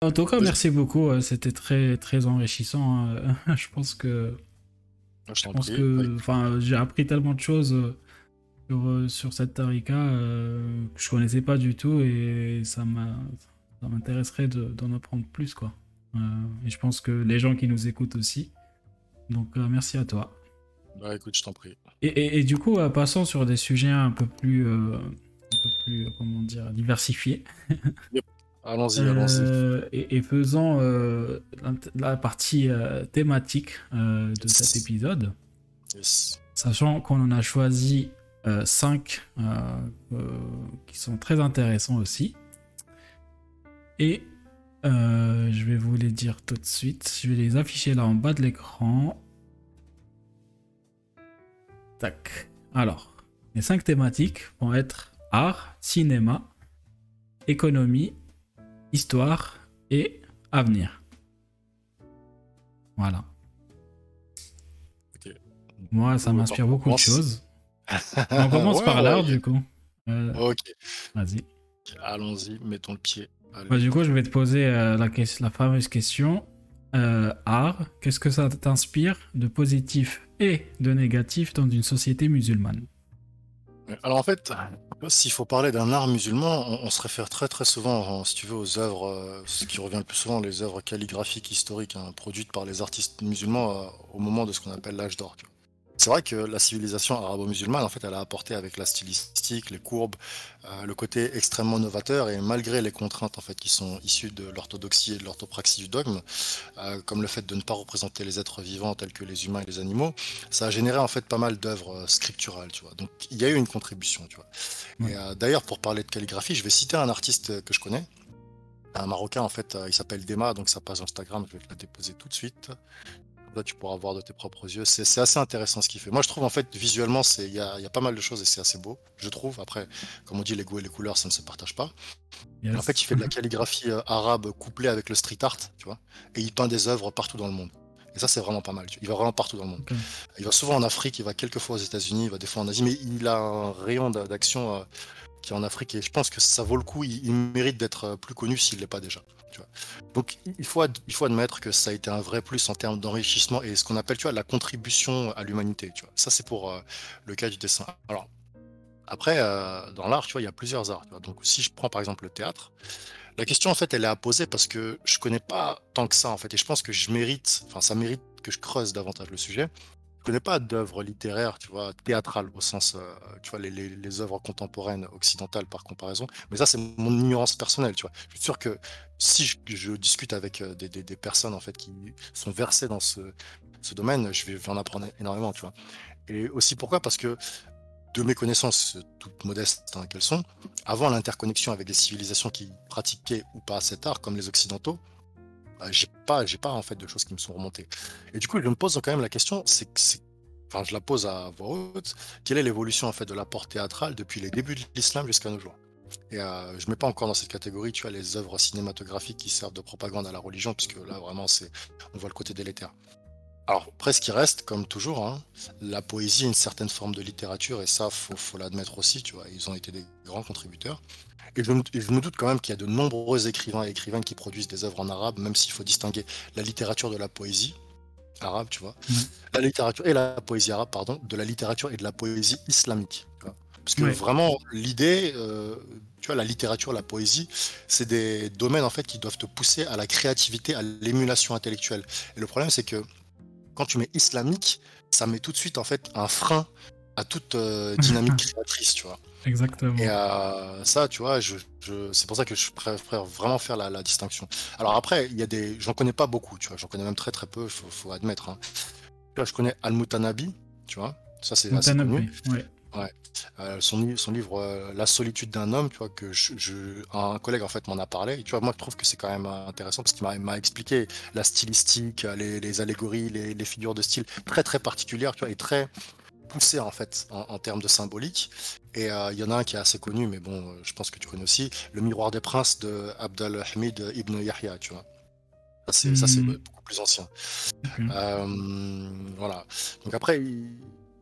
En tout cas, merci beaucoup. euh, C'était très très enrichissant. hein. Je pense que Je t'en Je pense prie. que enfin, j'ai appris tellement de choses euh, sur, euh, sur cette tarika euh, que je connaissais pas du tout et ça m'a ça m'intéresserait de- d'en apprendre plus quoi. Euh, et je pense que les gens qui nous écoutent aussi. Donc euh, merci à toi. Bah écoute, je t'en prie. Et, et- et du coup, euh, passons sur des sujets un peu plus euh, un peu plus euh, comment dire diversifiés. Allons-y. Euh, et, et faisant euh, la, la partie euh, thématique de cet épisode. Yes. Sachant qu'on en a choisi 5 qui sont très intéressants aussi. Et je vais vous les dire tout de suite. Je vais les afficher là en bas de l'écran. Tac. Alors, les 5 thématiques vont être art, cinéma, économie, histoire et avenir. Voilà. Moi, ça On m'inspire beaucoup de choses. On commence Ouais, par ouais, l'art, du coup. Euh, Ok, Vas-y. allons-y, mettons le pied. Bah, du coup, je vais te poser euh, la fameuse question. Euh, art, qu'est-ce que ça t'inspire de positif et de négatif dans une société musulmane? Alors en fait, s'il faut parler d'un art musulman, on, se réfère très très souvent, en- si tu veux, aux œuvres, euh, ce qui revient le plus souvent, les œuvres calligraphiques historiques hein, produites par les artistes musulmans euh, au moment de ce qu'on appelle l'âge d'or. C'est vrai que la civilisation arabo-musulmane, en fait, elle a apporté avec la stylistique, les courbes, euh, le côté extrêmement novateur, et malgré les contraintes en fait qui sont issues de l'orthodoxie et de l'orthopraxie du dogme, euh, comme le fait de ne pas représenter les êtres vivants tels que les humains et les animaux, ça a généré en fait pas mal d'œuvres euh, scripturales, tu vois. Donc il y a eu une contribution, tu vois. Ouais. Et euh, d'ailleurs, pour parler de calligraphie, je vais citer un artiste que je connais, un Marocain en fait, il s'appelle Dema, donc sa page Instagram, je vais te la déposer tout de suite. Là, tu pourras voir de tes propres yeux. C'est c'est assez intéressant ce qu'il fait. Moi, je trouve en fait visuellement, il y a, y a pas mal de choses et c'est assez beau, je trouve. Après, comme on dit, les goûts et les couleurs, ça ne se partage pas. Yes. En fait, il fait de la calligraphie euh, arabe couplée avec le street art, tu vois, et il peint des œuvres partout dans le monde. Et ça, c'est vraiment pas mal. Il va vraiment partout dans le monde. Il va souvent en Afrique, il va quelques fois aux États-Unis, il va des fois en Asie, mais il a un rayon d'a- d'action euh, qui est en Afrique et je pense que ça vaut le coup. Il, il mérite d'être euh, plus connu s'il l'est pas déjà. Donc, il faut, il faut admettre que ça a été un vrai plus en termes d'enrichissement et ce qu'on appelle, tu vois, la contribution à l'humanité. Tu vois. Ça, c'est pour euh, le cas du dessin. Alors, après, euh, dans l'art, tu vois, il y a plusieurs arts. Donc, si je prends par exemple le théâtre, la question, en fait, elle est à poser parce que je connais pas tant que ça, en fait, et je pense que je mérite, enfin, ça mérite que je creuse davantage le sujet. Connais pas d'œuvres littéraires, tu vois, théâtrales au sens, euh, tu vois, les, œuvres contemporaines occidentales par comparaison. Mais ça, c'est mon ignorance personnelle, tu vois. Je suis sûr que si je, discute avec euh, des, personnes, en fait, qui sont versées dans ce, domaine, je vais en apprendre énormément, tu vois. Et aussi pourquoi? Parce que de mes connaissances, toutes modestes hein, qu'elles sont, avant l'interconnexion avec des civilisations qui pratiquaient ou pas cet art, comme les occidentaux, j'ai pas, j'ai pas en fait de choses qui me sont remontées. Et du coup, je me pose quand même la question, c'est, enfin, je la pose à voix haute, quelle est l'évolution en fait de l'apport théâtral depuis les débuts de l'islam jusqu'à nos jours? Et euh, je mets pas encore dans cette catégorie, tu vois, les œuvres cinématographiques qui servent de propagande à la religion, puisque là vraiment, c'est, on voit le côté délétère. Alors, ce qui reste, comme toujours, hein, la poésie une certaine forme de littérature, et ça, faut, faut l'admettre aussi, tu vois, ils ont été des grands contributeurs. Et je, me- et je me doute quand même qu'il y a de nombreux écrivains et écrivaines qui produisent des œuvres en arabe, même s'il faut distinguer la littérature de la poésie arabe, tu vois. Mhm. La littérature et la poésie arabe, pardon, de la littérature et de la poésie islamique. tu vois. Parce que Ouais. vraiment, l'idée, euh, tu vois, la littérature, la poésie, c'est des domaines en fait qui doivent te pousser à la créativité, à l'émulation intellectuelle. Et le problème, c'est que quand tu mets islamique, ça met tout de suite en fait un frein à toute euh, dynamique créatrice, tu vois. Exactement. Et euh, ça, tu vois, je, je- c'est pour ça que je préfère vraiment faire la, la distinction. Alors après, il y a des, j'en connais pas beaucoup, tu vois, j'en connais même très très peu, faut, faut admettre. hein. Tu vois, je connais Al-Mutanabi, tu vois, ça c'est assez connu. ouais. Euh, son, son livre euh, La solitude d'un homme, tu vois, que je, je- un collègue en fait m'en a parlé. Et tu vois, moi je trouve que c'est quand même intéressant parce qu'il m'a- m'a expliqué la stylistique, les, les allégories, les, les figures de style très très particulières, tu vois, et très poussées en fait en, en termes de symbolique. Et euh, il y en a un qui est assez connu, mais bon, je pense que tu connais aussi, Le Miroir des Princes de Abdel Hamid ibn Yahya, tu vois. Ça c'est Mhm. beaucoup plus ancien. Euh, voilà. Donc après,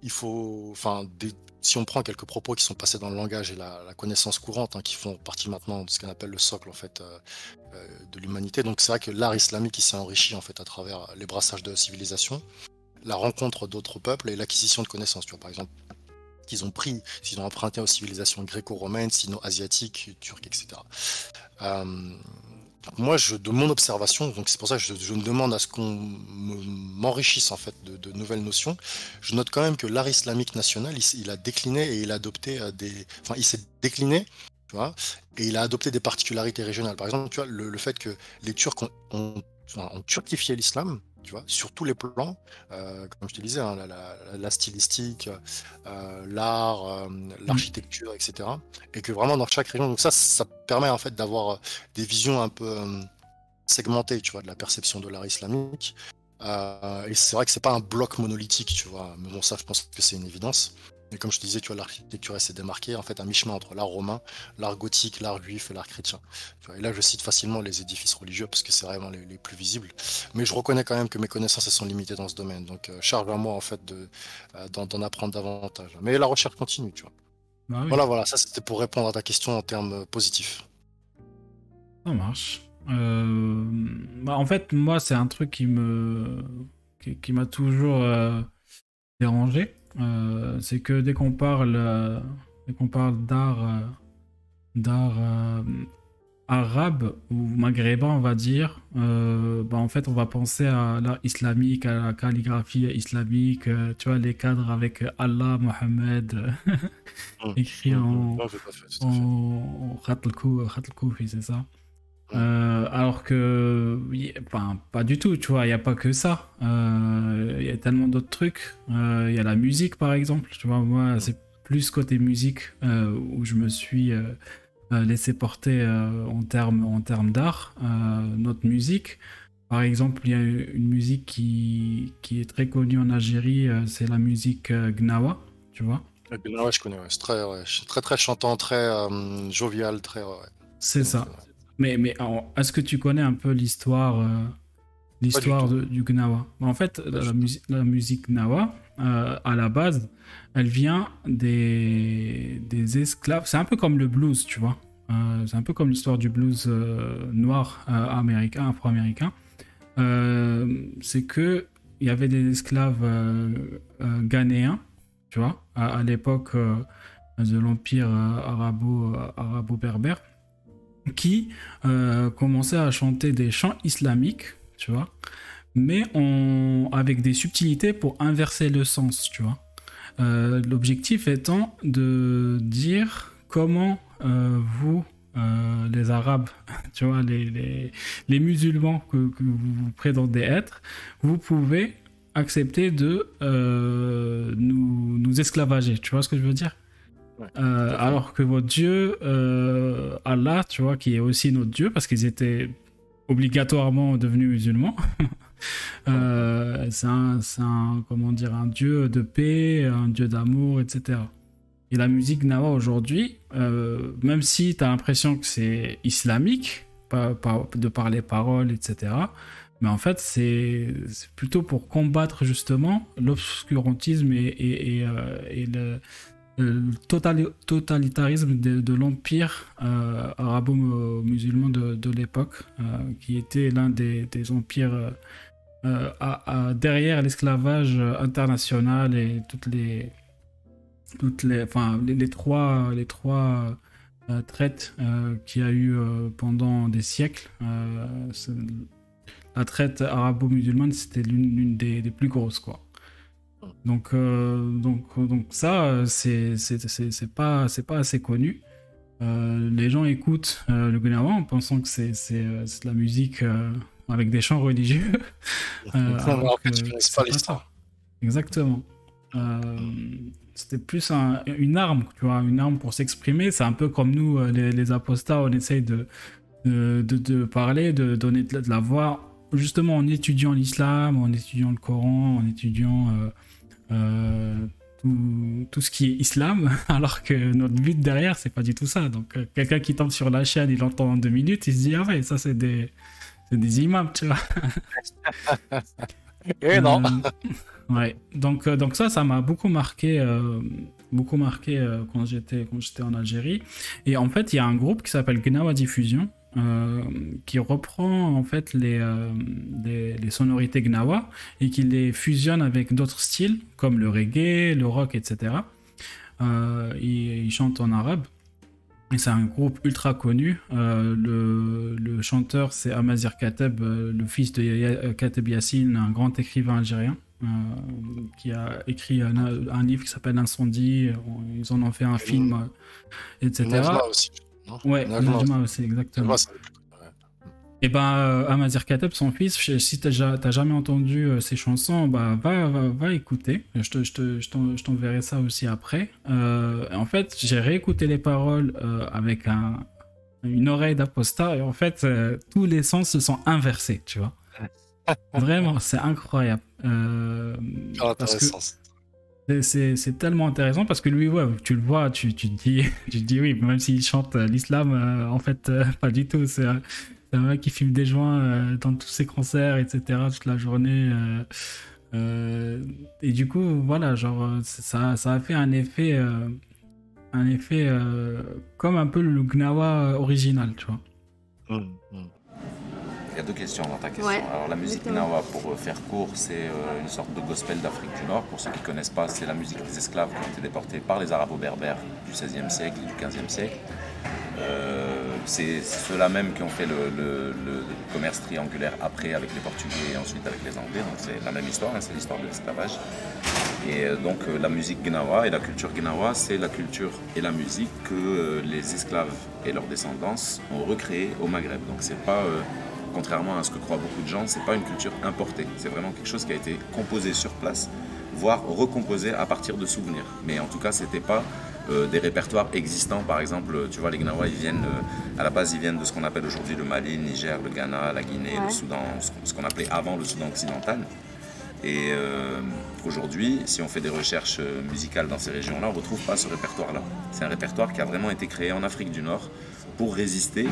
il, faut, enfin, des- si on prend quelques propos qui sont passés dans le langage et la, connaissance courante, hein, qui font partie maintenant de ce qu'on appelle le socle en fait euh, euh, de l'humanité, donc c'est vrai que l'art islamique s'est enrichi en fait à travers les brassages de civilisation, la rencontre d'autres peuples et l'acquisition de connaissances. Tu vois, par exemple, qu'ils ont pris, s'ils ont emprunté aux civilisations gréco-romaines, sino-asiatiques, turques, etc. Euh, moi, je, de mon observation, donc c'est pour ça que je, me demande à ce qu'on m'enrichisse en fait de, nouvelles notions. Je note quand même que l'art islamique national, il, a décliné et il a adopté euh, des, enfin, il s'est décliné, tu vois, et il a adopté des particularités régionales. Par exemple, tu vois, le, fait que les Turcs ont turquifié l'islam, sur tous les plans, euh, comme je te disais, hein, la, stylistique, euh, l'art, euh, mm. l'architecture, etc. Et que vraiment dans chaque région, donc ça, ça permet en fait d'avoir des visions un peu segmentées, tu vois, de la perception de l'art islamique. et c'est vrai que c'est pas un bloc monolithique, tu vois, mais bon, ça, je pense que c'est une évidence. Et comme je te disais, tu vois, l'architecture s'est démarquée en fait un mi-chemin entre l'art romain, l'art gothique, l'art juif et l'art chrétien. et là, je cite facilement les édifices religieux parce que c'est vraiment les, plus visibles. Mais je reconnais quand même que mes connaissances elles sont limitées dans ce domaine. Donc, euh, charge à moi en fait de euh, d'en apprendre davantage. Mais la recherche continue, tu vois. Bah voilà, voilà. Ça, c'était pour répondre à ta question en termes euh, positifs. Ça marche. Bah, en fait, moi, c'est un truc qui me qui, m'a toujours dérangé. Euh, c'est que dès qu'on parle, euh, qu'on parle d'art, euh, d'art arabe ou maghrébin, on va dire, bah en fait, on va penser à l'art islamique, à la calligraphie islamique, tu vois, les cadres avec Allah, Mohammed, mmh. écrit mmh. en, en, c'est ça. Euh, alors que, enfin, pas du tout, tu vois, il n'y a pas que ça. Euh, il y a tellement d'autres trucs. Euh, il y a la musique, par exemple. Tu vois, moi, c'est plus côté musique où je me suis laissé porter en termes en d'art. notre musique, par exemple, il y a une musique qui, qui est très connue en Algérie, c'est la musique Gnawa, tu vois. Gnawa, je connais, c'est très, très, très chantant, très jovial, très. C'est ça. Mais, mais est-ce que tu connais un peu l'histoire euh, l'histoire du Gnawa? En fait, la, la, musique Gnawa, euh, à la base, elle vient des, des esclaves. C'est un peu comme le blues, tu vois. Euh, c'est un peu comme l'histoire du blues noir américain, afro-américain. c'est que il y avait des esclaves ghanéens, tu vois, à, à l'époque de l'empire arabo, arabo-berbère qui euh, commençait à chanter des chants islamiques, tu vois, mais avec des subtilités pour inverser le sens, tu vois. Euh, l'objectif étant de dire comment euh, vous, les Arabes, tu vois, les, les, musulmans que, vous prétendez être, vous pouvez accepter de nous, nous esclavager. Tu vois ce que je veux dire? Euh, alors que votre Dieu, euh, Allah, tu vois, qui est aussi notre Dieu, parce qu'ils étaient obligatoirement devenus musulmans. Euh, c'est un, comment dire, un Dieu de paix, un Dieu d'amour, etc. Et la musique Nawa aujourd'hui, même si tu as l'impression que c'est islamique, de par les paroles, etc., mais en fait, c'est plutôt pour combattre justement l'obscurantisme et, et, et le, le totalitarisme de, l'empire euh, arabo-musulman de, l'époque, euh, qui était l'un des, empires euh, derrière l'esclavage international et toutes les, toutes les, enfin, les, trois, les trois traites qu'il y a eu pendant des siècles. la traite arabo-musulmane, c'était l'une des, des, plus grosses, quoi. Donc, euh, donc, donc ça, c'est pas, pas assez connu. Euh, les gens écoutent euh, le Gnawa en pensant que c'est de la musique avec des chants religieux. Exactement. C'était plus une arme, tu vois, une arme pour s'exprimer. C'est un peu comme nous, les, les, apostats, on essaye de, de, de, parler, de donner de la voix, justement en étudiant l'islam, en étudiant le Coran, en étudiant euh, tout, ce qui est islam, alors que notre but derrière, c'est pas du tout ça. Donc, euh, quelqu'un qui tombe sur la chaîne, il entend en deux minutes, il se dit, ah ouais, ça, c'est des, des imams, tu vois. Et non. Euh, ouais, donc, donc ça, ça m'a beaucoup marqué beaucoup marqué quand j'étais quand j'étais en Algérie. Et en fait, il y a un groupe qui s'appelle Gnawa Diffusion. Euh, qui reprend en fait les, les, sonorités Gnawa et qui les fusionne avec d'autres styles comme le reggae, le rock, etc. ils, ils chantent en arabe c'est un groupe ultra connu. Euh, le, chanteur, c'est Amazir Kateb, euh, le fils de euh, Kateb Yassine, un grand écrivain algérien, qui a écrit un, livre qui s'appelle Incendie. Ils en ont fait un film, etc. Aussi. Ouais, Najma aussi, exactement. Et ben, euh, Amazir Kateb, son fils, si t'as jamais entendu euh, ses chansons, bah, va, va, écouter. Je, te, je, je t'enverrai ça aussi après. Euh, en fait, j'ai réécouté les paroles avec un, une oreille d'apostat et en fait, tous les sens se sont inversés, tu vois. Vraiment, c'est incroyable. Ah, parce que c'est tellement intéressant parce que lui, ouais, tu le vois, tu, tu, te, dis, tu dis oui, même s'il chante l'islam, en fait, pas du tout. C'est un mec qui filme des joints euh, dans tous ses concerts, etc. toute la journée. Euh, euh, et du coup, voilà, genre, ça, ça a fait un effet, un effet comme un peu le Gnawa original, tu vois. Hum, hum. Il y a deux questions dans ta question. Alors la musique Gnawa, pour faire court, c'est une sorte de gospel d'Afrique du Nord. Pour ceux qui ne connaissent pas, c'est la musique des esclaves qui ont été déportés par les arabo-berbères du XVIe siècle et du XVe siècle. Euh, c'est ceux-là même qui ont fait le, commerce triangulaire après avec les Portugais et ensuite avec les Anglais. Donc c'est la même histoire, hein, c'est l'histoire de l'esclavage. Et euh, donc euh, la musique gnawa et la culture gnawa, c'est la culture et la musique que les esclaves et leurs descendants ont recréé au Maghreb. Donc c'est pas, contrairement à ce que croient beaucoup de gens, c'est pas une culture importée. C'est vraiment quelque chose qui a été composé sur place, voire recomposé à partir de souvenirs. Mais en tout cas, c'était pas euh, des répertoires existants. Par exemple, tu vois, les Gnawa, ils viennent, euh, à la base, ils viennent de ce qu'on appelle aujourd'hui le Mali, le Niger, le Ghana, la Guinée, le Soudan, ce qu'on appelait avant le Soudan occidental. Et euh, aujourd'hui, si on fait des recherches musicales dans ces régions-là, on ne retrouve pas ce répertoire-là. C'est un répertoire qui a vraiment été créé en Afrique du Nord pour résister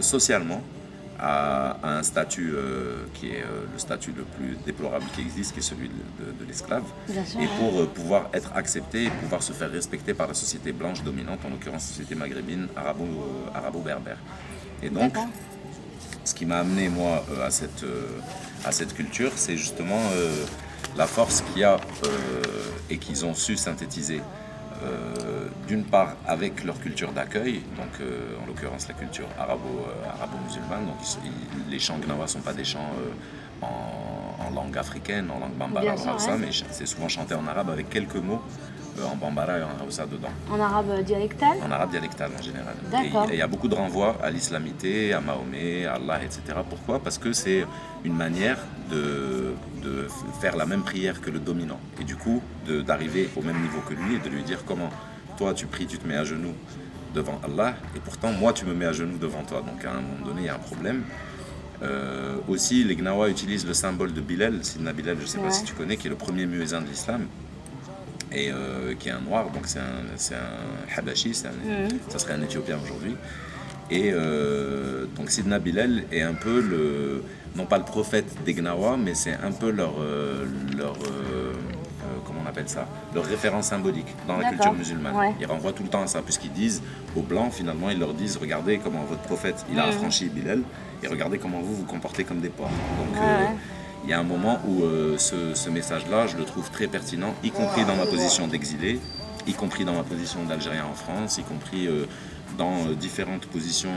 socialement à, un statut euh, qui est euh, le statut le plus déplorable qui existe, qui est celui de, l'esclave, et pour euh, pouvoir être accepté et pouvoir se faire respecter par la société blanche dominante, en l'occurrence la société maghrébine arabo-berbère. et donc, ce qui m'a amené moi à, cette, à cette culture, c'est justement la force qu'il y a et qu'ils ont su synthétiser d'une part avec leur culture d'accueil, donc euh, en l'occurrence la culture euh, arabo-musulmane, donc les chants gnawa ne sont pas des chants en, langue africaine, en langue bambara ou mais c'est souvent chanté en arabe avec quelques mots en bambara et en dedans. En arabe dialectal En arabe dialectal en général. Et il y a beaucoup de renvois à l'islamité, à Mahomet, à Allah, etc. Pourquoi? Parce que c'est une manière de, de, faire la même prière que le dominant. Et du coup, d'arriver au même niveau que lui et de lui dire comment toi tu pries, tu te mets à genoux devant Allah, et pourtant moi tu me mets à genoux devant toi. Donc à un moment donné, il y a un problème. Euh, aussi, les Gnawa utilisent le symbole de Bilal, Sidna Bilal, je ne sais pas si tu connais, qui est le premier muezzin de l'islam et euh, qui est un noir, donc c'est un, un Habashi, mhm. ça serait un Éthiopien aujourd'hui. Et euh, donc Sidna Bilal est un peu le, non pas le prophète des Gnawa, mais c'est un peu leur, euh, leur comment on appelle ça, leur référence symbolique dans la culture musulmane. Ils renvoient tout le temps à ça, puisqu'ils disent aux Blancs, finalement, ils leur disent, regardez comment votre prophète, il a mhm. affranchi Bilal, et regardez comment vous vous comportez comme des porcs. Donc, il y a un moment où euh, ce, message-là, je le trouve très pertinent, y compris dans ma position d'exilé, y compris dans ma position d'Algérien en France, y compris euh, dans euh, différentes positions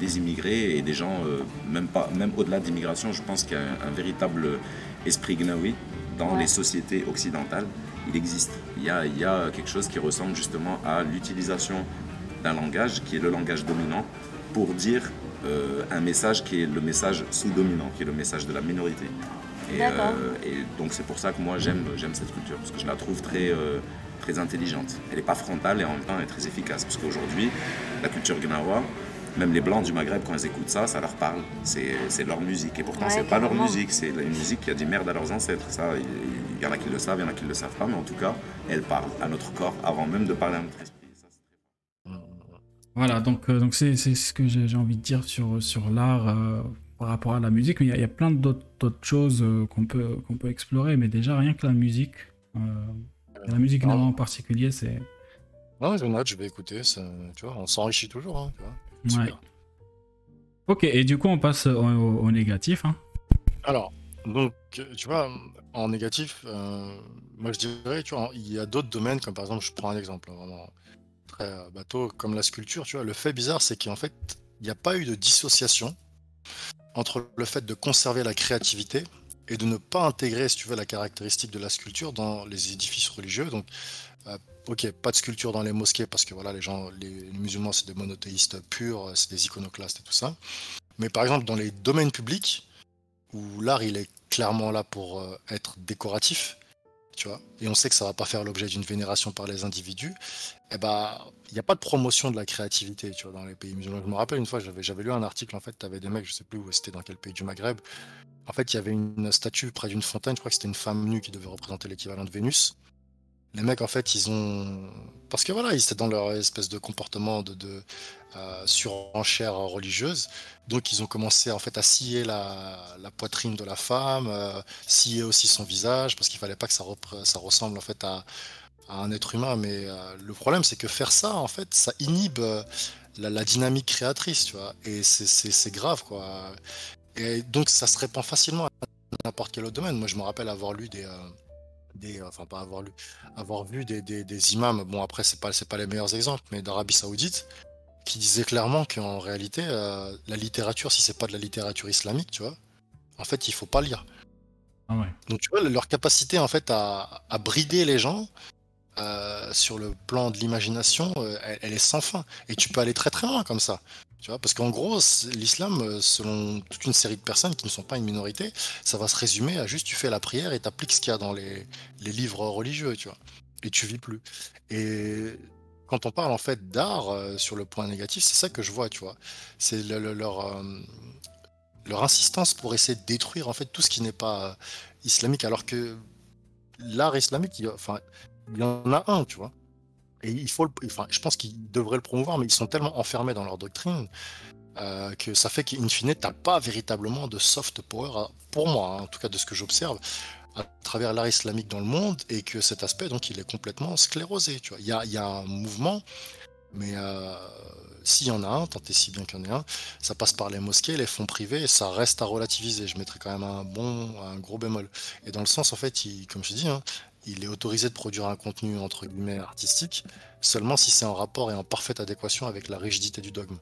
des immigrés et des gens, même, pas, même au-delà d'immigration, je pense qu'il y a un, véritable esprit gnawi dans les sociétés occidentales. Il existe. Il y, a, il y a quelque chose qui ressemble justement à l'utilisation d'un langage qui est le langage dominant pour dire euh, un message qui est le message sous-dominant, qui est le message de la minorité. Et, euh, donc c'est pour ça que moi j'aime cette culture parce que je la trouve très euh, très intelligente. Elle n'est pas frontale et en même temps elle est très efficace parce qu'aujourd'hui la culture gnawa, même les blancs du Maghreb quand ils écoutent ça, ça leur parle. C'est leur musique et pourtant c'est pas leur musique, c'est une musique qui a dit merde à leurs ancêtres. Ça, il y, en a qui le savent, il y en a qui le savent pas, mais en tout cas elle parle à notre corps avant même de parler à notre esprit. Voilà, donc euh, donc c'est ce que j'ai envie de dire sur, sur l'art euh, par rapport à la musique. Mais il y, a plein d'autres choses euh, qu'on peut, qu'on peut explorer, mais déjà rien que la musique. La musique en particulier, c'est. Non, je note, je vais écouter. tu vois, on s'enrichit toujours. Hein, tu vois. Ouais. Ok, et du coup, on passe au, négatif. Hein. Alors, donc, tu vois, en négatif, moi je dirais, tu vois, il y a d'autres domaines, comme par exemple, je prends un exemple vraiment euh, bateau, comme la sculpture, tu vois. Le fait bizarre, c'est qu'en fait, il n'y a pas eu de dissociation entre le fait de conserver la créativité et de ne pas intégrer, si tu veux, la caractéristique de la sculpture dans les édifices religieux. Donc, euh, ok, pas de sculpture dans les mosquées parce que voilà, les gens, les, musulmans, c'est des monothéistes purs, c'est des iconoclastes et tout ça. Mais par exemple, dans les domaines publics, où l'art, il est clairement là pour euh, être décoratif, et on sait que ça va pas faire l'objet d'une vénération par les individus, eh ben, il n'y a pas de promotion de la créativité, dans les pays musulmans. Je me rappelle une fois, j'avais, j'avais lu un article, en fait, tu avais des mecs, je sais plus où c'était, dans quel pays du Maghreb. En fait, il y avait une statue près d'une fontaine, je crois que c'était une femme nue qui devait représenter l'équivalent de Vénus les mecs, en fait, ils ont. Parce que voilà, ils étaient dans leur espèce de comportement de, euh, surenchère religieuse. Donc, ils ont commencé en fait à scier la, poitrine de la femme, euh, scier aussi son visage, parce qu'il fallait pas que ça, ressemble en fait à, un être humain. Mais euh, le problème, c'est que faire ça, en fait, ça inhibe la, dynamique créatrice, tu vois. Et c'est grave, quoi. Et donc, ça se répand facilement à n'importe quel autre domaine. Moi, je me rappelle avoir lu des enfin pas avoir lu, avoir vu des, des, imams, bon après c'est pas, c'est pas les meilleurs exemples, mais d'Arabie Saoudite, qui disaient clairement qu'en réalité, euh, la littérature, si c'est pas de la littérature islamique, tu vois, en fait il faut pas lire. Ah Donc tu vois, leur capacité en fait à, à brider les gens euh, sur le plan de l'imagination, euh, elle, elle, est sans fin. Et tu peux aller très très loin comme ça. Tu vois, parce qu'en gros, l'islam, euh, selon toute une série de personnes qui ne sont pas une minorité, ça va se résumer à juste tu fais la prière et t'appliques ce qu'il y a dans les, livres religieux, tu vois. Et tu vis plus. Et quand on parle en fait d'art euh, sur le point négatif, c'est ça que je vois, tu vois. C'est leur, euh, leur insistance pour essayer de détruire en fait tout ce qui n'est pas islamique, alors que l'art islamique, enfin, il y en a un, tu vois. Et il faut, enfin, je pense qu'ils devraient le promouvoir, mais ils sont tellement enfermés dans leur doctrine euh, que ça fait qu'in fine, tu n'as pas véritablement de soft power, pour moi, hein, en tout cas de ce que j'observe, à travers l'art islamique dans le monde, et que cet aspect, donc, il est complètement sclérosé. Tu vois, il y a, y a, un mouvement, mais euh, s'il y en a un, tant et si bien qu'il y en ait un, ça passe par les mosquées, les fonds privés, ça reste à relativiser. Je mettrais quand même un bon, un gros bémol. Et dans le sens, en fait, il, comme je dis, hein, il est autorisé de produire un contenu entre guillemets artistique seulement si c'est en rapport et en parfaite adéquation avec la rigidité du dogme.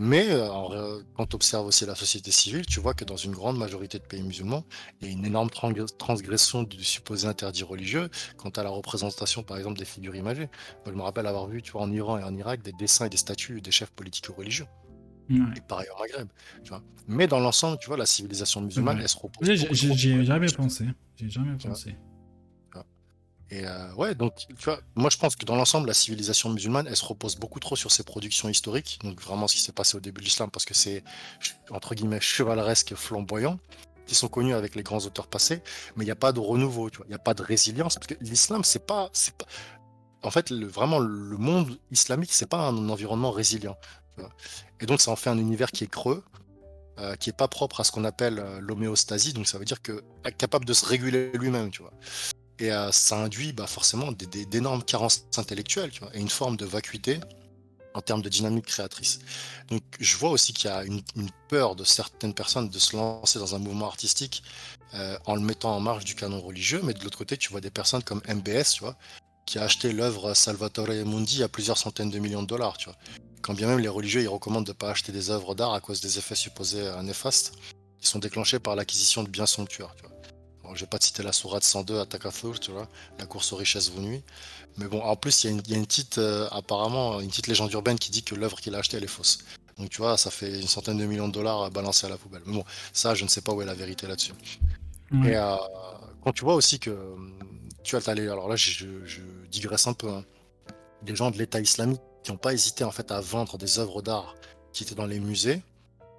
mais euh, quand tu observes aussi la société civile, tu vois que dans une grande majorité de pays musulmans, il y a une énorme transgression du supposé interdit religieux quant à la représentation, par exemple, des figures imagées. je me rappelle avoir vu, tu en Iran et en Irak, des dessins et des statues des chefs politiques religieux. Et pareil au Maghreb. Tu vois. Mais dans l'ensemble, tu vois, la civilisation musulmane, elle se repose. J'y ai jamais pensé. J'ai jamais pensé. Et euh, ouais, donc, tu vois, moi je pense que dans l'ensemble, la civilisation musulmane, elle se repose beaucoup trop sur ses productions historiques, donc vraiment ce qui s'est passé au début de l'islam, parce que c'est, entre guillemets, chevaleresque, flamboyant, qui sont connus avec les grands auteurs passés, mais il n'y a pas de renouveau, tu vois, il n'y a pas de résilience, parce que l'islam, c'est pas, c'est pas, en fait, le, vraiment, le monde islamique, c'est pas un environnement résilient. Et donc ça en fait un univers qui est creux, euh, qui est pas propre à ce qu'on appelle euh, l'homéostasie, donc ça veut dire que capable de se réguler lui-même, tu vois. Et euh, ça induit bah, forcément d'énormes carences intellectuelles, tu vois, et une forme de vacuité en termes de dynamique créatrice. Donc je vois aussi qu'il y a une, peur de certaines personnes de se lancer dans un mouvement artistique en le mettant en marge du canon religieux, mais de l'autre côté, tu vois des personnes comme MBS, tu vois, qui a acheté l'œuvre Salvatore Mundi à plusieurs centaines de millions de dollars, tu vois quand bien même les religieux ils recommandent de ne pas acheter des œuvres d'art à cause des effets supposés euh, néfastes qui sont déclenchés par l'acquisition de biens somptuaires. Tu vois. je vais pas te citer la sourate 102 à Takathur, tu vois, la course aux richesses vous nuit. Mais bon, en plus, il y, a une petite, euh, apparemment, une petite légende urbaine qui dit que l'œuvre qu'il a achetée, elle est fausse. Donc tu vois, ça fait une centaine de millions de dollars à balancer à la poubelle. Mais bon, ça, je ne sais pas où est la vérité là-dessus. Et euh, quand tu vois aussi que tu as allé, alors là, je, digresse un peu, hein, des gens de l'État islamique qui n'ont pas hésité en fait à vendre des œuvres d'art qui étaient dans les musées,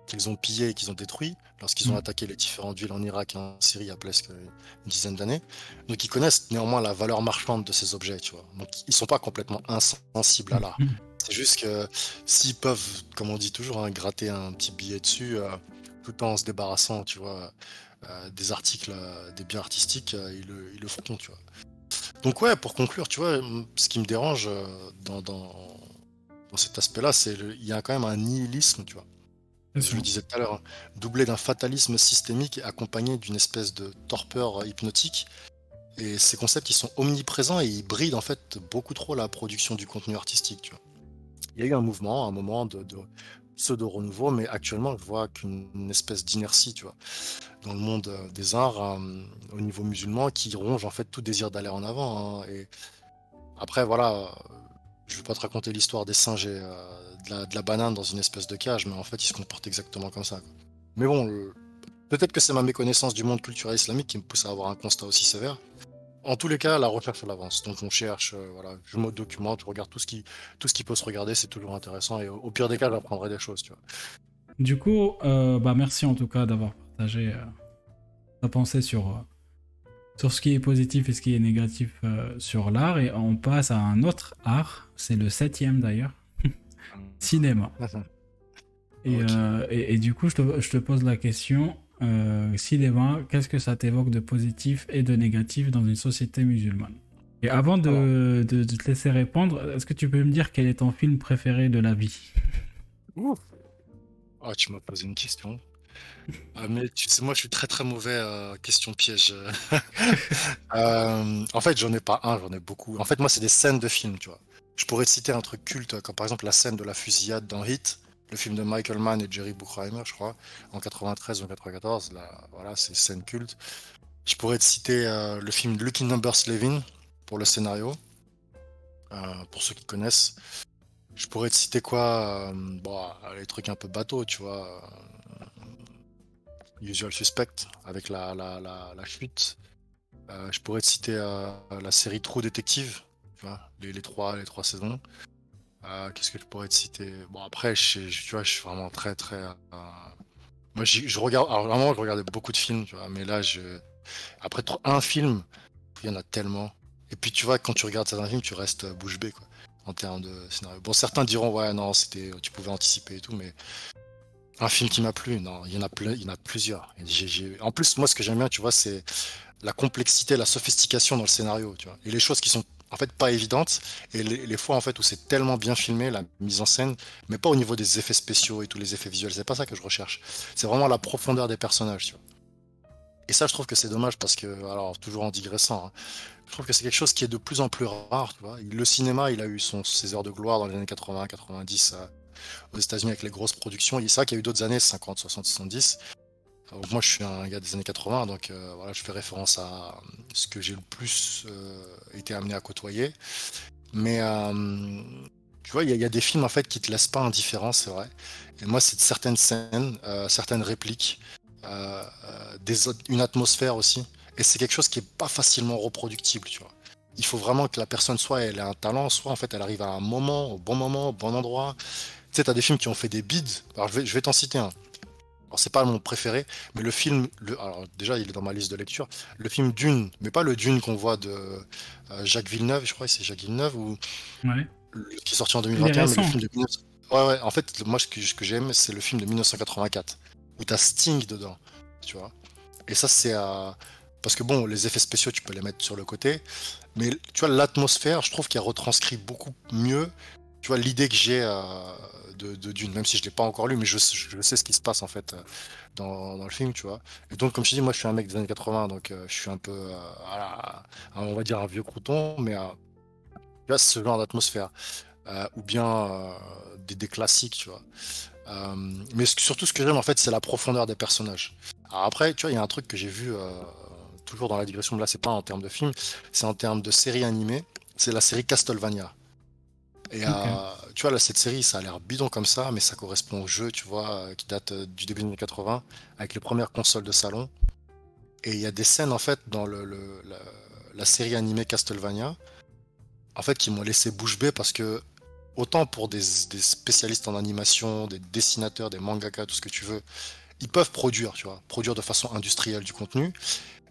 qu'ils ont pillées et qu'ils ont détruit lorsqu'ils ont mm. attaqué les différentes villes en Irak et en Syrie il y a presque une dizaine d'années. Donc ils connaissent néanmoins la valeur marchande de ces objets, tu vois. Donc ils sont pas complètement insensibles à l'art. Mm. C'est juste que s'ils peuvent, comme on dit toujours, hein, gratter un petit billet dessus, euh, tout en se débarrassant, tu vois, euh, des articles, euh, des biens artistiques, ils le, ils, le, font, tu vois. Donc ouais, pour conclure, tu vois, ce qui me dérange dans, dans, dans cet aspect-là, c'est il y a quand même un nihilisme, tu vois. Je le disais tout à l'heure, hein, doublé d'un fatalisme systémique accompagné d'une espèce de torpeur hypnotique. Et ces concepts, ils sont omniprésents et ils brident en fait beaucoup trop la production du contenu artistique. Tu vois. Il y a eu un mouvement, un moment de, pseudo-renouveau, mais actuellement, je vois qu'une espèce d'inertie, tu vois, dans le monde euh, des arts, euh, au niveau musulman, qui ronge en fait tout désir d'aller en avant. Hein. Et après, voilà, je ne vais pas te raconter l'histoire des singes et euh, de, la, banane dans une espèce de cage, mais en fait, ils se comportent exactement comme ça. Mais bon, peut-être que c'est ma méconnaissance du monde culturel islamique qui me pousse à avoir un constat aussi sévère. En tous les cas, la recherche l'avance. Donc on cherche, euh, voilà, je me documente, je regarde tout ce qui, tout ce qui peut se regarder, c'est toujours intéressant. Et au, pire des cas, j'apprendrai des choses, tu vois. Du coup, euh, bah merci en tout cas d'avoir partagé euh, ta pensée sur, sur ce qui est positif et ce qui est négatif sur l'art. Et on passe à un autre art, c'est le septième d'ailleurs, cinéma. et, et, du coup, je te, je te pose la question euh, cinéma, qu'est-ce que ça t'évoque de positif et de négatif dans une société musulmane? Et avant de, te laisser répondre, est-ce que tu peux me dire quel est ton film préféré de la vie? Oh, tu m'as posé une question. Ah, mais tu sais, moi, je suis très très mauvais à question piège. Euh, en fait, j'en ai pas un, j'en ai beaucoup. En fait, moi, c'est des scènes de films, tu vois. Je pourrais citer un truc culte, comme par exemple la scène de la fusillade dans Hit le film de Michael Mann et Jerry Bruckheimer, je crois, en 93 ou 94. Là, voilà, c'est scène culte. Je pourrais te citer euh, le film Lucky Numbers Levin pour le scénario, euh, pour ceux qui connaissent. Je pourrais te citer quoi euh, Bon, les trucs un peu bateaux, tu vois. Usual Suspect avec la, la, la, fuite. je pourrais te citer la série True Detective, les, trois, les trois saisons. Euh, qu'est-ce que je pourrais te citer? Bon, après, je, tu vois, je suis vraiment très, très. Euh, moi, je regarde. Alors, vraiment, je regardais beaucoup de films, tu vois, mais là, je. Après un film, il y en a tellement. Et puis, tu vois, quand tu regardes certains films, tu restes bouche bée, quoi, en termes de scénario. Bon, certains diront, ouais, non, c'était, tu pouvais anticiper et tout, mais un film qui m'a plu, non, il y en a, il y en a plusieurs. En plus, moi, ce que j'aime bien, tu vois, c'est la complexité, la sophistication dans le scénario, tu vois, et les choses qui sont en fait pas évidente. Et les, fois en fait où c'est tellement bien filmé la mise en scène mais pas au niveau des effets spéciaux et tous les effets visuels c'est pas ça que je recherche. C'est vraiment la profondeur des personnages tu vois. et ça je trouve que c'est dommage parce que alors toujours en digressant hein, je trouve que c'est quelque chose qui est de plus en plus rare tu vois. Le cinéma il a eu son, ses heures de gloire dans les années 80 90 euh, aux États-Unis avec les grosses productions. C'est vrai qu'il y a eu d'autres années 50 60 70 moi, je suis un gars des années 80, donc euh, voilà, je fais référence à ce que j'ai le plus euh, été amené à côtoyer. Mais euh, tu vois, il y, a des films en fait qui te laissent pas indifférent, c'est vrai. Et moi, c'est certaines scènes, certaines répliques, une atmosphère aussi. Et c'est quelque chose qui est pas facilement reproductible, tu vois. Il faut vraiment que la personne soit, elle a un talent, soit en fait, elle arrive à un moment, au bon moment, au bon endroit. Tu sais, t'as des films qui ont fait des bids. Alors, je vais, je vais t'en citer un. Alors c'est pas mon préféré, mais le film, le, alors déjà il est dans ma liste de lecture, le film Dune, mais pas le Dune qu'on voit de euh, Jacques Villeneuve, je crois que c'est Jacques Villeneuve, ou ouais. qui est sorti en 2021, mais le film de Ouais, ouais, en fait, moi ce que, ce que j'aime, c'est le film de 1984, où t'as Sting dedans, tu vois. Et ça c'est à... Parce que bon, les effets spéciaux, tu peux les mettre sur le côté, mais tu vois, l'atmosphère, je trouve qu'il a retranscrit beaucoup mieux, tu vois, l'idée que j'ai... Euh de, Dune, même si je l'ai pas encore lu, mais je, sais ce qui se passe en fait euh, dans, le film, tu vois. Et donc, comme je dis, moi je suis un mec des années 80, donc euh, je suis un peu, euh, on va dire un vieux crouton, mais tu vois, ce genre d'atmosphère. ou bien des, classiques, tu vois. mais surtout, ce que j'aime en fait, c'est la profondeur des personnages. Alors après, tu vois, il y a un truc que j'ai vu toujours dans la digression, mais là, c'est pas en termes de film, c'est en termes de série animée. C'est la série Castlevania. Et euh, tu vois, là, cette série, ça a l'air bidon comme ça, mais ça correspond au jeu, tu vois, euh, qui date euh, du début des années 80, avec les premières consoles de salon. Et il y a des scènes, en fait, dans le, la, série animée Castlevania, en fait, qui m'ont laissé bouche bée parce que, autant pour des, des, spécialistes en animation, des dessinateurs, des mangaka, tout ce que tu veux, ils peuvent produire, tu vois, produire de façon industrielle du contenu,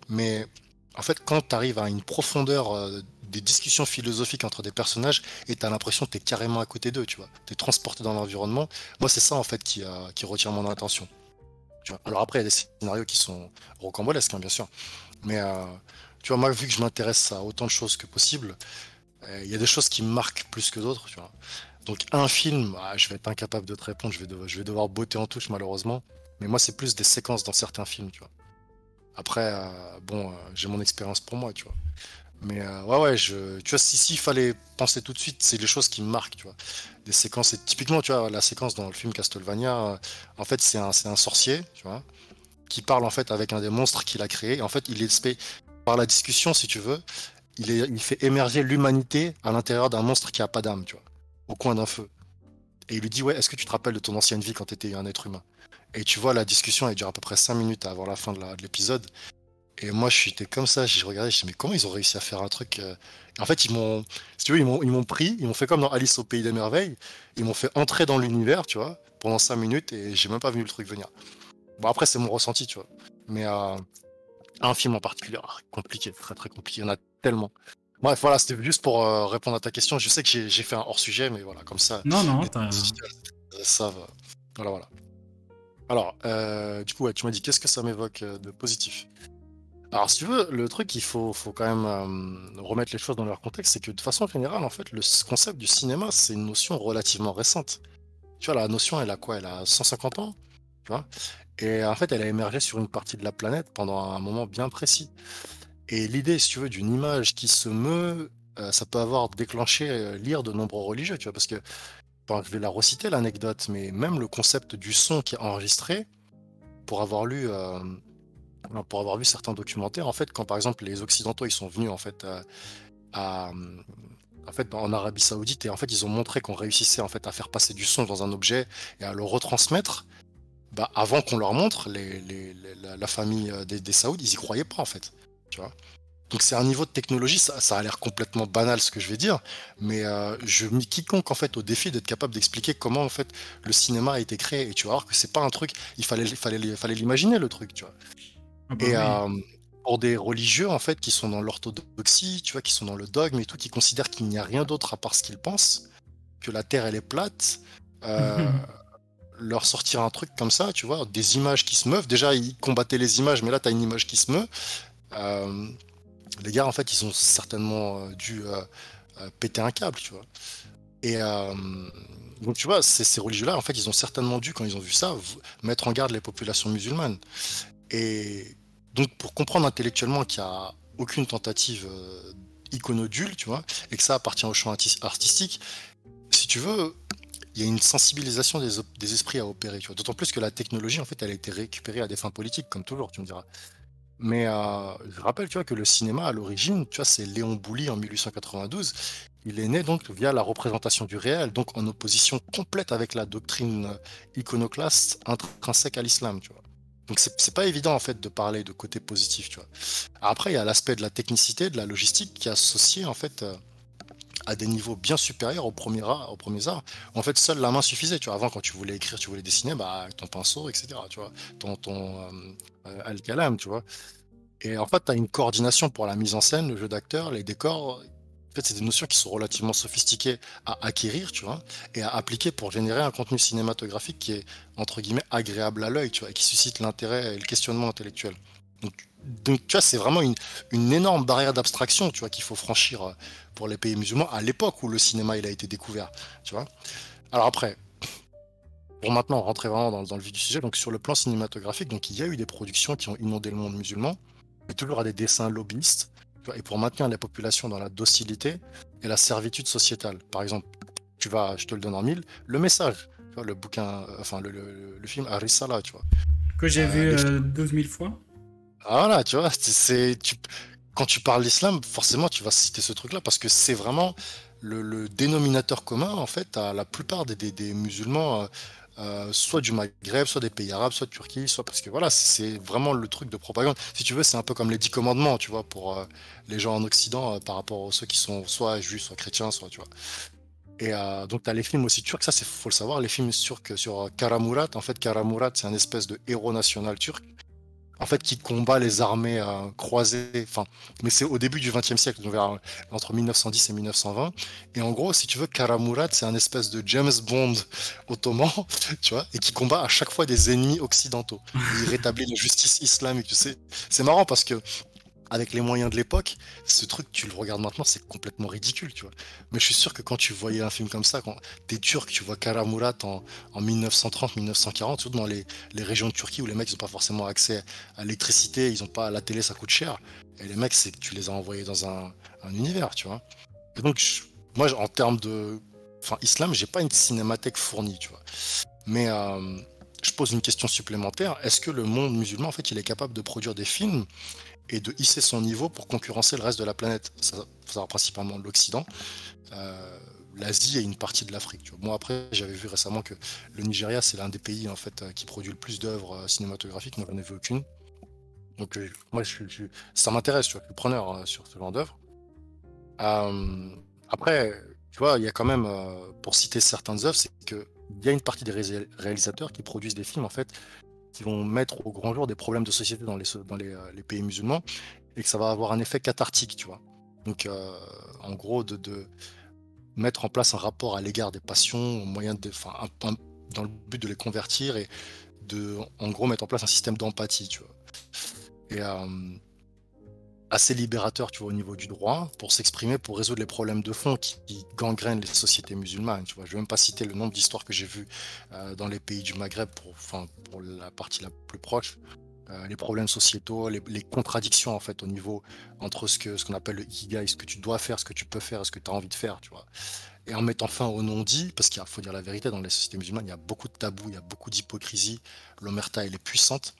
mais en fait, quand tu arrives à une profondeur des discussions philosophiques entre des personnages et t'as l'impression que t'es carrément à côté d'eux, tu vois. T'es transporté dans l'environnement. Moi, c'est ça en fait qui, qui retient mon attention. Alors après, il y a des scénarios qui sont rocambolesques, hein, bien sûr. Mais euh, tu vois, moi, vu que je m'intéresse à autant de choses que possible, euh, il y a des choses qui me marquent plus que d'autres, tu vois. Donc, un film, ah, je vais être incapable de te répondre, je vais, devoir, je botter en touche, malheureusement. Mais moi, c'est plus des séquences dans certains films, tu vois. Après, euh, bon, j'ai mon expérience pour moi, tu vois. Mais ouais, ouais, je, tu vois, si, il fallait penser tout de suite, c'est les choses qui me marquent, tu vois. Des séquences, et typiquement, tu vois, la séquence dans le film Castlevania, en fait, c'est un, sorcier, tu vois, qui parle en fait avec un des monstres qu'il a créé. En fait, il est par la discussion, si tu veux, il fait émerger l'humanité à l'intérieur d'un monstre qui a pas d'âme, tu vois, au coin d'un feu. Et il lui dit ouais, est-ce que tu te rappelles de ton ancienne vie quand tu étais un être humain? Et tu vois, la discussion, elle dure à peu près 5 minutes avant la fin de l'épisode. Et moi, je suis comme ça, je regardais, je me mais comment ils ont réussi à faire un truc euh? En fait, ils m'ont, si tu veux, ils m'ont pris, ils m'ont fait comme dans Alice au Pays des Merveilles, ils m'ont fait entrer dans l'univers, tu vois, pendant 5 minutes, et j'ai même pas vu le truc venir. Bon, après, c'est mon ressenti, tu vois. Mais euh, un film en particulier, ah, compliqué, très très compliqué. Il y en a tellement. Bref, voilà, c'était juste pour euh, répondre à ta question. Je sais que j'ai fait un hors sujet, mais voilà, comme ça. Non, non, t'as. Ça va. Voilà, voilà. Alors, euh, du coup, tu m'as dit qu'est-ce que ça m'évoque de positif? Alors, si tu veux, le truc, il faut, faut quand même remettre les choses dans leur contexte, c'est que de façon générale, en fait, le concept du cinéma, c'est une notion relativement récente. Tu vois, la notion, elle a quoi? Elle a 150 ans, tu vois? Et en fait, elle a émergé sur une partie de la planète pendant un moment bien précis. Et l'idée, si tu veux, d'une image qui se meut, euh, ça peut avoir déclenché euh, l'ire de nombreux religieux, tu vois, parce que je vais la reciter l'anecdote, mais même le concept du son qui est enregistré, pour avoir lu, euh, pour avoir vu certains documentaires, en fait, quand par exemple les Occidentaux ils sont venus à, en fait en Arabie Saoudite et en fait ils ont montré qu'on réussissait en fait à faire passer du son dans un objet et à le retransmettre bah, avant qu'on leur montre, la, famille euh, des, des Saouds, ils y croyaient pas en fait. Tu vois donc c'est un niveau de technologie, ça, a l'air complètement banal ce que je vais dire, mais euh, je mis quiconque en fait au défi d'être capable d'expliquer comment en fait le cinéma a été créé. Et tu vas voir que c'est pas un truc, il fallait, fallait, fallait l'imaginer le truc, tu vois. Ah bah et euh, pour des religieux en fait qui sont dans l'orthodoxie, tu vois, qui sont dans le dogme et tout, qui considèrent qu'il n'y a rien d'autre à part ce qu'ils pensent, que la terre elle est plate. leur sortir un truc comme ça, tu vois, des images qui se meuvent. Déjà, ils combattaient les images, mais là, tu as une image qui se meut. Euh, les gars, en fait, ils ont certainement euh, dû euh, péter un câble, tu vois. Et donc, tu vois, ces, religieux-là, en fait, ils ont certainement dû, quand ils ont vu ça, mettre en garde les populations musulmanes. Et donc, pour comprendre intellectuellement qu'il n'y a aucune tentative iconodule, tu vois, et que ça appartient au champ artistique, si tu veux, il y a une sensibilisation des, esprits à opérer. D'autant plus que la technologie, en fait, elle a été récupérée à des fins politiques, comme toujours, tu me diras. Mais euh, je rappelle, tu que le cinéma, à l'origine, tu vois, c'est Léon Bouly en 1892. Il est né donc via la représentation du réel, donc en opposition complète avec la doctrine iconoclaste intrinsèque à l'islam. Donc c'est pas évident en fait de parler de côté positif, tu vois. Après, il y a l'aspect de la technicité, de la logistique qui est associé en fait euh, à des niveaux bien supérieurs aux premiers arts. En fait, seule la main suffisait. Tu vois, avant, quand tu voulais écrire, tu voulais dessiner, bah, ton pinceau, etc. Tu vois, ton, ton euh, euh tu vois. Et en fait, tu as une coordination pour la mise en scène, le jeu d'acteur, les décors. Fait, c'est des notions qui sont relativement sophistiquées à acquérir, tu vois, et à appliquer pour générer un contenu cinématographique qui est, entre guillemets, agréable à l'œil, tu vois, et qui suscite l'intérêt et le questionnement intellectuel. Donc, tu vois, c'est vraiment une, une, énorme barrière d'abstraction, tu vois, qu'il faut franchir euh, pour les pays musulmans à l'époque où le cinéma il a été découvert, tu vois. Alors après, pour maintenant rentrer vraiment dans, le vif du sujet, donc sur le plan cinématographique, donc il y a eu des productions qui ont inondé le monde musulman, mais toujours à des dessins lobbyistes, et pour maintenir la population dans la docilité et la servitude sociétale. Par exemple, tu vas, je te le donne en mille, le message, tu vois, le bouquin, euh, enfin le, le, film Arisala, tu vois. Que j'ai vu 12 000 fois. Voilà, tu vois, c'est, tu, quand tu parles d'islam, forcément, tu vas citer ce truc-là parce que c'est vraiment le, dénominateur commun, en fait, à la plupart des, musulmans, euh, euh, soit du Maghreb, soit des pays arabes, soit de Turquie, soit parce que voilà, c'est vraiment le truc de propagande. Si tu veux, c'est un peu comme les dix commandements, tu vois, pour euh, les gens en Occident par rapport à ceux qui sont soit juifs, soit chrétiens, soit, tu vois. Et donc, tu as les films aussi turcs, ça, il faut le savoir, les films turcs sur Karamurat. En fait, Karamurat, c'est un espèce de héros national turc en fait, qui combat les armées euh, croisées. Enfin, mais c'est au début du XXe siècle, vers, entre 1910 et 1920. Et en gros, si tu veux, Karamurat, c'est un espèce de James Bond ottoman, tu vois, et qui combat à chaque fois des ennemis occidentaux. Il rétablit la justice islamique. Tu sais, c'est marrant parce que avec les moyens de l'époque, ce truc, tu le regardes maintenant, c'est complètement ridicule, tu vois. Mais je suis sûr que quand tu voyais un film comme ça, quand t'es turc, tu vois Karamurat en, en 1930-1940, surtout dans les, régions de Turquie où les mecs n'ont pas forcément accès à l'électricité, ils n'ont pas la télé, ça coûte cher. Et les mecs, c'est tu les as envoyés dans un, univers, tu vois. Et donc, moi, en termes de. Enfin, islam, j'ai pas une cinémathèque fournie, tu vois. Mais euh, je pose une question supplémentaire. Est-ce que le monde musulman, en fait, il est capable de produire des films et de hisser son niveau pour concurrencer le reste de la planète. Ça, ça principalement l'Occident, euh, l'Asie et une partie de l'Afrique. Moi après, j'avais vu récemment que le Nigeria c'est l'un des pays en fait euh, qui produit le plus d'œuvres euh, cinématographiques. Moi j'en ai vu aucune. Donc moi ça m'intéresse, je suis preneur sur ce genre d'œuvres. après, tu vois, il y a quand même, pour citer certaines œuvres, c'est que il y a une partie des réalisateurs qui produisent des films en fait qui vont mettre au grand jour des problèmes de société dans euh, les pays musulmans et que ça va avoir un effet cathartique, tu vois. Donc, euh, en gros, de, mettre en place un rapport à l'égard des passions, au moyen de, enfin, dans le but de les convertir et de, en gros, mettre en place un système d'empathie, tu vois. Euh, assez libérateur, tu vois, au niveau du droit, pour s'exprimer, pour résoudre les problèmes de fond qui, gangrènent les sociétés musulmanes. Tu vois, je vais même pas citer le nombre d'histoires que j'ai vues euh, dans les pays du Maghreb, pour, enfin, pour la partie la plus proche. Euh, les problèmes sociétaux, les, contradictions en fait au niveau entre ce que ce qu'on appelle le ikigai, ce que tu dois faire, ce que tu peux faire, ce que tu as envie de faire, tu vois. Et en mettant fin au non-dit, parce qu'il faut dire la vérité, dans les sociétés musulmanes, il y a beaucoup de tabous, il y a beaucoup d'hypocrisie. L'omerta, elle est puissante.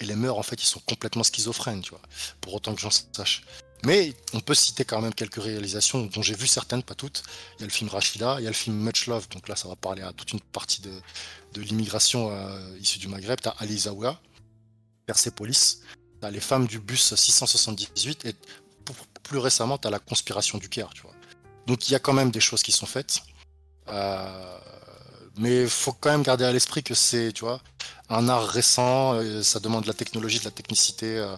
Et les mœurs, en fait, ils sont complètement schizophrènes, tu vois. Pour autant que j'en sache. Mais on peut citer quand même quelques réalisations dont j'ai vu certaines, pas toutes. Il y a le film Rachida, il y a le film Much Love, donc là ça va parler à toute une partie de, de l'immigration euh, issue du Maghreb. T'as Ali Zaouia, Persepolis, t'as les femmes du bus 678 et plus récemment t'as la conspiration du Caire, tu vois. Donc il y a quand même des choses qui sont faites. Euh, mais il faut quand même garder à l'esprit que c'est, tu vois, un art récent, euh, ça demande de la technologie, de la technicité, euh,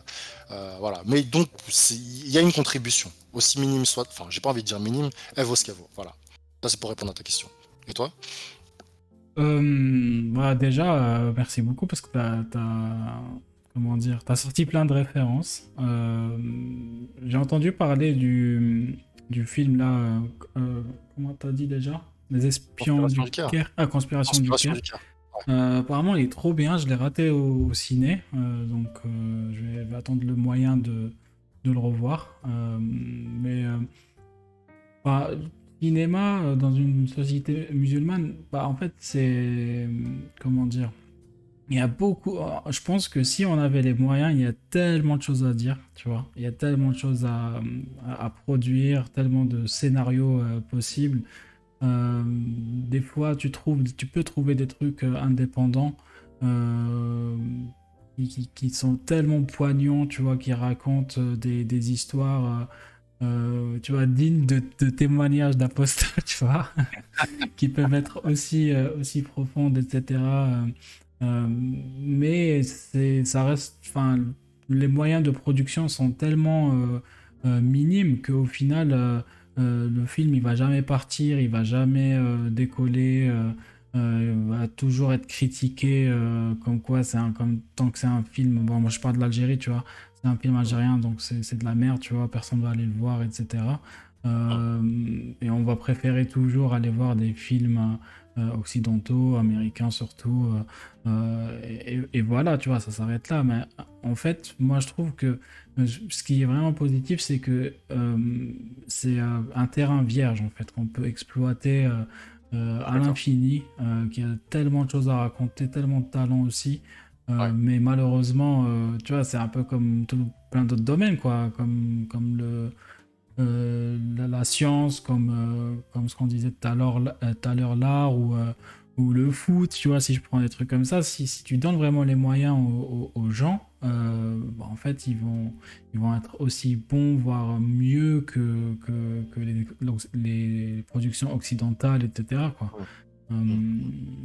euh, voilà. Mais donc, il y a une contribution, aussi minime soit, enfin, j'ai pas envie de dire minime, elle vaut ce qu'elle vaut, voilà. Ça, c'est pour répondre à ta question. Et toi? Bah, Déjà, merci beaucoup parce que tu as, comment dire, as sorti plein de références. j'ai entendu parler du, du film là, comment t'as dit déjà? Les espions du, Caire? Ah, Conspiration, du Caire. Euh, apparemment, il est trop bien. Je l'ai raté au, ciné, euh, donc euh, je vais, attendre le moyen de, de le revoir. mais bah, cinéma dans une société musulmane, bah, en fait, c'est comment dire. Il y a beaucoup. Je pense que si on avait les moyens, il y a tellement de choses à dire, tu vois. Il y a tellement de choses à, à, produire, tellement de scénarios possibles. Euh, des fois, tu, trouves, tu peux trouver des trucs euh, indépendants euh, qui, sont tellement poignants, tu vois, qui racontent des, histoires, tu vois, dignes de, témoignages d'apostles, tu vois, qui peuvent être aussi, aussi profondes, etc. mais ça reste, enfin, les moyens de production sont tellement minimes qu'au final le film il va jamais partir, il va jamais euh, décoller, euh, il va toujours être critiqué comme quoi c'est un tant que c'est un film. Bon, moi je parle de l'Algérie, tu vois, c'est un film algérien donc c'est de la merde, tu vois, personne va aller le voir, etc. et on va préférer toujours aller voir des films occidentaux, américains surtout. et, voilà, tu vois, ça s'arrête là. Mais en fait, moi je trouve que ce qui est vraiment positif, c'est que euh, c'est un terrain vierge en fait qu'on peut exploiter euh, euh, à l'infini, qui a tellement de choses à raconter, tellement de talent aussi. Mais malheureusement, tu vois, c'est un peu comme plein d'autres domaines, quoi, comme, comme le, la, science, comme, comme ce qu'on disait tout à l'heure, l'art ou ou le foot, tu vois, si je prends des trucs comme ça, si, si tu donnes vraiment les moyens aux, gens, euh, bah, en fait, ils vont, ils vont être aussi bons, voire mieux que, que, que les, les, productions occidentales, etc. Quoi. Euh,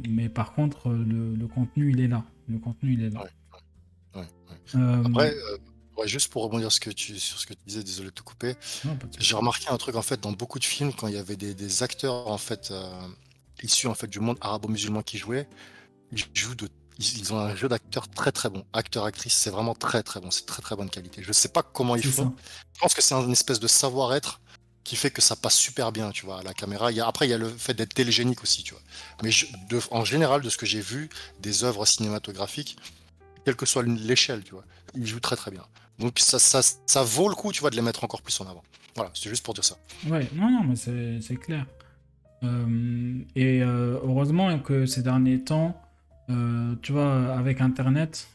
mais par contre, le, le, contenu, il est là. Le contenu, il est là. Euh, Après, juste pour rebondir ce que tu, sur ce que tu disais, désolé de te couper, j'ai remarqué un truc en fait dans beaucoup de films quand il y avait des, des acteurs en fait issus en fait du monde arabo-musulman qui jouaient, ils jouent de ils, ont un jeu d'acteur très très bon. Acteur-actrice, c'est vraiment très très bon. C'est très très bonne qualité. Je sais pas comment ils font. Je pense que c'est une espèce de savoir-être qui fait que ça passe super bien, tu vois, à la caméra. Il y a, après, il y a le fait d'être télégénique aussi, tu vois. Mais en général, de ce que j'ai vu des œuvres cinématographiques, quelle que soit l'échelle, tu vois, ils jouent très très bien. Donc ça, ça, ça, vaut le coup, tu vois, de les mettre encore plus en avant. Voilà, c'est juste pour dire ça. Ouais, non, non, mais c'est clair. Euh, et euh, heureusement que ces derniers temps, euh, tu vois, avec Internet,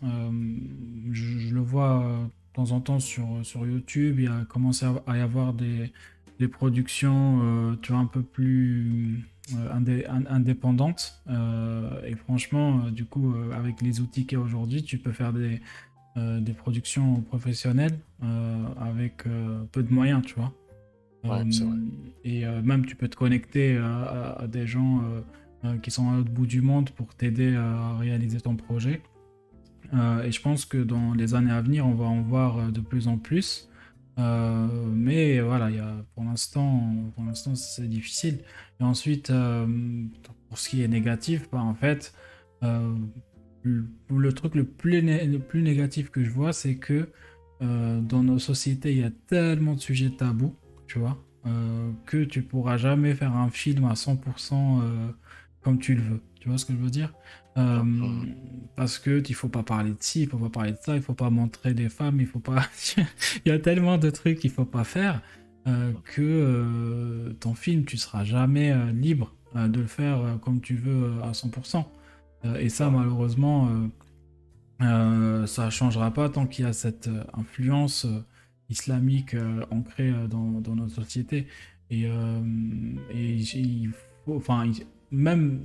je, le vois de temps en temps sur, sur YouTube, il a commencé à, y avoir des, des productions, tu vois, un peu plus indépendantes. et franchement, du coup, avec les outils qu'il y a aujourd'hui, tu peux faire des, des productions professionnelles avec peu de moyens, tu vois. Ouais, vrai. Et même tu peux te connecter à, des gens euh, qui sont à l'autre bout du monde pour t'aider à réaliser ton projet. Euh, et je pense que dans les années à venir, on va en voir euh, de plus en plus. mais voilà, y a, pour l'instant, pour l'instant, c'est difficile. Et ensuite, pour ce qui est négatif, bah, en fait, le, le, truc le plus, le plus négatif que je vois, c'est que dans nos sociétés, il y a tellement de sujets tabous, tu vois, que tu pourras jamais faire un film à 100% comme tu le veux. Tu vois ce que je veux dire? Euh, Parce que il faut pas parler de ci, il faut pas parler de ça, il faut pas montrer des femmes, il faut pas. il y a tellement de trucs qu'il faut pas faire euh, que euh, ton film, tu seras jamais libre de le faire comme tu veux à 100%. et ça, malheureusement, ça changera pas tant qu'il y a cette influence islamique ancrée dans, dans, notre société. Et, et il faut, enfin, même,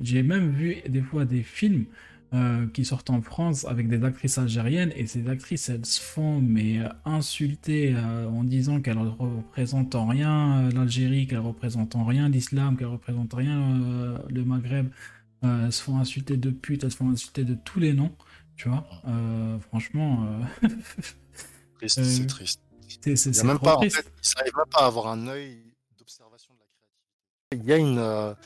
j'ai même vu des fois des films euh, qui sortent en France avec des actrices algériennes et ces actrices elles se font mais euh, insulter euh, en disant qu'elles représentent en rien l'Algérie, qu'elles représentent en rien l'islam, qu'elles représentent rien le Maghreb. elles se font insulter de pute, elles se font insulter de tous les noms, tu vois. franchement, triste, c'est triste. C'est même pas, triste. En fait, ils n'arrivent même pas à avoir un œil d'observation de la créativité. Il y a une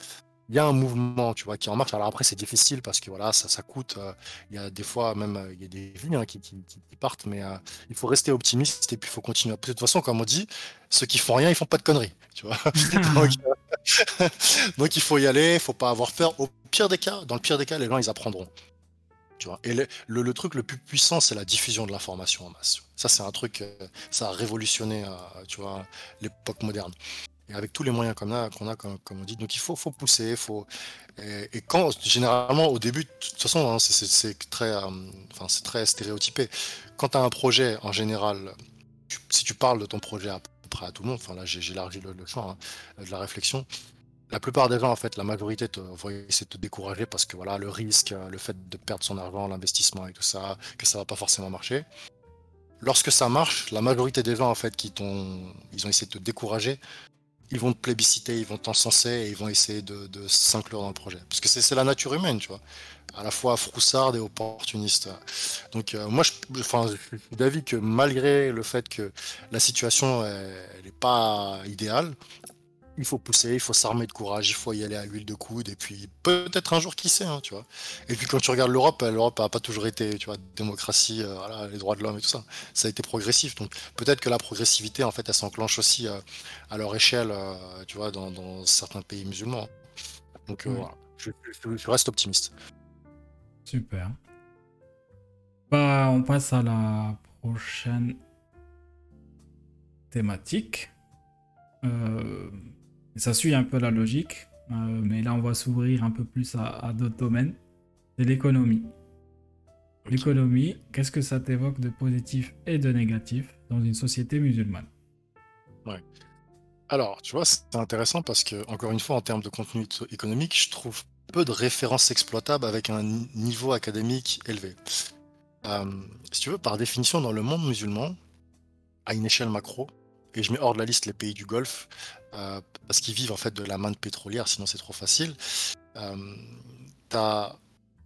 il y a un mouvement, tu vois, qui en marche. Alors après, c'est difficile parce que voilà, ça, ça coûte. Euh, il y a des fois même, euh, il y a des vies hein, qui, qui, partent, mais euh, il faut rester optimiste et puis il faut continuer. De toute façon, comme on dit, ceux qui font rien, ils font pas de conneries, tu vois. donc, il faut y aller, il faut pas avoir peur. Au pire des cas, dans le pire des cas, les gens ils apprendront. Tu vois. Et le, le, truc le plus puissant, c'est la diffusion de l'information en masse. Ça, c'est un truc, ça a révolutionné, tu vois, l'époque moderne avec tous les moyens qu'on a, comme, on dit. Donc il faut, pousser. Et, quand généralement au début, de toute façon, hein, c'est très, euh, c'est très stéréotypé. Quand tu as un projet, en général, si tu parles de ton projet à peu près à tout le monde, enfin là j'ai élargi le, champ hein, de la réflexion. La plupart des gens, en fait, la majorité te, vont essayer de te décourager parce que voilà, le risque, le fait de perdre son argent, l'investissement et tout ça, que ça va pas forcément marcher. Lorsque ça marche, la majorité des gens, en fait, qui t'ont, ils ont essayé de te décourager, ils vont te plébisciter, ils vont t'encenser et ils vont essayer de, s'inclure dans le projet. Parce que c'est la nature humaine, tu vois. À la fois froussarde et opportuniste. Donc euh, moi, je, suis d'avis que malgré le fait que la situation n'est pas idéale, il faut pousser, il faut s'armer de courage, il faut y aller à l'huile de coude, et puis peut-être un jour, qui sait, hein, tu vois. Et puis quand tu regardes l'Europe, l'Europe n'a pas toujours été, tu vois, démocratie, euh, voilà, les droits de l'homme et tout ça. Ça a été progressif, donc peut-être que la progressivité, en fait, elle s'enclenche aussi euh, à leur échelle, euh, tu vois, dans, certains pays musulmans. Donc voilà, je, reste optimiste. Super. Bah, on passe à la prochaine thématique. Euh, ça suit un peu la logique, euh, mais là on va s'ouvrir un peu plus à, d'autres domaines. C'est l'économie. L'économie, qu'est-ce que ça t'évoque de positif et de négatif dans une société musulmane? Ouais. Alors, tu vois, c'est intéressant parce que, encore une fois, en termes de contenu économique, je trouve peu de références exploitables avec un niveau académique élevé. Euh, si tu veux, par définition, dans le monde musulman, à une échelle macro, et je mets hors de la liste les pays du Golfe, euh, parce qu'ils vivent en fait de la manne pétrolière, sinon c'est trop facile. Euh, tu as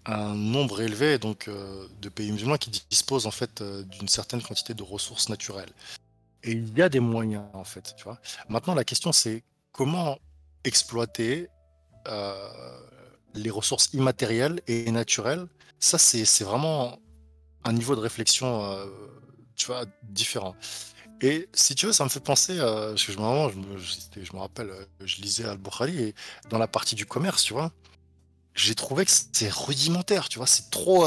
un nombre élevé donc euh, de pays musulmans qui disposent en fait d'une certaine quantité de ressources naturelles. Et il y a des moyens en fait, tu vois. Maintenant la question c'est comment exploiter les ressources immatérielles et naturelles, ça, c'est vraiment un niveau de réflexion, euh, tu vois, différent. Et si tu veux, ça me fait penser, euh, parce que je, me, rappelle, euh, je lisais Al-Bukhari, et dans la partie du commerce, tu vois, j'ai trouvé que c'est rudimentaire, tu vois, c'est trop,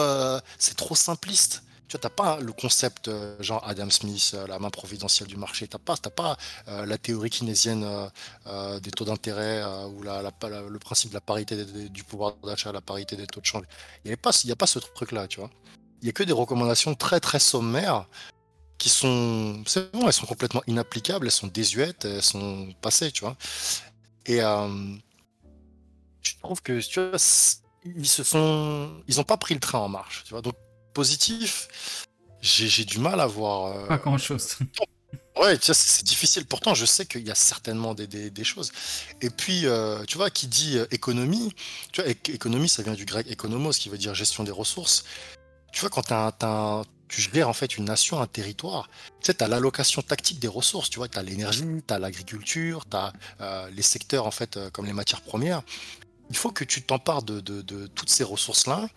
c'est trop simpliste. Tu vois, t'as pas le concept genre Adam Smith, la main providentielle du marché. T'as pas, t'as pas la théorie keynésienne des taux d'intérêt ou le principe de la parité du pouvoir d'achat, la parité des taux de change. Il n'y a pas ce truc-là, tu vois il n'y a que des recommandations très très sommaires qui sont. C'est bon, elles sont complètement inapplicables, elles sont désuètes, elles sont passées, tu vois. Et euh, je trouve que, tu vois, ils se sont. Ils n'ont pas pris le train en marche, tu vois. Donc, positif, j'ai du mal à voir. Euh, pas grand chose. Ouais, tu c'est difficile. Pourtant, je sais qu'il y a certainement des, des, choses. Et puis, euh, tu vois, qui dit économie, tu vois, économie, ça vient du grec économos, qui veut dire gestion des ressources tu vois, quand tu gères en fait une nation, un territoire, tu sais, tu as l'allocation tactique des ressources, tu vois, tu as l'énergie, tu as l'agriculture, tu as euh, les secteurs en fait euh, comme les matières premières. Il faut que tu t'empares de, de, toutes ces ressources-là,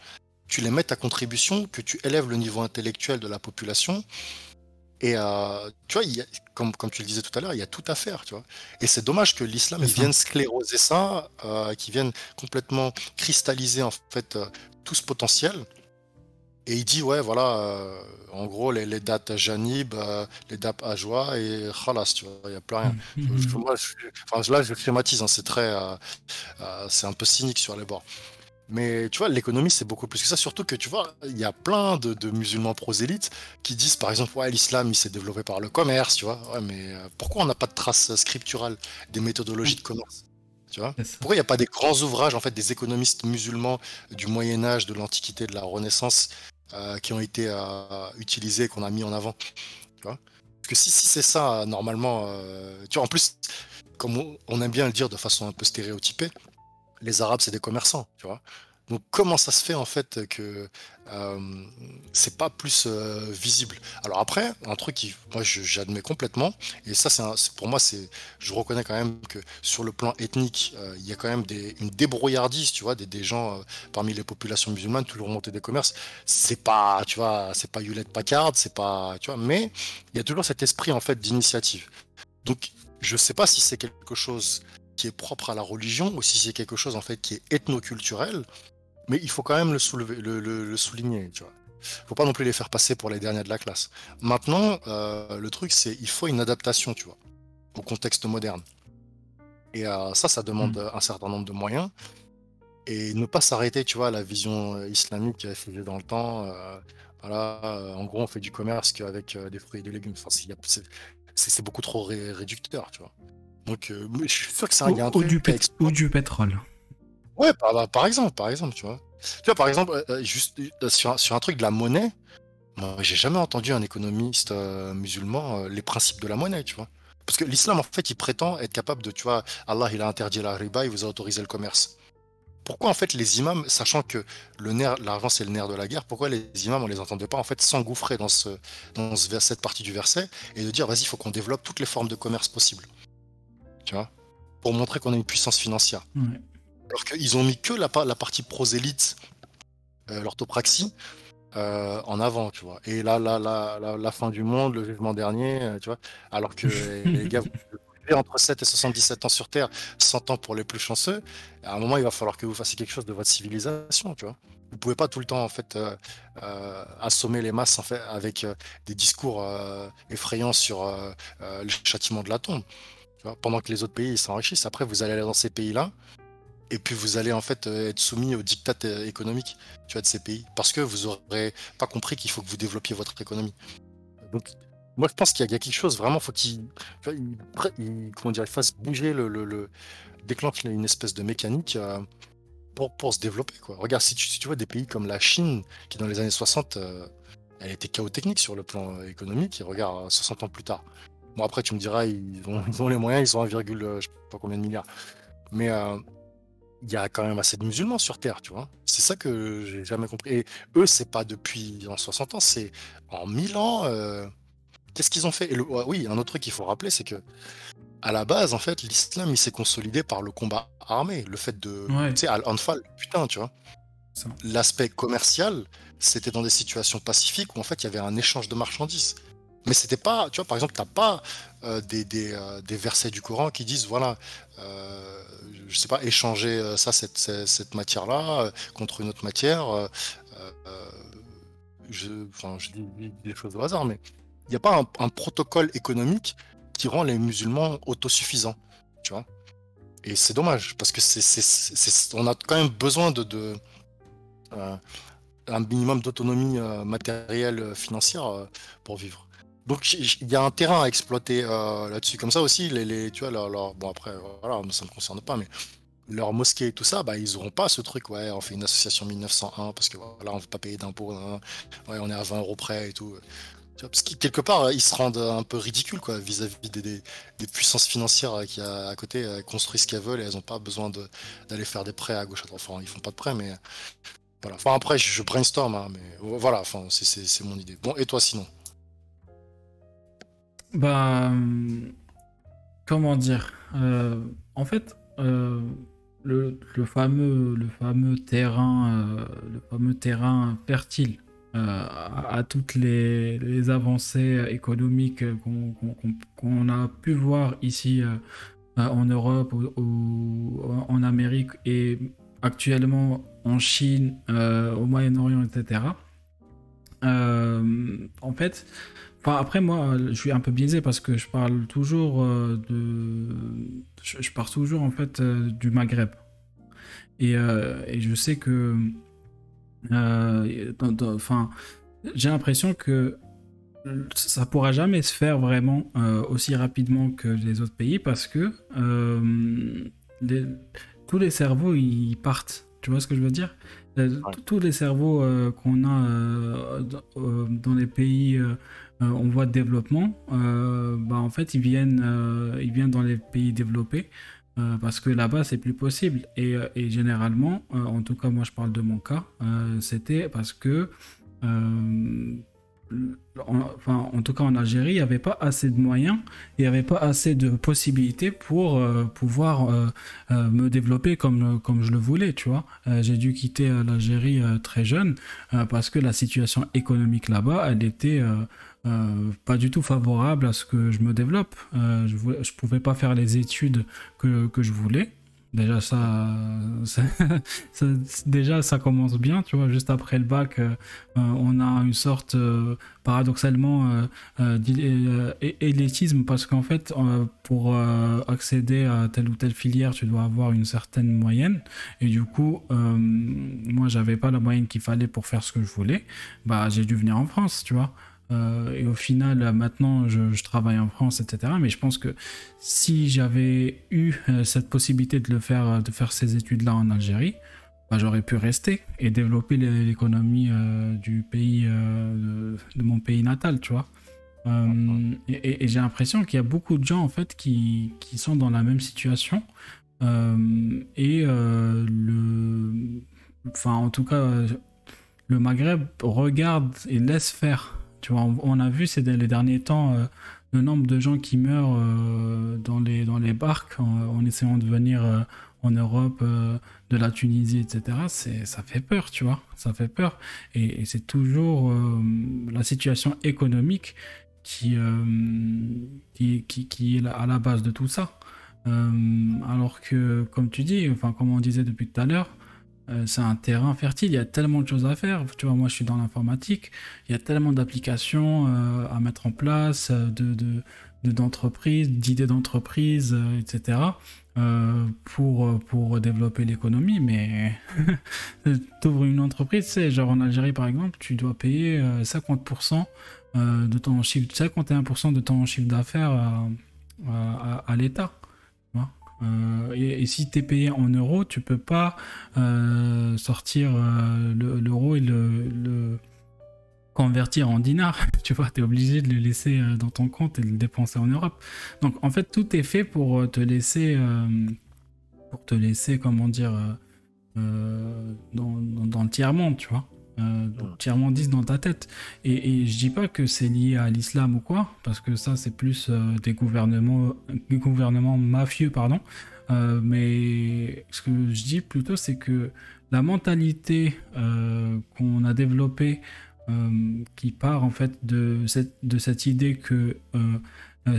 tu les mettes à contribution, que tu élèves le niveau intellectuel de la population. Et euh, tu vois, comme, comme tu le disais tout à l'heure, il y a tout à faire, tu vois. Et c'est dommage que l'islam vienne scléroser ça, qu'il vienne complètement cristalliser en fait tout ce potentiel. Et il dit, ouais, voilà, euh, en gros, les, les dates Janib, euh, les dates Ajwa et Khalas, tu vois, il n'y a plus rien. Mm-hmm. enfin, là, je schématise, hein, c'est très. Euh, c'est un peu cynique sur les bords. Mais tu vois, l'économie, c'est beaucoup plus que ça. Surtout que tu vois, il y a plein de, musulmans prosélytes qui disent, par exemple, ouais, l'islam, il s'est développé par le commerce, tu vois. Ouais, mais pourquoi on n'a pas de traces scripturales des méthodologies de commerce tu vois? Pourquoi il n'y a pas des grands ouvrages, en fait, des économistes musulmans du Moyen Âge, de l'Antiquité, de la Renaissance, euh, qui ont été euh, utilisés, qu'on a mis en avant. Parce que si, si c'est ça, normalement, euh, en plus, comme on aime bien le dire de façon un peu stéréotypée, les Arabes, c'est des commerçants, tu vois? Donc comment ça se fait en fait que euh, c'est pas plus euh, visible? Alors après, un truc qui moi j'admets complètement, et ça c'est pour moi c'est je reconnais quand même que sur le plan ethnique, euh, il y a quand même une débrouillardise, tu vois, des, gens parmi les populations musulmanes, toujours monter des commerces. C'est pas, tu vois, c'est pas Hewlett Packard, c'est pas, tu vois, mais il y a toujours cet esprit en fait d'initiative. Donc je sais pas si c'est quelque chose qui est propre à la religion ou si c'est quelque chose en fait qui est ethnoculturel mais il faut quand même le, soulever, le, souligner, tu vois. Faut pas non plus les faire passer pour les derniers de la classe. Maintenant, euh, le truc, c'est il faut une adaptation, tu vois, au contexte moderne. Et euh, ça, ça demande hmm. un certain nombre de moyens. Et ne pas s'arrêter, tu vois, à la vision euh, islamique qui a figé dans le temps. voilà, en gros, on fait du commerce qu'avec des fruits et des légumes. Enfin, c'est beaucoup trop réducteur, tu vois. Donc, je suis sûr que a un ou, du, ou du pétrole. Ouais, par, par, exemple, par exemple, tu vois. Tu vois, par exemple, euh, euh, juste euh, sur, sur, un truc de la monnaie, moi, j'ai jamais entendu un économiste musulman les principes de la monnaie, tu vois. Parce que l'islam, en fait, il prétend être capable de, tu vois, Allah, il a interdit la riba, il vous a autorisé le commerce. Pourquoi, en fait, les imams, sachant que le nerf, l'argent, c'est le nerf de la guerre, pourquoi les imams, on les entendait pas, en fait, s'engouffrer dans, ce, dans ce, cette partie du verset et de dire, vas-y, il faut qu'on développe toutes les formes de commerce possibles. Tu vois? Pour montrer qu'on a une puissance financière. Alors qu'ils ont mis que la, la partie prosélite, euh, l'orthopraxie, euh, en avant, tu vois. Et là, là, là, la fin du monde, le jugement dernier, euh, tu vois. Alors que les gars, entre 7 et 77 ans sur Terre, 100 ans pour les plus chanceux. À un moment, il va falloir que vous fassiez quelque chose de votre civilisation, tu vois. Vous pouvez pas tout le temps en fait assommer les masses en fait avec des discours effrayants sur le châtiment de la tombe. Tu vois, pendant que les autres pays s'enrichissent. Après, vous allez aller dans ces pays-là, et puis vous allez en fait euh, être soumis aux dictats euh, vois, de ces pays parce que vous n'aurez pas compris qu'il faut que vous développiez votre économie. Donc, moi je pense qu'il y, a quelque chose vraiment, faut qu'il comment dire, fasse bouger le, le, déclenche une espèce de mécanique euh, pour, se développer. Regarde, si tu, vois des pays comme la Chine, qui dans les années 60, elle était chaos technique sur le plan économique, et regarde, 60 ans plus tard. Bon, après, tu me diras, ils ont, ils ont les moyens, ils ont 1, je sais pas combien de milliards. Mais il y a quand même assez de musulmans sur Terre, tu vois. C'est ça que j'ai jamais compris. Et eux, c'est pas depuis en 60 ans, c'est en 1000 ans. Euh, qu'est-ce qu'ils ont fait? Et Oui, un autre truc qu'il faut rappeler, c'est que à la base, en fait, l'islam, il s'est consolidé par le combat armé, le fait de, tu sais, al-anfal, putain, tu vois. L'aspect commercial, c'était dans des situations pacifiques où en fait il y avait un échange de marchandises. Mais c'était pas, tu vois, par exemple, t'as pas euh, euh, des, versets du Coran qui disent, voilà, euh, je sais pas, échanger ça, cette, matière-là contre une autre matière. je, je dis des choses au hasard, mais il n'y a pas un, un, protocole économique qui rend les musulmans autosuffisants, tu vois. Et c'est dommage parce que c'est, on a quand même besoin de, de un minimum d'autonomie matérielle, financière pour vivre. Donc il y a un terrain à exploiter euh, là-dessus. Comme ça aussi, les, tu vois, bon après, voilà, ça ne me concerne pas, mais leur mosquée et tout ça, bah, ils n'auront pas ce truc, ouais, on fait une association 1901 parce que voilà, on ne veut pas payer d'impôts, ouais, on est à 20 euros près et tout. Parce que quelque part, ils se rendent un peu ridicules quoi, vis-à-vis des, puissances financières qui à côté construisent ce qu'elles veulent et elles n'ont pas besoin d'aller faire des prêts à gauche à droite. Enfin, ils font pas de prêts, mais voilà. Enfin, après, je, brainstorm, hein, mais voilà, c'est mon idée. Bon, et toi sinon? Bah, comment dire euh, En fait, euh, le, fameux, le fameux terrain, euh, le fameux terrain fertile à, toutes les, avancées économiques qu'on a pu voir ici en Europe ou, en Amérique et actuellement en Chine, au Moyen-Orient, etc. en fait, après, moi, je suis un peu biaisé parce que je parle toujours euh, de. Je, pars toujours, en fait, euh, du Maghreb. Et, euh, et, je sais que. Enfin, j'ai l'impression que ça pourra jamais se faire vraiment aussi rapidement que les autres pays parce que tous les cerveaux, ils partent. Tu vois ce que je veux dire? Tous les cerveaux qu'on a dans les pays euh, on voit de développement, euh, bah, en fait, euh, ils viennent dans les pays développés parce que là-bas, c'est plus possible. Et, généralement, en tout cas, moi, je parle de mon cas, c'était parce que enfin, en tout cas en Algérie, il n'y avait pas assez de moyens, il n'y avait pas assez de possibilités pour pouvoir me développer comme, comme je le voulais, tu vois. j'ai dû quitter l'Algérie très jeune parce que la situation économique là-bas, elle était euh, pas du tout favorable à ce que je me développe. Euh, je, ne pouvais pas faire les études que, que je voulais. Déjà ça, déjà ça commence bien, tu vois. Juste après le bac, euh, on a une sorte, paradoxalement, élitisme parce qu'en fait, pour accéder à telle ou telle filière, tu dois avoir une certaine moyenne. Et du coup, moi, j'avais pas la moyenne qu'il fallait pour faire ce que je voulais. Bah, j'ai dû venir en France, tu vois. Euh, et au final, maintenant, je, travaille en France, etc. Mais je pense que si j'avais eu euh, cette possibilité de le faire, euh, de faire ces études-là en Algérie, bah, j'aurais pu rester et développer l'économie du pays, de, mon pays natal, tu vois. et, j'ai l'impression qu'il y a beaucoup de gens en fait qui, qui sont dans la même situation. et le, enfin, en tout cas, le Maghreb regarde et laisse faire tu vois, on, a vu ces les derniers temps euh, le nombre de gens qui meurent euh, dans, les, dans les barques en, essayant de venir euh, en Europe, de la Tunisie, etc. C'est, ça fait peur, tu vois, ça fait peur. Et, c'est toujours la situation économique qui, qui, qui, qui, est à la base de tout ça. alors que, comme tu dis, enfin, comme on disait depuis tout à l'heure, euh, c'est un terrain fertile, il y a tellement de choses à faire. Tu vois, moi je suis dans l'informatique, il y a tellement d'applications euh, à mettre en place, euh, de, d'entreprises, d'idées d'entreprise, etc. pour, pour développer l'économie, mais tu ouvres une entreprise, c'est genre en Algérie par exemple, tu dois payer 50% de ton chiffre, 51% de ton chiffre d'affaires à l'État. Euh, et, si tu es payé en euros, tu peux pas euh, sortir euh, l'euro et le, convertir en dinars. tu vois, tu es obligé de le laisser dans ton compte et de le dépenser en Europe. Donc en fait, tout est fait pour te laisser, pour te laisser, comment dire, dans, le tiers-monde, tu vois. Euh, tiers-mondiste dans ta tête. Et, et, je dis pas que c'est lié à l'islam ou quoi, parce que ça c'est plus euh, des gouvernements, des gouvernements mafieux, pardon. Euh, mais ce que je dis plutôt, c'est que la mentalité qu'on a développée, qui part en fait de cette, de cette idée que euh,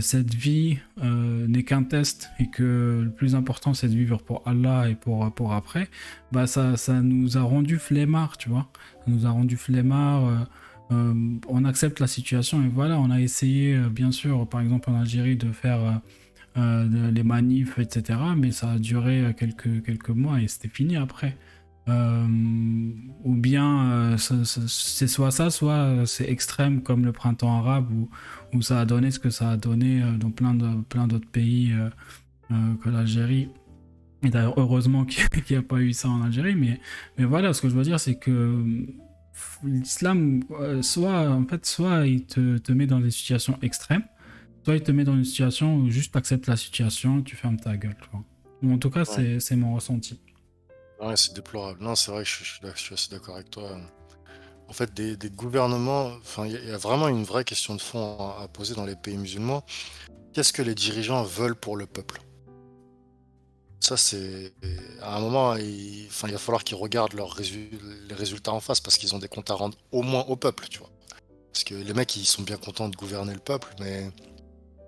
cette vie euh, n'est qu'un test et que le plus important c'est de vivre pour Allah et pour, pour après, bah ça, ça nous a rendu flemmards, tu vois. Ça nous a rendu flemmards. Euh, on accepte la situation et voilà, on a essayé, bien sûr, par exemple en Algérie, de faire les manifs, etc. Mais ça a duré quelques, quelques mois et c'était fini après. Euh, ou bien euh, c'est soit ça, soit euh, c'est extrême comme le printemps arabe où, où, ça a donné ce que ça a donné dans plein de plein d'autres pays que l'Algérie. Et d'ailleurs, heureusement qu'il n'y a pas eu ça en Algérie, mais, mais voilà, ce que je veux dire, c'est que l'islam, soit, en fait, soit il te, te, met dans des situations extrêmes, soit il te met dans une situation où juste tu acceptes la situation, tu fermes ta gueule. Ou en tout cas, c'est mon ressenti. C'est déplorable. Non, c'est vrai que je, suis assez d'accord avec toi. En fait, des, gouvernements, il y, a vraiment une vraie question de fond à, poser dans les pays musulmans. Qu'est-ce que les dirigeants veulent pour le peuple? Ça, c'est à un moment, il, il va falloir qu'ils regardent leurs les résultats en face parce qu'ils ont des comptes à rendre au moins au peuple, tu vois. Parce que les mecs, ils sont bien contents de gouverner le peuple, mais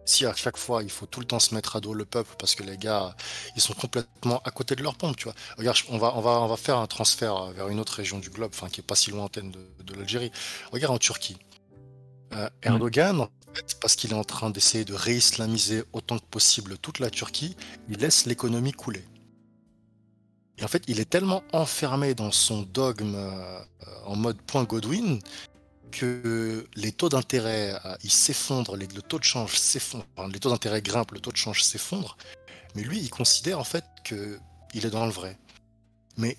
si à chaque fois il faut tout le temps se mettre à dos le peuple parce que les gars ils sont complètement à côté de leur pompe, tu vois. Regarde, on va, on va, on va faire un transfert vers une autre région du globe, enfin qui est pas si lointaine de, l'Algérie. Regarde en Turquie. Euh, Erdogan, en fait, parce qu'il est en train d'essayer de réislamiser autant que possible toute la Turquie, il laisse l'économie couler. Et en fait, il est tellement enfermé dans son dogme euh, en mode point Godwin que les taux d'intérêt euh, ils s'effondrent, le taux de change s'effondre, les taux d'intérêt grimpent, le taux de change s'effondre, mais lui il considère en fait que il est dans le vrai. Mais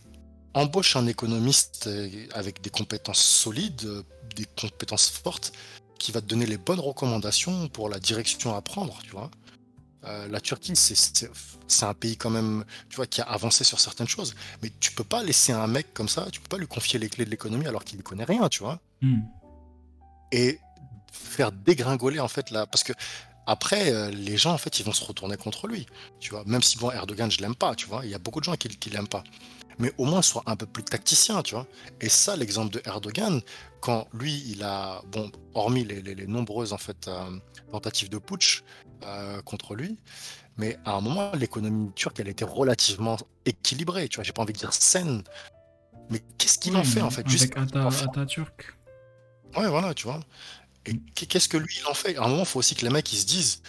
embauche un économiste euh, avec des compétences solides, euh, des compétences fortes, qui va te donner les bonnes recommandations pour la direction à prendre, tu vois. la Turquie, c'est un pays quand même, tu vois, qui a avancé sur certaines choses. Mais tu peux pas laisser un mec comme ça, tu peux pas lui confier les clés de l'économie alors qu'il ne connaît rien, tu vois. Hmm et faire dégringoler en fait là parce que après euh, les gens en fait ils vont se retourner contre lui tu vois. Même si bon Erdogan je l'aime pas tu vois il y a beaucoup de gens qui, qui l'aiment pas. Mais au moins soit un peu plus tacticien tu vois. Et ça l'exemple de Erdogan quand lui il a bon hormis les, nombreuses en fait euh, tentatives de putsch euh, contre lui mais à un moment l'économie turque elle était relativement équilibrée tu vois. J'ai pas envie de dire saine mais qu'est-ce qu'il en fait en fait? juste Atatürk Ouais, voilà, tu vois. Et qu'est-ce que lui, il en fait? À un moment, il faut aussi que les mecs, ils se disent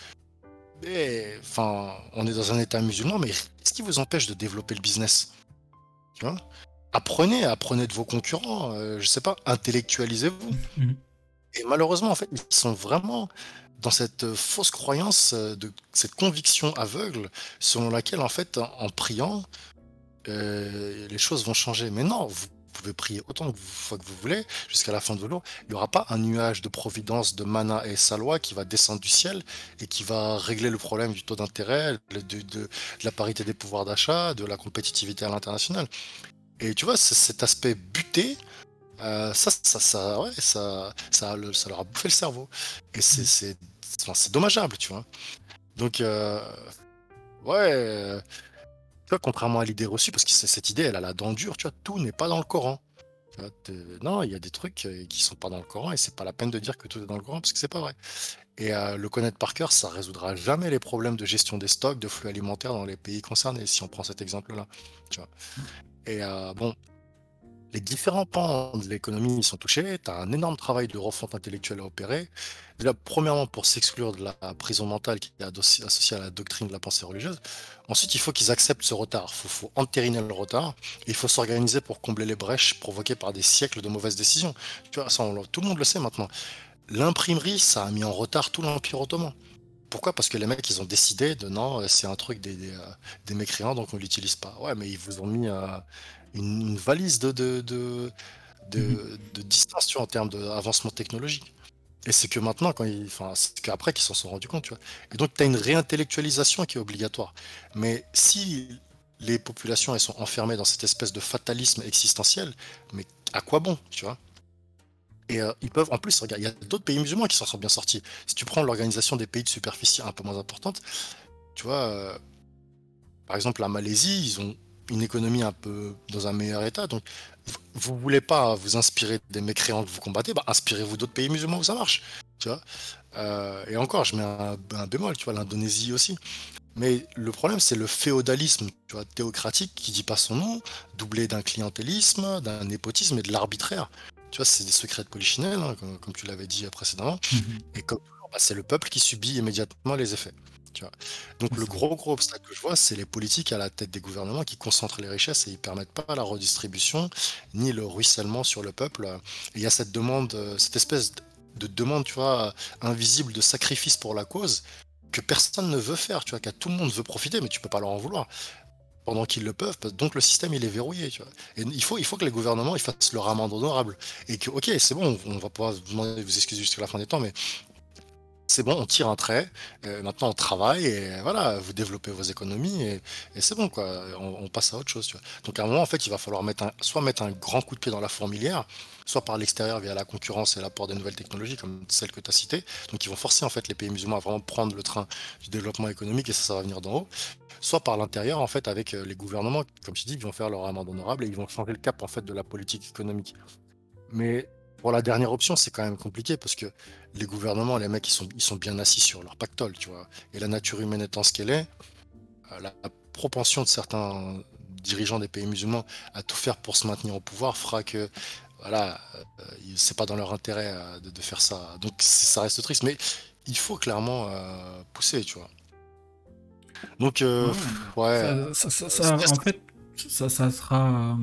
enfin, on est dans un état musulman, mais qu'est-ce qui vous empêche de développer le business? Tu vois? Apprenez, apprenez de vos concurrents, euh, je sais pas, intellectualisez-vous. Mhm. Et malheureusement, en fait, ils sont vraiment dans cette euh, fausse croyance, euh, de cette conviction aveugle, selon laquelle, en fait, en, priant, les choses vont changer. Mais non, vous pouvez prier autant de fois que vous voulez, jusqu'à la fin de l'eau, il n'y aura pas un nuage de providence, de mana et salwa qui va descendre du ciel et qui va régler le problème du taux d'intérêt, de, la parité des pouvoirs d'achat, de la compétitivité à l'international. Et tu vois, cet aspect buté, euh, ça, ça, ça, ouais, ça, ça, ça, leur a bouffé le cerveau. Et c'est dommageable, tu vois. Donc, euh, ouais contrairement à l'idée reçue, parce que cette idée, elle a la dent dure, tu vois, tout n'est pas dans le Coran. non, il y a des trucs euh, qui sont pas dans le Coran et c'est pas la peine de dire que tout est dans le Coran parce que c'est pas vrai. Et euh, le connaître par cœur, ça résoudra jamais les problèmes de gestion des stocks, de flux alimentaires dans les pays concernés, si on prend cet exemple-là. Et euh, bon, les différents pans de l'économie sont touchés. Tu as un énorme travail de refonte intellectuelle à opérer. Déjà, premièrement, pour s'exclure de la prison mentale qui est associée à la doctrine de la pensée religieuse. Ensuite, il faut qu'ils acceptent ce retard. Il faut, entériner le retard. il faut s'organiser pour combler les brèches provoquées par des siècles de mauvaises décisions. Tout le monde le sait maintenant. L'imprimerie, ça a mis en retard tout l'Empire ottoman. Pourquoi? Parce que les mecs, ils ont décidé de non, c'est un truc des, des, euh, mécréants, donc on l'utilise pas. Ouais, mais ils vous ont mis euh, une, valise de, de, de, de, mhm. distance en termes d'avancement technologique. Et c'est que maintenant, quand ils, enfin, c'est qu'après qu'ils s'en sont rendus compte, tu vois. Et donc, tu as une réintellectualisation qui est obligatoire. Mais si les populations elles sont enfermées dans cette espèce de fatalisme existentiel, mais à quoi bon, tu vois? Et euh, ils peuvent, en plus, regarde, il y a d'autres pays musulmans qui s'en sont bien sortis. Si tu prends l'organisation des pays de superficie un peu moins importante, tu vois, euh, par exemple la Malaisie, ils ont une économie un peu dans un meilleur état. Donc, vous ne voulez pas vous inspirer des mécréants que vous combattez, bah, inspirez-vous d'autres pays musulmans où ça marche. Tu vois euh, et encore, je mets un, un bémol, tu vois, l'Indonésie aussi. Mais le problème, c'est le féodalisme tu vois, théocratique qui dit pas son nom, doublé d'un clientélisme, d'un népotisme et de l'arbitraire. Tu vois, c'est des secrets de polichinelle, hein, comme, tu l'avais dit précédemment. Mhm. Et comme bah, c'est le peuple qui subit immédiatement les effets. Tu vois. Donc le gros gros obstacle que je vois, c'est les politiques à la tête des gouvernements qui concentrent les richesses et ils permettent pas la redistribution ni le ruissellement sur le peuple. il y a cette demande, euh, cette espèce de demande, tu vois, invisible de sacrifice pour la cause que personne ne veut faire, tu vois, qu'à tout le monde veut profiter, mais tu peux pas leur en vouloir pendant qu'ils le peuvent. Donc le système il est verrouillé. Tu vois. Et il faut, il faut que les gouvernements ils fassent leur amende honorable et que ok c'est bon, on va pas vous demander de vous excuser jusqu'à la fin des temps, mais c'est bon, on tire un trait, euh, maintenant on travaille et voilà, vous développez vos économies et, c'est bon quoi, on, passe à autre chose. Donc à un moment en fait il va falloir soit mettre un grand coup de pied dans la fourmilière, soit par l'extérieur via la concurrence et l'apport des nouvelles technologies comme celles que tu as citées. Donc ils vont forcer en fait les pays musulmans à vraiment prendre le train du développement économique et ça, ça va venir d'en haut. Soit par l'intérieur en fait avec euh, les gouvernements, comme tu dis, ils vont faire leur amende honorable et ils vont changer le cap en fait de la politique économique. Mais pour la dernière option, c'est quand même compliqué parce que les gouvernements, les mecs, ils sont, ils sont bien assis sur leur pactole, tu vois. Et la nature humaine étant ce qu'elle est, euh, la, propension de certains dirigeants des pays musulmans à tout faire pour se maintenir au pouvoir fera que, voilà, euh, c'est pas dans leur intérêt euh, de, faire ça. Donc ça reste triste, mais il faut clairement pousser, tu vois. Donc, ouais. Ça, en fait, ça, ça sera